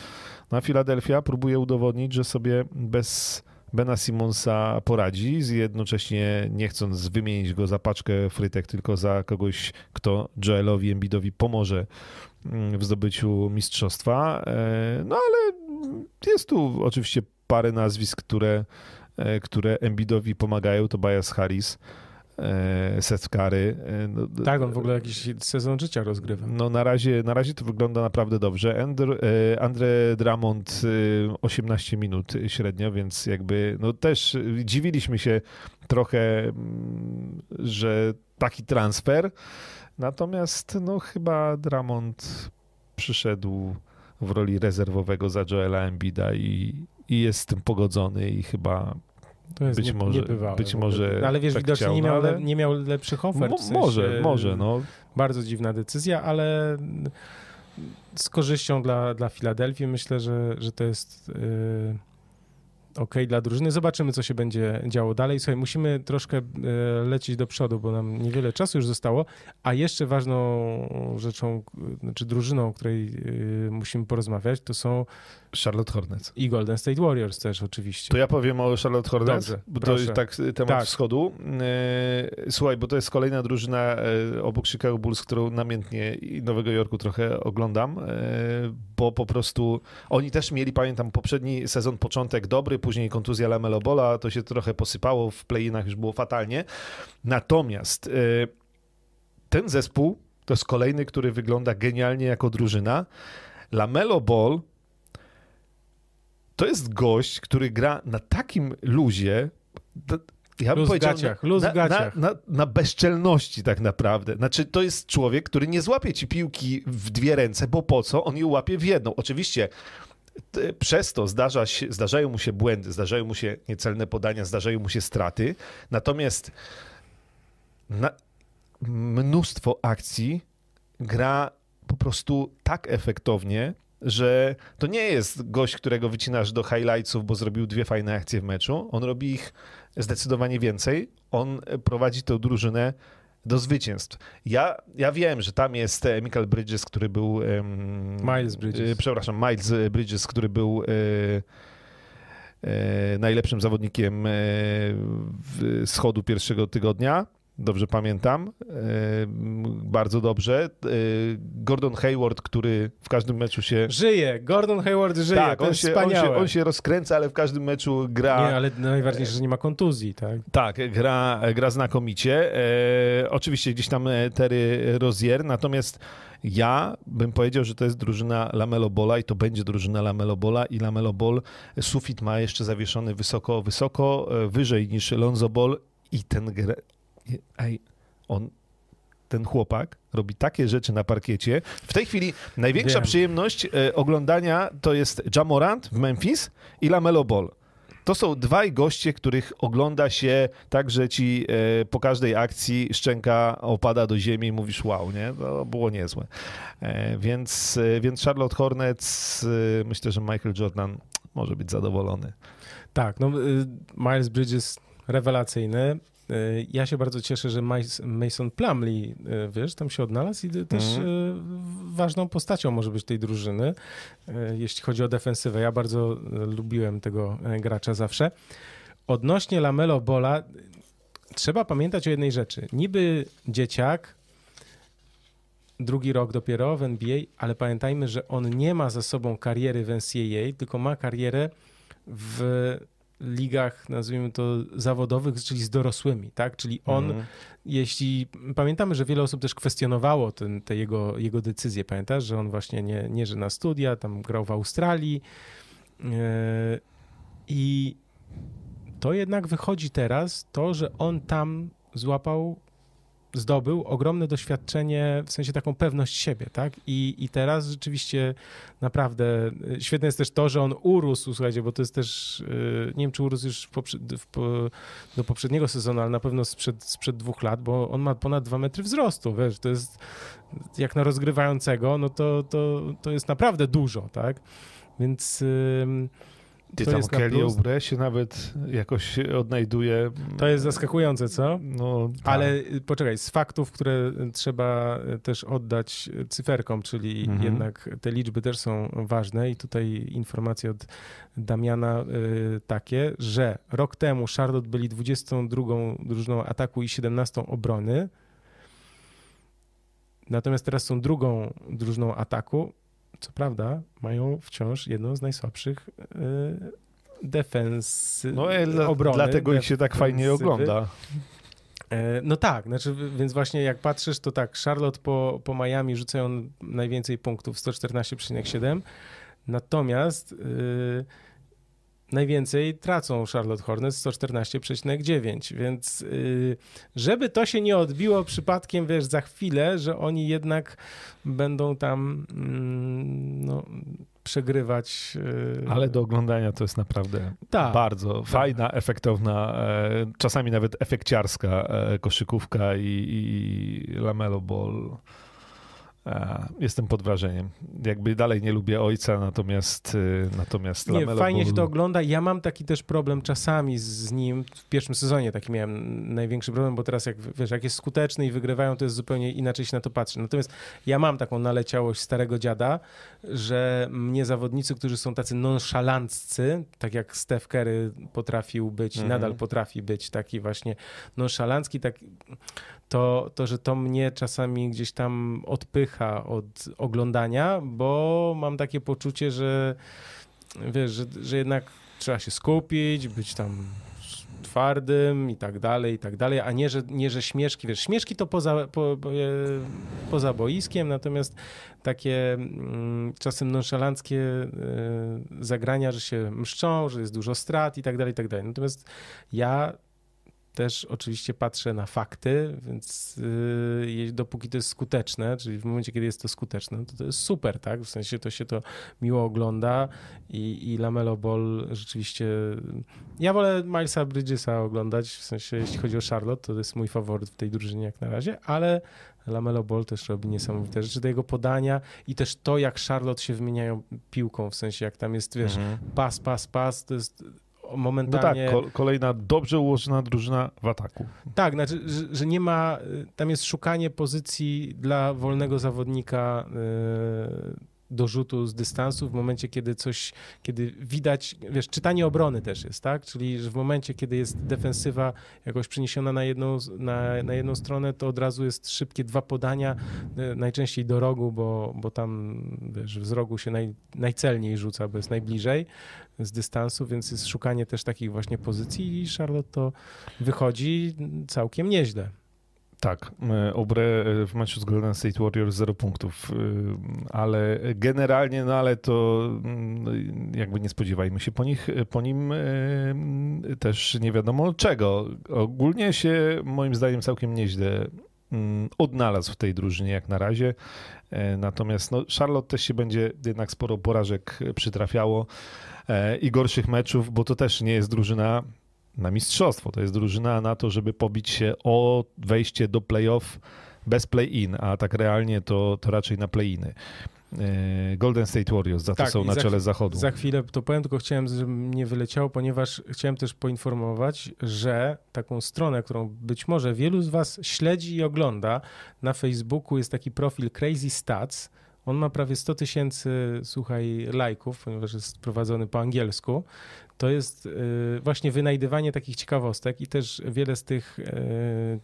No a Philadelphia próbuje udowodnić, że sobie bez Bena Simonsa poradzi, jednocześnie nie chcąc wymienić go za paczkę frytek, tylko za kogoś, kto Joelowi Embidowi pomoże mm, w zdobyciu mistrzostwa. E, no ale jest tu oczywiście parę nazwisk, które, e, które Embiidowi pomagają, to Bias Harris, e, Seth Curry. e, No, Tak, on w ogóle jakiś sezon życia rozgrywa. no na razie, na razie to wygląda naprawdę dobrze. Andre, e, Andre Drummond e, 18 minut średnio, więc jakby no też dziwiliśmy się trochę, mm, że taki transfer. Natomiast no chyba Drummond przyszedł w roli rezerwowego za Joela Embida i, i jest z tym pogodzony i chyba To jest Być nie, może- niebywałe być może Ale wiesz, tak widocznie chciał, nie, no miał, ale- le, nie miał lepszych ofert. mo, w sensie, może, może, no. Bardzo dziwna decyzja, ale z korzyścią dla, dla Filadelfii myślę, że, że to jest yy, ok dla drużyny. Zobaczymy, co się będzie działo dalej. Słuchaj, musimy troszkę yy, lecieć do przodu, bo nam niewiele czasu już zostało, a jeszcze ważną rzeczą, yy, znaczy drużyną, o której yy, musimy porozmawiać, to są Charlotte Hornets. i Golden State Warriors też oczywiście. To ja powiem o Charlotte Hornets, Dobrze, bo to jest tak temat Tak. wschodu. E, Słuchaj, bo to jest kolejna drużyna e, obok Chicago Bulls, którą namiętnie i Nowego Jorku trochę oglądam, e, bo po prostu oni też mieli, pamiętam, poprzedni sezon początek dobry, później kontuzja Lamelo Bola, to się trochę posypało, w play-inach już było fatalnie. Natomiast e, ten zespół to jest kolejny, który wygląda genialnie jako drużyna. Lamelo Ball to jest gość, który gra na takim luzie. Ja bym Luz w powiedział, gaciach, luz na, gaciach. Na, na, na bezczelności tak naprawdę. Znaczy, to jest człowiek, który nie złapie ci piłki w dwie ręce, bo po co? On ją łapie w jedną. Oczywiście przez to zdarza się, zdarzają mu się błędy, zdarzają mu się niecelne podania, zdarzają mu się straty. Natomiast na mnóstwo akcji gra po prostu tak efektownie, że to nie jest gość, którego wycinasz do highlightsów, bo zrobił dwie fajne akcje w meczu. On robi ich zdecydowanie więcej. On prowadzi tę drużynę do zwycięstw. Ja, ja wiem, że tam jest e, Michael Bridges, który był... Miles Bridges. e, Przepraszam, Miles Bridges, który był e, najlepszym zawodnikiem schodu pierwszego tygodnia. Dobrze pamiętam. E, Bardzo dobrze. E, Gordon Hayward, który w każdym meczu się... Żyje, Gordon Hayward żyje, Tak, on się, on, się, on się rozkręca, ale w każdym meczu gra... Nie, ale najważniejsze, że nie ma kontuzji, tak? Tak, gra, gra znakomicie. E, oczywiście gdzieś tam Terry Rozier, natomiast ja bym powiedział, że to jest drużyna Lamelo Bola i to będzie drużyna Lamelo Bola i Lamelo Ball sufit ma jeszcze zawieszony wysoko, wysoko, wyżej niż Lonzo Ball i ten. Ej, on ten chłopak robi takie rzeczy na parkiecie. W tej chwili największa Wiem. przyjemność e, oglądania to jest Jamorant w Memphis i Lamelo Ball. To są dwaj goście, których ogląda się tak, że ci e, po każdej akcji szczęka opada do ziemi i mówisz wow, nie? To było niezłe. E, więc, więc Charlotte Hornets, myślę, że Michael Jordan może być zadowolony. Tak, no y, Miles Bridges rewelacyjny. Y, Ja się bardzo cieszę, że Mason Plumlee, y, wiesz, tam się odnalazł i też y, ważną postacią może być tej drużyny, jeśli chodzi o defensywę. Ja bardzo lubiłem tego gracza zawsze. Odnośnie Lamelo Bola, trzeba pamiętać o jednej rzeczy. Niby dzieciak, drugi rok dopiero w NBA, ale pamiętajmy, że on nie ma za sobą kariery w NCAA, tylko ma karierę w ligach, nazwijmy to, zawodowych, czyli z dorosłymi, tak? Czyli on, Mhm. jeśli... Pamiętamy, że wiele osób też kwestionowało ten, te jego, jego decyzje, pamiętasz, że on właśnie nie, nie że na studia, tam grał w Australii yy, i to jednak wychodzi teraz to, że on tam złapał zdobył ogromne doświadczenie, w sensie taką pewność siebie, tak? I, I teraz rzeczywiście naprawdę y, świetne jest też to, że on urósł, słuchajcie, bo to jest też, y, nie wiem, czy urósł już poprze- po, do poprzedniego sezonu, ale na pewno sprzed, sprzed dwóch lat, bo on ma ponad dwa metry wzrostu, wiesz, to jest jak na rozgrywającego, no to, to, to jest naprawdę dużo, tak? Więc ym, Ty to tam Kelly. Oubre się nawet jakoś odnajduje. to jest zaskakujące, co? No, tak. Ale y, poczekaj, z faktów, które y, trzeba y, też oddać cyferkom, czyli Mhm. jednak te liczby też są ważne i tutaj informacje od Damiana takie, że rok temu Charlotte byli 22 drużyną ataku i 17 obrony, natomiast teraz są drugą drużyną ataku co prawda mają wciąż jedną z najsłabszych yy, defens no, dla, obrony. Dlatego ich się tak fajnie ogląda. E, no tak, znaczy, więc właśnie jak patrzysz, to tak, Charlotte po, po Miami rzucają najwięcej punktów, 114,7, natomiast yy, najwięcej tracą Charlotte Hornets 114,9, więc yy, żeby to się nie odbiło przypadkiem, wiesz, za chwilę, że oni jednak będą tam mm, no, przegrywać. Yy... Ale do oglądania to jest naprawdę tak, bardzo tak. fajna, efektowna, e, czasami nawet efekciarska e, koszykówka i, i lamelo ball Jestem pod wrażeniem. Jakby dalej nie lubię ojca, natomiast y, natomiast Nie, fajnie się to ogląda. Ja mam taki też problem czasami z nim. W pierwszym sezonie taki miałem największy problem, bo teraz jak wiesz, jak jest skuteczny i wygrywają, to jest zupełnie inaczej się na to patrzy. Natomiast ja mam taką naleciałość starego dziada, że mnie zawodnicy, którzy są tacy nonszalanccy, tak jak Steph Curry potrafił być, mhm. nadal potrafi być taki właśnie nonszalancki, tak to, to, że to mnie czasami gdzieś tam odpycha od oglądania, bo mam takie poczucie, że wiesz, że, że jednak trzeba się skupić, być tam twardym i tak dalej, i tak dalej, a nie, że, nie, że śmieszki, wiesz, śmieszki to poza, po, po, e, poza boiskiem, natomiast takie mm, czasem nonszalanckie y, zagrania, że się mszczą, że jest dużo strat i tak dalej, i tak dalej. Natomiast ja też oczywiście patrzę na fakty, więc yy, dopóki to jest skuteczne, czyli w momencie, kiedy jest to skuteczne, to to jest super, tak? W sensie to się to miło ogląda i, i Lamelo Ball rzeczywiście... Ja wolę Milesa Bridgesa oglądać, w sensie jeśli chodzi o Charlotte, to jest mój faworyt w tej drużynie jak na razie, ale Lamelo Ball też robi niesamowite rzeczy do jego podania i też to, jak Charlotte się wymieniają piłką, w sensie jak tam jest, wiesz, mhm. pas, pas, pas, to jest momentalnie... No tak, kolejna dobrze ułożona drużyna w ataku. Tak, znaczy, że, nie ma, tam jest szukanie pozycji dla wolnego zawodnika yy, do rzutu z dystansu w momencie, kiedy coś, kiedy widać, wiesz, czytanie obrony też jest, tak? Czyli w momencie, kiedy jest defensywa jakoś przeniesiona na jedną, na, na jedną stronę, to od razu jest szybkie dwa podania, yy, najczęściej do rogu, bo, bo tam, wiesz, z rogu się naj, najcelniej rzuca, bo jest najbliżej z dystansu, więc jest szukanie też takich właśnie pozycji i Charlotte to wychodzi całkiem nieźle. Tak, e, Obre e, w meczu z Golden State Warriors 0 punktów, e, ale generalnie, no ale to mm, jakby nie spodziewajmy się po, nich, po nim też nie wiadomo czego. Ogólnie się moim zdaniem całkiem nieźle mm, odnalazł w tej drużynie jak na razie. Natomiast no, Charlotte też się będzie jednak sporo porażek przytrafiało. E, i gorszych meczów, bo to też nie jest drużyna na mistrzostwo. To jest drużyna na to, żeby pobić się o wejście do playoff bez play-in, a tak realnie to, to raczej na play-iny. E, Golden State Warriors, za to tak, są na czele zachodu. Za chwilę to powiem, tylko chciałem, żeby mnie wyleciało, ponieważ chciałem też poinformować, że taką stronę, którą być może wielu z was śledzi i ogląda, na Facebooku jest taki profil Crazy Stats, on ma prawie 100 tysięcy, słuchaj, lajków, ponieważ jest prowadzony po angielsku. To jest y, właśnie wynajdywanie takich ciekawostek i też wiele z tych y,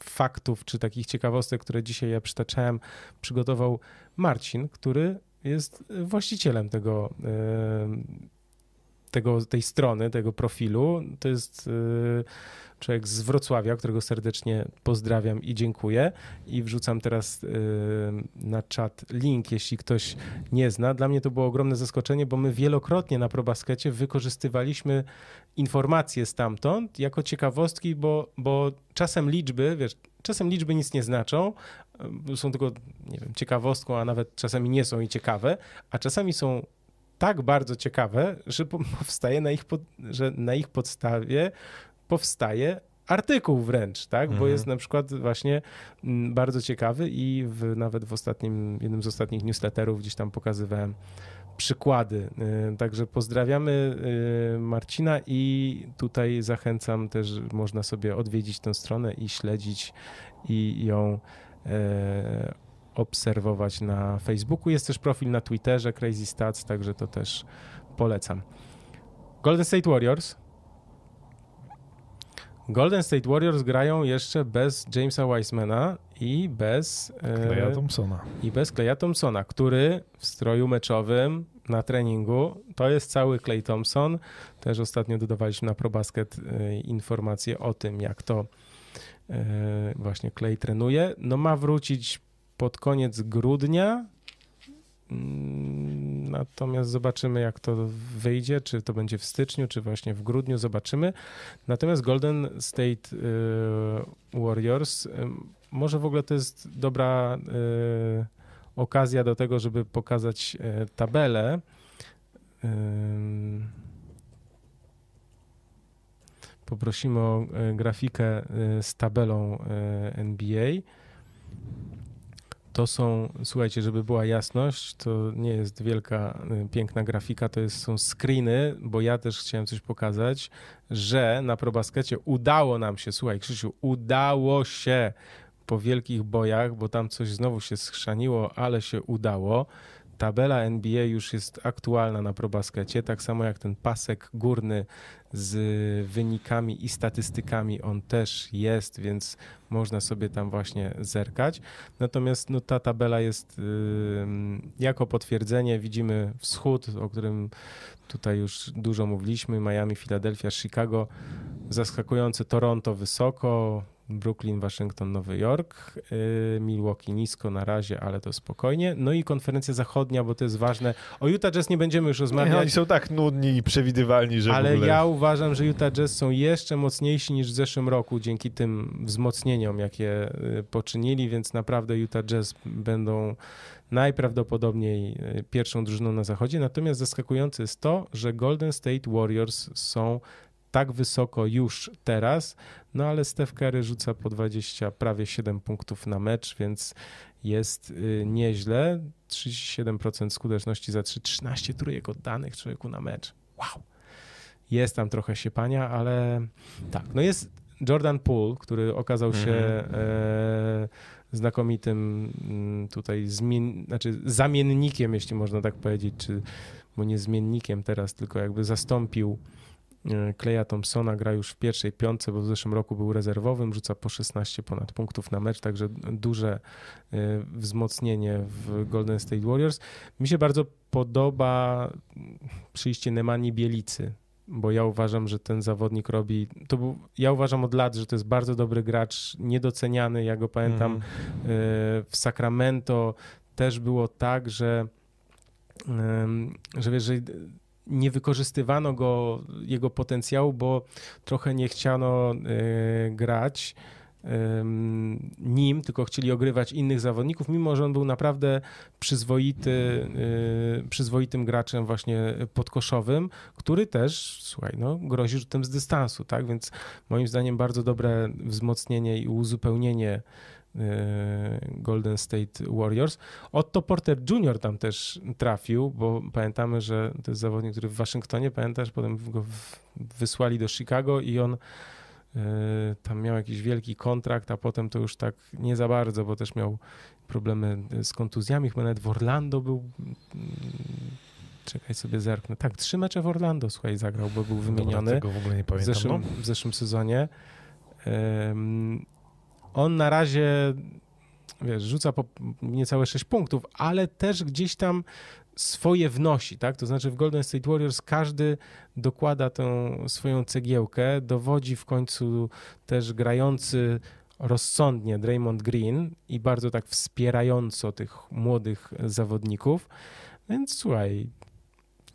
faktów czy takich ciekawostek, które dzisiaj ja przytaczałem, przygotował Marcin, który jest właścicielem tego, y, tego tej strony, tego profilu. To jest człowiek z Wrocławia, którego serdecznie pozdrawiam i dziękuję. I wrzucam teraz y, na czat link, jeśli ktoś nie zna. Dla mnie to było ogromne zaskoczenie, bo my wielokrotnie na ProBaskecie wykorzystywaliśmy informacje stamtąd jako ciekawostki, bo, bo czasem liczby, wiesz, czasem liczby nic nie znaczą, y, są tylko, nie wiem, ciekawostką, a nawet czasami nie są i ciekawe, a czasami są tak bardzo ciekawe, że powstaje na ich, pod, że na ich podstawie powstaje artykuł wręcz, tak? Mhm. Bo jest na przykład właśnie mm, bardzo ciekawy i w, nawet w ostatnim, jednym z ostatnich newsletterów gdzieś tam pokazywałem przykłady. Y, także pozdrawiamy y, Marcina i tutaj zachęcam też, można sobie odwiedzić tę stronę i śledzić i ją e, obserwować na Facebooku. Jest też profil na Twitterze Crazy Stats, także to też polecam. Golden State Warriors Golden State Warriors grają jeszcze bez Jamesa Wisemana i bez Kleja Thompsona. I bez Kleja Thompsona, który w stroju meczowym na treningu to jest cały Clay Thompson. Też ostatnio dodawaliśmy na ProBasket informacje o tym, jak to właśnie Clay trenuje. No ma wrócić pod koniec grudnia. Mm, natomiast zobaczymy, jak to wyjdzie, czy to będzie w styczniu, czy właśnie w grudniu, zobaczymy. Natomiast Golden State y, Warriors, y, może w ogóle to jest dobra y, okazja do tego, żeby pokazać tabelę. Poprosimy o grafikę z tabelą NBA. To są, słuchajcie, żeby była jasność, to nie jest wielka, y, piękna grafika, to jest, są screeny, bo ja też chciałem coś pokazać, że na probaskecie udało nam się, słuchaj Krzysiu, udało się po wielkich bojach, bo tam coś znowu się schrzaniło, ale się udało. Tabela NBA już jest aktualna na probaskecie, tak samo jak ten pasek górny z wynikami i statystykami on też jest, więc można sobie tam właśnie zerkać. Natomiast no, ta tabela jest jako potwierdzenie, widzimy wschód, o którym tutaj już dużo mówiliśmy, Miami, Philadelphia, Chicago, zaskakujące Toronto wysoko, Brooklyn, Waszyngton, Nowy Jork, y, Milwaukee nisko na razie, ale to spokojnie. No i konferencja zachodnia, bo to jest ważne. O Utah Jazz nie będziemy już rozmawiać. Nie, oni są tak nudni i przewidywalni, że Ale ogóle... ja uważam, że Utah Jazz są jeszcze mocniejsi niż w zeszłym roku dzięki tym wzmocnieniom, jakie y, poczynili, więc naprawdę Utah Jazz będą najprawdopodobniej y, pierwszą drużyną na zachodzie. Natomiast zaskakujące jest to, że Golden State Warriors są tak wysoko już teraz, no ale Steph Curry rzuca po 20, prawie 7 punktów na mecz, więc jest y, nieźle. 37% skuteczności za 3, 13 trójek oddanych człowieku na mecz. Wow. Jest tam trochę siepania, ale tak. No jest Jordan Poole, który okazał się mhm. e, znakomitym mm, tutaj zmien, znaczy zamiennikiem, jeśli można tak powiedzieć, czy bo nie zmiennikiem teraz, tylko jakby zastąpił Kleja e, Thompsona gra już w pierwszej piątce, bo w zeszłym roku był rezerwowym, rzuca po 16 ponad punktów na mecz, także duże e, wzmocnienie w Golden State Warriors. Mi się bardzo podoba przyjście Nemani Bielicy, bo ja uważam, że ten zawodnik robi, to był, ja uważam od lat, że to jest bardzo dobry gracz, niedoceniany, ja go pamiętam mm. w Sacramento też było tak, że że wiesz, że nie wykorzystywano go, jego potencjału, bo trochę nie chciano y, grać nim, tylko chcieli ogrywać innych zawodników, mimo że on był naprawdę przyzwoity, y, przyzwoitym graczem właśnie podkoszowym, który też, słuchaj, no, grozi rzutem z dystansu, tak? Więc moim zdaniem bardzo dobre wzmocnienie i uzupełnienie E, Golden State Warriors. Otto Porter Jr. tam też trafił, bo pamiętamy, że to jest zawodnik, który w Waszyngtonie, pamiętasz, potem go wysłali do Chicago i on e, tam miał jakiś wielki kontrakt, a potem to już tak nie za bardzo, bo też miał problemy z kontuzjami. Chyba nawet w Orlando był. Czekaj sobie zerknę. Tak, trzy mecze w Orlando, słuchaj, zagrał, bo był wymieniony Dobra, tego w, ogóle nie pamiętam, w, zeszłym, no. w zeszłym sezonie. On na razie, wiesz, rzuca po niecałe 6 punktów, ale też gdzieś tam swoje wnosi, tak? To znaczy w Golden State Warriors każdy dokłada tę swoją cegiełkę, dowodzi w końcu też grający rozsądnie Draymond Green i bardzo tak wspierająco tych młodych zawodników. Więc słuchaj,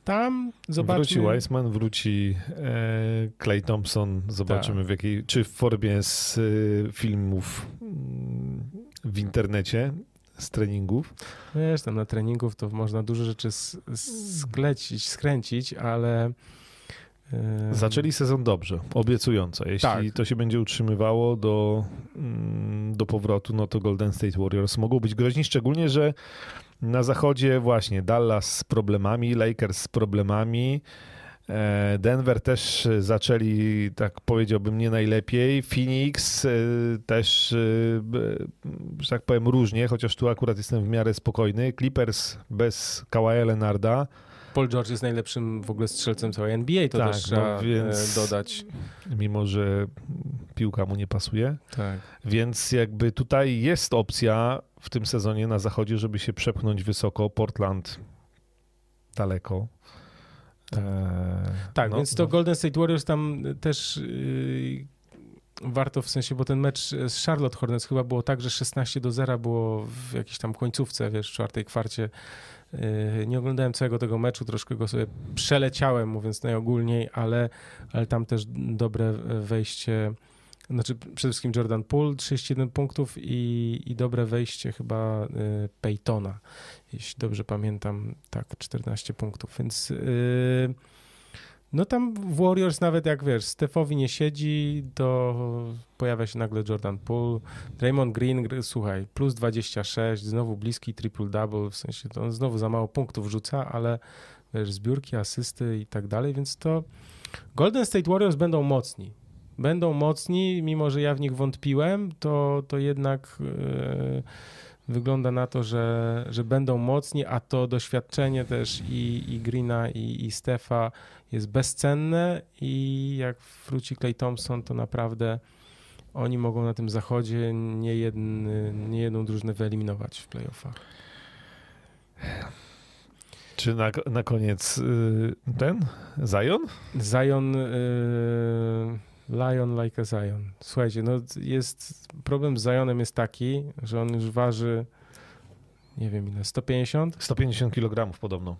tam zobaczmy. Wróci Weissman, wróci e, Clay Thompson, zobaczymy w jakiej, czy w formie z e, filmów mm, w internecie, z treningów. Wiesz, tam na treningów to można dużo rzeczy sklecić, skręcić, ale e, Zaczęli sezon dobrze, obiecująco. Jeśli tak. to się będzie utrzymywało do, mm, do powrotu, no to Golden State Warriors mogą być groźni, szczególnie, że na zachodzie właśnie Dallas z problemami, Lakers z problemami. E, Denver też zaczęli, tak powiedziałbym, nie najlepiej. Phoenix e, też, e, że tak powiem, różnie, chociaż tu akurat jestem w miarę spokojny. Clippers bez Kawaja Leonarda. Paul George jest najlepszym w ogóle strzelcem całej NBA, to tak, też no trzeba no, dodać. Mimo, że piłka mu nie pasuje. Tak. Więc jakby tutaj jest opcja w tym sezonie na zachodzie, żeby się przepchnąć wysoko. Portland daleko. Tak, Eee, tak no, więc to no. Golden State Warriors tam też yy, warto w sensie, bo ten mecz z Charlotte Hornets chyba było tak, że 16 do 0 było w jakiejś tam końcówce, wiesz, w czwartej kwarcie. Yy, nie oglądałem całego tego meczu, troszkę go sobie przeleciałem, mówiąc najogólniej, ale, ale tam też dobre wejście, znaczy przede wszystkim Jordan Poole, 31 punktów i, i dobre wejście chyba yy, Peytona, jeśli dobrze pamiętam, tak, 14 punktów, więc yy, no tam w Warriors nawet jak wiesz, Stefowi nie siedzi, to pojawia się nagle Jordan Poole, Draymond Green, słuchaj, plus 26, znowu bliski triple-double, w sensie to on znowu za mało punktów rzuca, ale wiesz, zbiórki, asysty i tak dalej, więc to Golden State Warriors będą mocni. Będą mocni, mimo że ja w nich wątpiłem, to, to jednak yy, wygląda na to, że, że będą mocni, a to doświadczenie też i, i Greena, i, i Stefa jest bezcenne i jak wróci Clay Thompson, to naprawdę oni mogą na tym zachodzie nie, jedny, nie jedną drużynę wyeliminować w playoffach. Czy na, na koniec y, ten? Zion? Zion, y, Lion like a Zion. Słuchajcie, no jest, problem z Zionem jest taki, że on już waży nie wiem ile, 150? 150 kg podobno.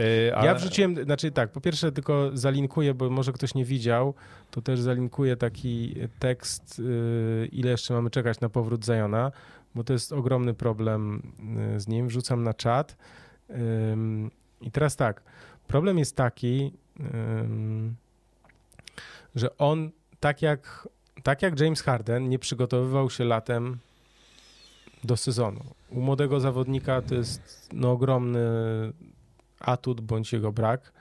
Y, ale- Ja wrzuciłem, znaczy tak, po pierwsze tylko zalinkuję, bo może ktoś nie widział, to też zalinkuję taki tekst, y, ile jeszcze mamy czekać na powrót Zajona, bo to jest ogromny problem y, z nim. Wrzucam na czat. I teraz tak, problem jest taki, ym, że on tak jak, tak jak James Harden nie przygotowywał się latem do sezonu. U młodego zawodnika to jest no, ogromny atut bądź jego brak.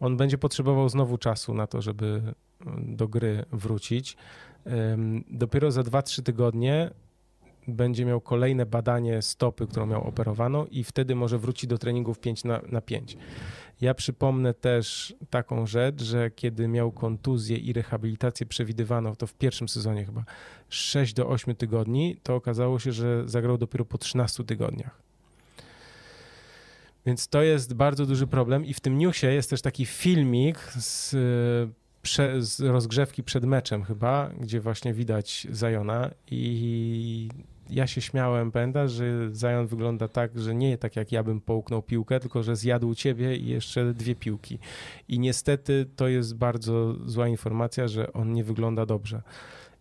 On będzie potrzebował znowu czasu na to, żeby do gry wrócić. Dopiero za 2-3 tygodnie będzie miał kolejne badanie stopy, którą miał operowaną i wtedy może wrócić do treningów 5 na, na 5. Ja przypomnę też taką rzecz, że kiedy miał kontuzję i rehabilitację przewidywaną, to w pierwszym sezonie chyba 6 do 8 tygodni, to okazało się, że zagrał dopiero po 13 tygodniach. Więc to jest bardzo duży problem i w tym newsie jest też taki filmik z, prze, z rozgrzewki przed meczem chyba, gdzie właśnie widać Zajona i ja się śmiałem, pamiętasz, że Zajon wygląda tak, że nie tak jak ja bym połknął piłkę, tylko że zjadł ciebie i jeszcze dwie piłki. I niestety to jest bardzo zła informacja, że on nie wygląda dobrze.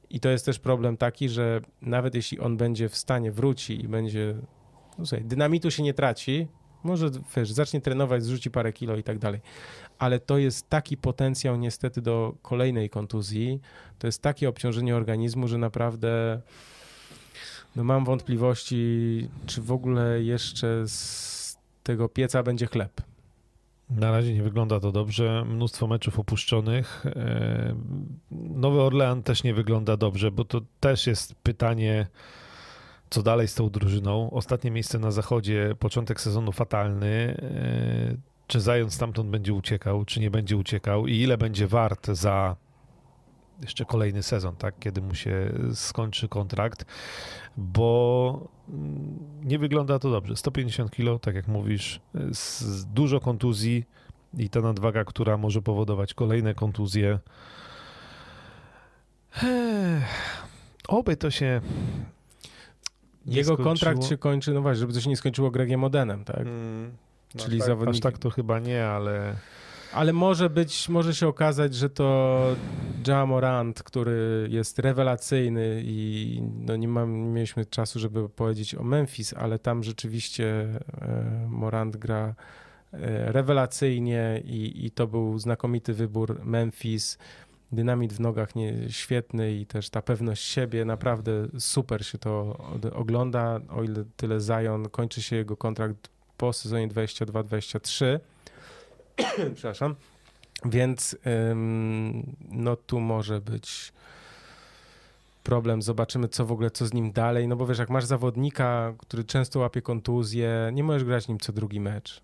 I to jest też problem taki, że nawet jeśli on będzie w stanie, wróci i będzie, no słuchaj, dynamitu się nie traci, może wiesz, zacznie trenować, zrzuci parę kilo i tak dalej. Ale to jest taki potencjał niestety do kolejnej kontuzji, to jest takie obciążenie organizmu, że naprawdę no mam wątpliwości, czy w ogóle jeszcze z tego pieca będzie chleb. Na razie nie wygląda to dobrze. Mnóstwo meczów opuszczonych. E, Nowy Orlean też nie wygląda dobrze, bo to też jest pytanie, co dalej z tą drużyną. Ostatnie miejsce na zachodzie, początek sezonu fatalny. Czy Zion stamtąd będzie uciekał, czy nie będzie uciekał i ile będzie wart za jeszcze kolejny sezon, tak, kiedy mu się skończy kontrakt, bo mm, nie wygląda to dobrze. 150 kilo, tak jak mówisz, dużo kontuzji i ta nadwaga, która może powodować kolejne kontuzje. Oby to się. Jego skończyło. kontrakt się kończy, no właśnie, żeby to się nie skończyło Gregiem Odenem, tak? Mm, no Czyli tak, zawodnik- Aż tak to chyba nie, ale. Ale może być, może się okazać, że to Ja Morant, który jest rewelacyjny i no nie, mam, nie mieliśmy czasu, żeby powiedzieć o Memphis, ale tam rzeczywiście e, Morant gra e, rewelacyjnie i, i to był znakomity wybór Memphis. Dynamit w nogach nie, świetny i też ta pewność siebie, naprawdę super się to od- ogląda, o ile tyle Zion, kończy się jego kontrakt po sezonie 22-23 przepraszam. Więc ym, no tu może być problem. Zobaczymy, co w ogóle, co z nim dalej. No bo wiesz, jak masz zawodnika, który często łapie kontuzję, nie możesz grać nim co drugi mecz.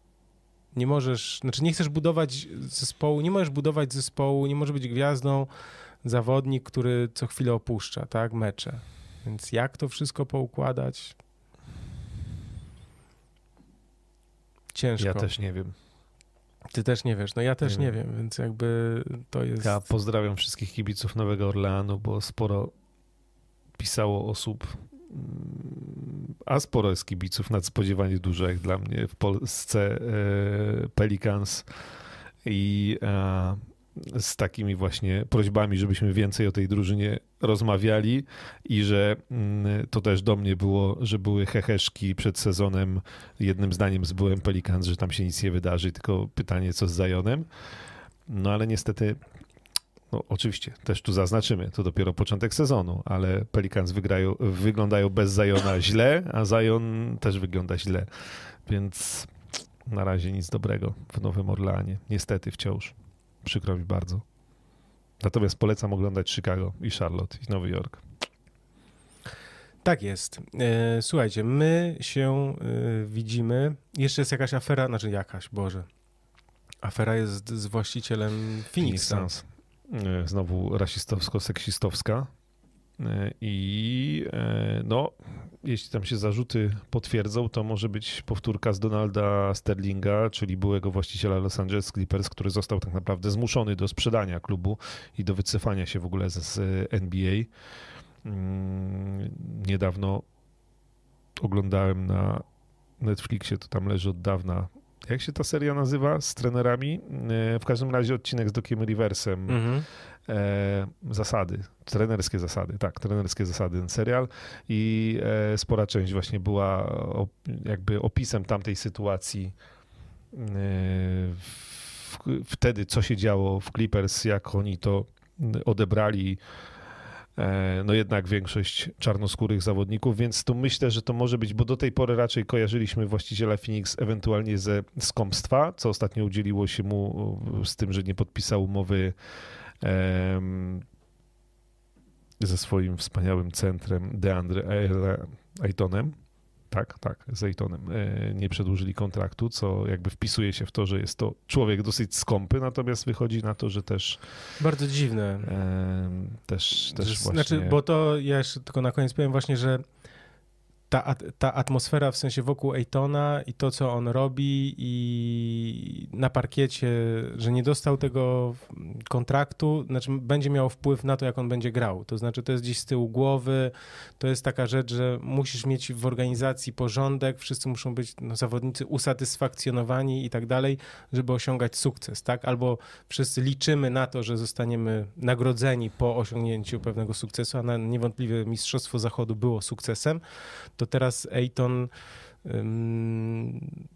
Nie możesz, znaczy nie chcesz budować zespołu, nie możesz budować zespołu, nie możesz być gwiazdą zawodnik, który co chwilę opuszcza, tak, mecze. Więc jak to wszystko poukładać? Ciężko. Ja też nie wiem. Ty też nie wiesz, no ja też Nie nie, wiem. wiem, więc jakby to jest... Ja pozdrawiam wszystkich kibiców Nowego Orleanu, bo sporo pisało osób, mm, a sporo jest kibiców nadspodziewanie dużo jak dla mnie w Polsce e, Pelicans i e, z takimi właśnie prośbami, żebyśmy więcej o tej drużynie rozmawiali i że mm, to też do mnie było, że były heheszki przed sezonem jednym zdaniem z byłem Pelicans, że tam się nic nie wydarzy, tylko pytanie co z Zajonem. No ale niestety no, oczywiście, też tu zaznaczymy, to dopiero początek sezonu, ale Pelicans wyglądają bez Zajona źle, a Zajon też wygląda źle, więc na razie nic dobrego w Nowym Orleanie. Niestety wciąż. Przykro mi bardzo. Natomiast polecam oglądać Chicago i Charlotte i Nowy Jork. Tak jest. E, Słuchajcie, my się e, widzimy. Jeszcze jest jakaś afera, znaczy jakaś, Boże. Afera jest z właścicielem Phoenix Suns. E, Znowu rasistowsko-seksistowska. I e, no, jeśli tam się zarzuty potwierdzą, to może być powtórka z Donalda Sterlinga, czyli byłego właściciela Los Angeles Clippers, który został tak naprawdę zmuszony do sprzedania klubu i do wycofania się w ogóle z z NBA. Mm, Niedawno oglądałem na Netflixie, to tam leży od dawna. Jak się ta seria nazywa z trenerami? E, W każdym razie odcinek z Dokiem Riversem. Mhm. E, zasady, trenerskie zasady, tak, trenerskie zasady, ten serial i e, spora część właśnie była op, jakby opisem tamtej sytuacji e, w, wtedy, co się działo w Clippers, jak oni to odebrali no jednak większość czarnoskórych zawodników, więc tu myślę, że to może być, bo do tej pory raczej kojarzyliśmy właściciela Phoenix ewentualnie ze skąpstwa, co ostatnio udzieliło się mu z tym, że nie podpisał umowy ze swoim wspaniałym centrem DeAndre Aytonem. Tak, tak, z Aytonem. E, Nie przedłużyli kontraktu, co jakby wpisuje się w to, że jest to człowiek dosyć skąpy, natomiast wychodzi na to, że też Bardzo dziwne. em, też, też Że- właśnie... Znaczy, bo to ja jeszcze tylko na koniec powiem właśnie, że ta, ta atmosfera w sensie wokół Ejtona i to, co on robi i na parkiecie, że nie dostał tego kontraktu, znaczy będzie miało wpływ na to, jak on będzie grał. To znaczy, to jest gdzieś z tyłu głowy, to jest taka rzecz, że musisz mieć w organizacji porządek, wszyscy muszą być no, zawodnicy usatysfakcjonowani i tak dalej, żeby osiągać sukces, tak? Albo wszyscy liczymy na to, że zostaniemy nagrodzeni po osiągnięciu pewnego sukcesu, a na, niewątpliwie Mistrzostwo Zachodu było sukcesem, to teraz Ejton,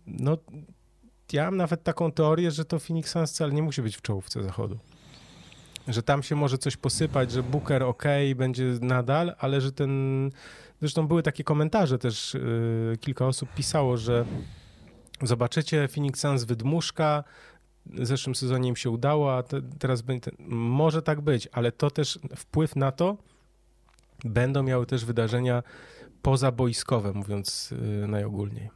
no ja mam nawet taką teorię, że to Phoenix Suns wcale nie musi być w czołówce Zachodu. Że tam się może coś posypać, że Booker ok, będzie nadal, ale że ten... Zresztą były takie komentarze też, yy, kilka osób pisało, że zobaczycie Phoenix Suns wydmuszka, w zeszłym sezonie im się udało, a te, teraz będzie... Może tak być, ale to też wpływ na to będą miały też wydarzenia pozaboiskowe, mówiąc yy, najogólniej.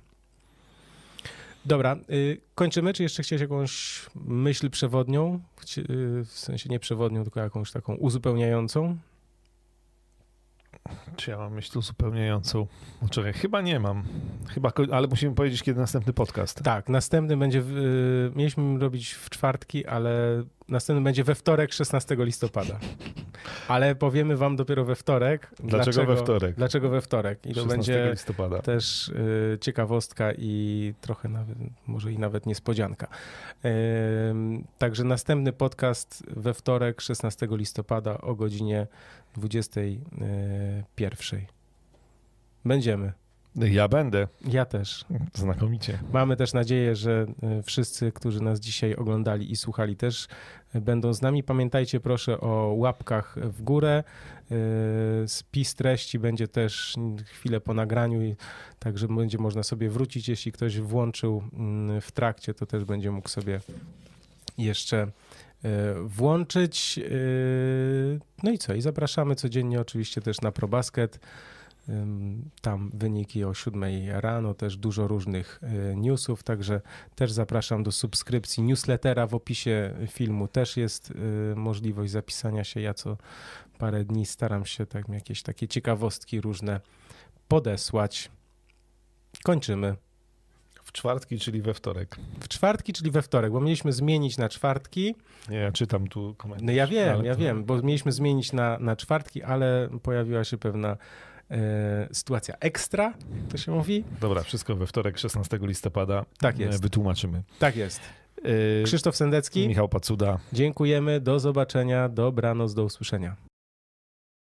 Dobra, y, kończymy. Czy jeszcze chciałeś jakąś myśl przewodnią? Y, w sensie nie przewodnią, tylko jakąś taką uzupełniającą? Czy ja mam myśl uzupełniającą? Czekaj, chyba nie mam. Chyba, ale musimy powiedzieć, kiedy następny podcast. Tak, następny będzie, w, y, mieliśmy robić w czwartki, ale następny będzie we wtorek, 16 listopada. Ale powiemy wam dopiero we wtorek. Dlaczego, we wtorek? Dlaczego we wtorek? I to 16 będzie listopada. też y, ciekawostka i trochę nawet, może i nawet niespodzianka. Ym, także następny podcast we wtorek, 16 listopada o godzinie 21. Będziemy. Ja będę. Ja też. Znakomicie. Mamy też nadzieję, że y, wszyscy, którzy nas dzisiaj oglądali i słuchali, też y, będą z nami. Pamiętajcie proszę o łapkach w górę. Spis treści będzie też chwilę po nagraniu, także będzie można sobie wrócić. Jeśli ktoś włączył mm, w trakcie, to też będzie mógł sobie jeszcze włączyć. Y, No i co? I zapraszamy codziennie oczywiście też na ProBasket. Tam wyniki o 7 rano, też dużo różnych y, newsów, także też zapraszam do subskrypcji newslettera. W opisie filmu też jest możliwość zapisania się. Ja co parę dni staram się tak jakieś takie ciekawostki różne podesłać. Kończymy. Czwartki, czyli we wtorek. W czwartki, czyli we wtorek, bo mieliśmy zmienić na czwartki. Nie, ja czytam tu komentarz. No ja wiem, ale ja to- wiem, bo mieliśmy zmienić na, na czwartki, ale pojawiła się pewna e, sytuacja ekstra, jak to się mówi. Dobra, wszystko we wtorek, 16 listopada. Tak e, jest. Wytłumaczymy. Tak jest. E, Krzysztof Sendecki, Michał Pacuda. dziękujemy, do zobaczenia, dobranoc, do usłyszenia.